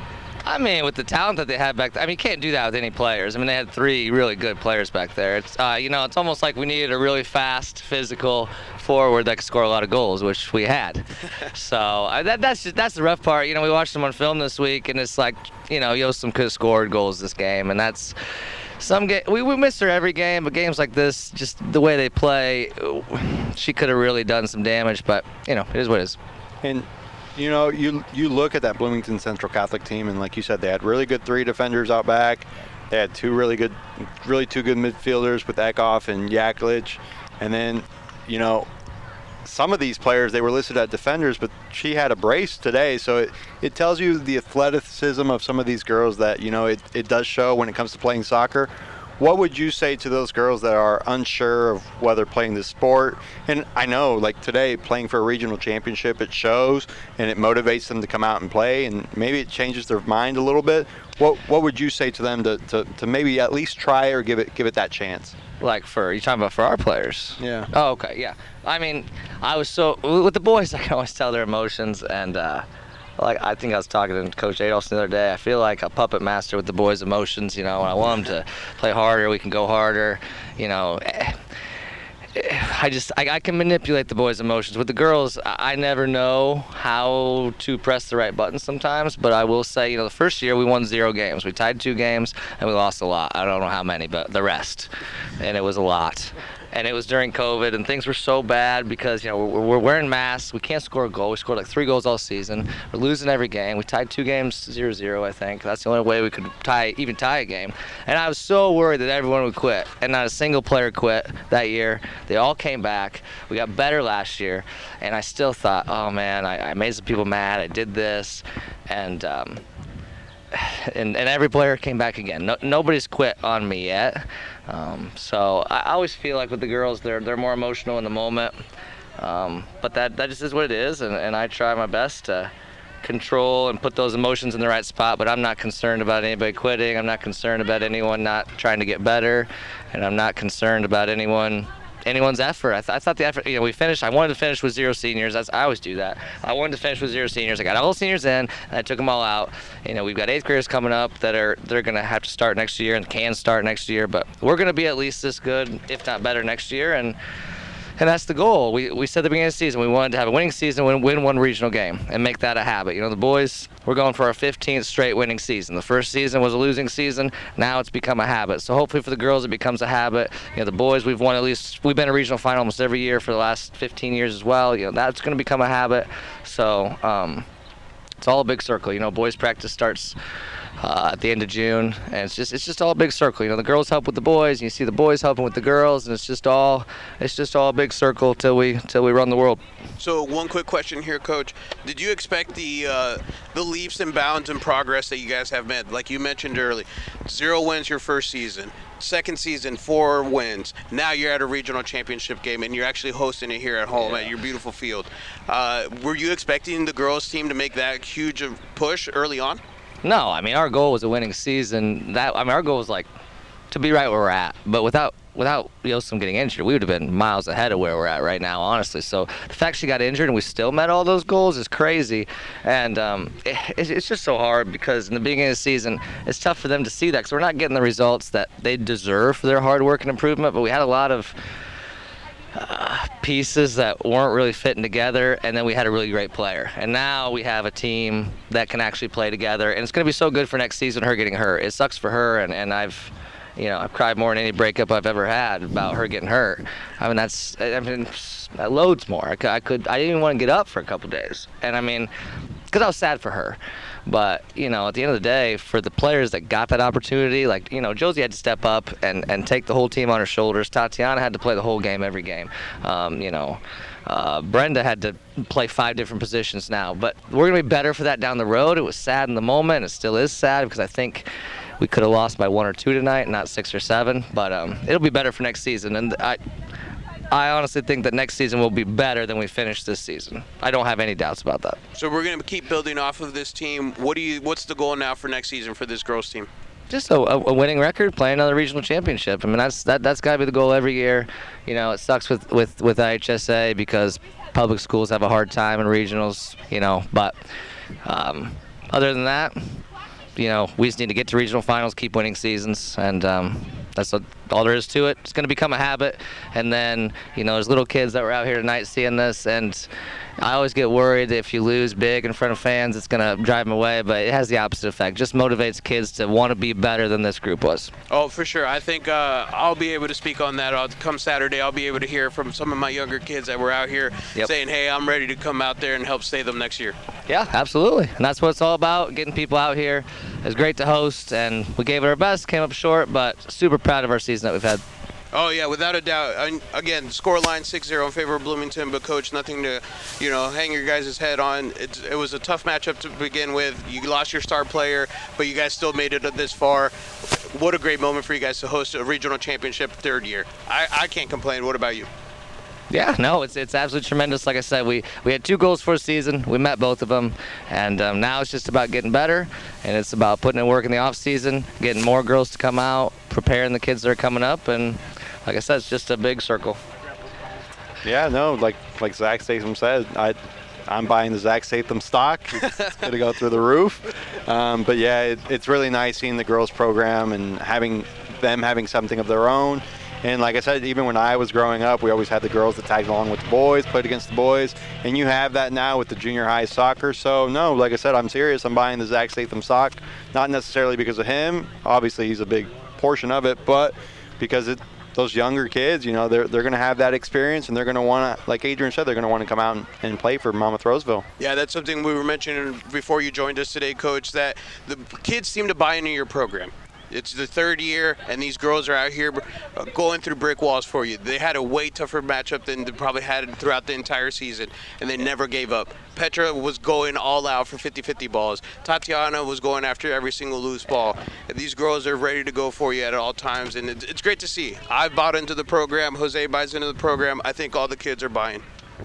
Speaker 8: I mean, with the talent that they had back there, I mean, you can't do that with any players. I mean, they had three really good players back there. It's, uh, you know, it's almost like we needed a really fast, physical forward that could score a lot of goals, which we had. so uh, that, that's just, that's the rough part. You know, we watched them on film this week, and it's like, you know, Yosem could have scored goals this game, and that's some game. We, we miss her every game, but games like this, just the way they play, she could have really done some damage. But you know, it is what it is.
Speaker 5: And you know, you you look at that Bloomington Central Catholic team, and like you said, they had really good three defenders out back. They had two really good, really two good midfielders with Eckhoff and Yaklich, and then, you know, some of these players they were listed at defenders, but she had a brace today, so it, it tells you the athleticism of some of these girls that you know it, it does show when it comes to playing soccer. What would you say to those girls that are unsure of whether playing this sport? And I know, like today, playing for a regional championship, it shows and it motivates them to come out and play, and maybe it changes their mind a little bit. What What would you say to them to, to, to maybe at least try or give it give it that chance?
Speaker 8: Like for you talking about for our players?
Speaker 5: Yeah.
Speaker 8: Oh, okay, yeah. I mean, I was so with the boys. I can always tell their emotions, and uh, like I think I was talking to Coach Adolphs the other day. I feel like a puppet master with the boys' emotions. You know, when I want them to play harder, we can go harder. You know. eh, I just I, I can manipulate the boys' emotions. With the girls, I, I never know how to press the right button sometimes. But I will say, you know, the first year we won zero games. We tied two games and we lost a lot. I don't know how many, but the rest, and it was a lot. And it was during COVID, and things were so bad because you know we're, we're wearing masks. We can't score a goal. We scored like three goals all season. We're losing every game. We tied two games 0-0, I think. That's the only way we could tie, even tie a game. And I was so worried that everyone would quit, and not a single player quit that year. They all came back. We got better last year, and I still thought, oh man, I, I made some people mad. I did this, and um, and, and every player came back again. No, nobody's quit on me yet. Um, so I always feel like with the girls, they're they're more emotional in the moment. Um, but that that just is what it is, and, and I try my best to control and put those emotions in the right spot. But I'm not concerned about anybody quitting. I'm not concerned about anyone not trying to get better, and I'm not concerned about anyone anyone's effort. I, th- I thought the effort, you know, we finished. I wanted to finish with zero seniors. That's, I always do that. I wanted to finish with zero seniors. I got all the seniors in, and I took them all out. You know, we've got eighth graders coming up that are they're going to have to start next year and can start next year. But we're going to be at least this good, if not better, next year. And and that's the goal. We, we said at the beginning of the season we wanted to have a winning season, win, win one regional game, and make that a habit. You know, the boys, we're going for our 15th straight winning season. The first season was a losing season. Now it's become a habit. So hopefully for the girls it becomes a habit. You know, the boys, we've won at least, we've been a regional final almost every year for the last 15 years as well. You know, that's going to become a habit. So um, it's all a big circle. You know, boys practice starts uh, at the end of June, and it's just it's just all a big circle. You know, the girls help with the boys, and you see the boys helping with the girls, and it's just all it's just all a big circle till we till we run the world.
Speaker 1: So one quick question here, Coach. Did you expect the uh, the leaps and bounds and progress that you guys have made? Like you mentioned early, zero wins your first season. Second season, four wins. Now you're at a regional championship game and you're actually hosting it here at home at your beautiful field. Uh, were you expecting the girls' team to make that huge push early on?
Speaker 8: No, I mean our goal was a winning season. That I mean our goal was like to be right where we're at, but without without Yosem getting injured, we would have been miles ahead of where we're at right now, honestly. So the fact she got injured and we still met all those goals is crazy, and um, it, it's just so hard because in the beginning of the season, it's tough for them to see that because we're not getting the results that they deserve for their hard work and improvement. But we had a lot of pieces that weren't really fitting together, and then we had a really great player. And now we have a team that can actually play together, and it's going to be so good for next season. Her getting hurt, it sucks for her, and, and I've, you know, I've cried more than any breakup I've ever had about her getting hurt. I mean, that's, I mean, that loads more. I could, I, could, I didn't even want to get up for a couple days, and I mean, because I was sad for her. But you know, at the end of the day, for the players that got that opportunity, like you know, Josie had to step up and, and take the whole team on her shoulders. Tatiana had to play the whole game every game. Um, you know, uh, Brenda had to play five different positions now. But we're gonna be better for that down the road. It was sad in the moment. It still is sad because I think we could have lost by one or two tonight, not six or seven. But um, it'll be better for next season. And I. I honestly think that next season will be better than we finished this season. I don't have any doubts about that.
Speaker 1: So we're going to keep building off of this team. What do you? What's the goal now for next season for this girls team?
Speaker 8: just a, a, winning record, playing another regional championship. I mean, that's that that's got to be the goal every year. You know, it sucks with with with IHSA because public schools have a hard time in regionals. You know, but um, other than that, you know, we just need to get to regional finals, keep winning seasons, and um, that's all there is to it. It's going to become a habit. And then, you know, there's little kids that were out here tonight seeing this, and I always get worried if you lose big in front of fans, it's going to drive them away, but it has the opposite effect. Just motivates kids to want to be better than this group was.
Speaker 1: Oh, for sure. I think uh, I'll be able to speak on that. I'll, come Saturday, I'll be able to hear from some of my younger kids that were out here
Speaker 8: Yep.
Speaker 1: saying, hey, I'm ready to come out there and help save them next year.
Speaker 8: Yeah, absolutely. And that's what it's all about, getting people out here. It's great to host, and we gave it our best, came up short, but super proud of our season that we've had.
Speaker 1: Oh yeah, without a doubt. And again, score line 6-0 in favor of Bloomington, but coach, nothing to, you know, hang your guys' head on. It's, it was a tough matchup to begin with. You lost your star player, but you guys still made it this far. What a great moment for you guys to host a regional championship third year. I, I can't complain. What about you?
Speaker 8: Yeah, no, it's it's absolutely tremendous. Like I said, we we had two goals for a season. We met both of them, and um, now it's just about getting better, and it's about putting in work in the off season, getting more girls to come out, preparing the kids that are coming up, and like I said, it's just a big circle.
Speaker 5: Yeah, no, like like Zach Statham said, I I'm buying the Zach Statham stock. It's, it's going to go through the roof. Um, but yeah, it, it's really nice seeing the girls program and having them having something of their own. And like I said, even when I was growing up, we always had the girls that tagged along with the boys, played against the boys, and you have that now with the junior high soccer. So no, like I said, I'm serious. I'm buying the Zach Statham sock, not necessarily because of him. Obviously, he's a big portion of it, but because it those younger kids, you know, they're, they're going to have that experience and they're going to want to, like Adrian said, they're going to want to come out and, and play for Monmouth Roseville.
Speaker 1: Yeah, that's something we were mentioning before you joined us today, Coach. That the kids seem to buy into your program. It's the third year, and these girls are out here uh, going through brick walls for you. They had a way tougher matchup than they probably had throughout the entire season, and they never gave up. Petra was going all out for 50-50 balls. Tatiana was going after every single loose ball. These girls are ready to go for you at all times, and it's, great to see. I bought into the program. Jose buys into the program. I think all the kids are buying.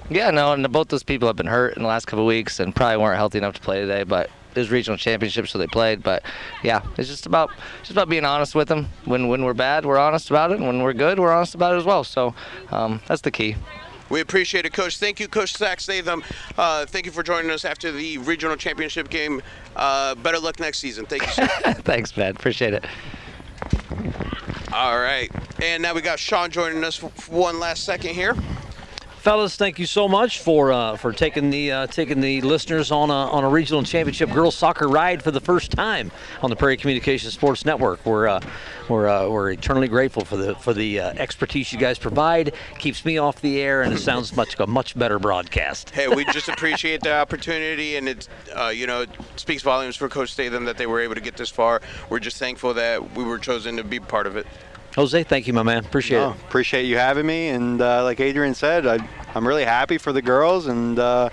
Speaker 8: Yeah, no, and both those people have been hurt in the last couple weeks and probably weren't healthy enough to play today. But it was regional championships, so they played. But yeah, it's just about just about being honest with them. When when we're bad, we're honest about it. And when we're good, we're honest about it as well. So um, that's the key.
Speaker 1: We appreciate it, Coach. Thank you, Coach Zach Statham. Uh, thank you for joining us after the regional championship game. Uh, better luck next season. Thank you.
Speaker 8: Thanks, man. Appreciate it.
Speaker 1: All right. And now we got Sean joining us for one last second here.
Speaker 2: Fellas, thank you so much for uh, for taking the uh, taking the listeners on a on a regional championship girls soccer ride for the first time on the Prairie Communications Sports Network. We're uh, we're uh, we're eternally grateful for the for the uh, expertise you guys provide. Keeps me off the air, and it sounds much a much better broadcast.
Speaker 1: Hey, we just appreciate the opportunity, and it, uh, you know, it speaks volumes for Coach Statham that they were able to get this far. We're just thankful that we were chosen to be part of it.
Speaker 2: Jose, thank you, my man. Appreciate
Speaker 5: No,
Speaker 2: it.
Speaker 5: appreciate you having me. And uh, like Adrian said, I, I'm really happy for the girls. And uh,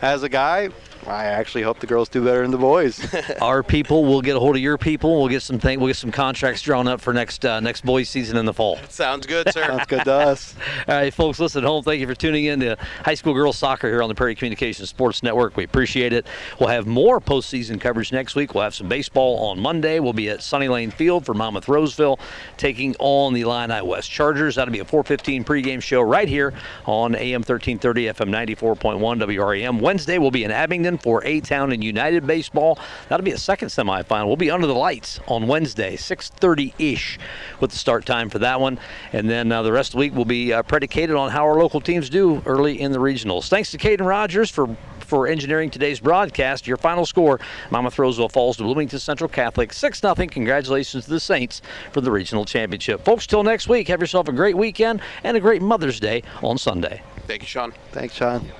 Speaker 5: as a guy, I actually hope the girls do better than the boys.
Speaker 2: Our people will get a hold of your people. We'll get some thing, we'll get some contracts drawn up for next uh, next boys season in the fall.
Speaker 1: Sounds good, sir.
Speaker 5: Sounds good to us.
Speaker 2: All right, folks, listen at home. Thank you for tuning in to high school girls soccer here on the Prairie Communications Sports Network. We appreciate it. We'll have more postseason coverage next week. We'll have some baseball on Monday. We'll be at Sunny Lane Field for Monmouth Roseville, taking on the Illini West Chargers. That'll be a 4:15 pregame show right here on AM 1330, FM 94.1 WRAM. Wednesday we'll be in Abingdon for A Town and United baseball. That'll be a second semifinal. We'll be under the lights on Wednesday, 6:30 ish, with the start time for that one. And then uh, the rest of the week will be uh, predicated on how our local teams do early in the regionals. Thanks to Caden Rogers for for engineering today's broadcast. Your final score: Monmouth Roseville falls to Bloomington Central Catholic, six 0 Congratulations to the Saints for the regional championship, folks. Till next week, have yourself a great weekend and a great Mother's Day on Sunday.
Speaker 1: Thank you, Sean.
Speaker 5: Thanks, Sean.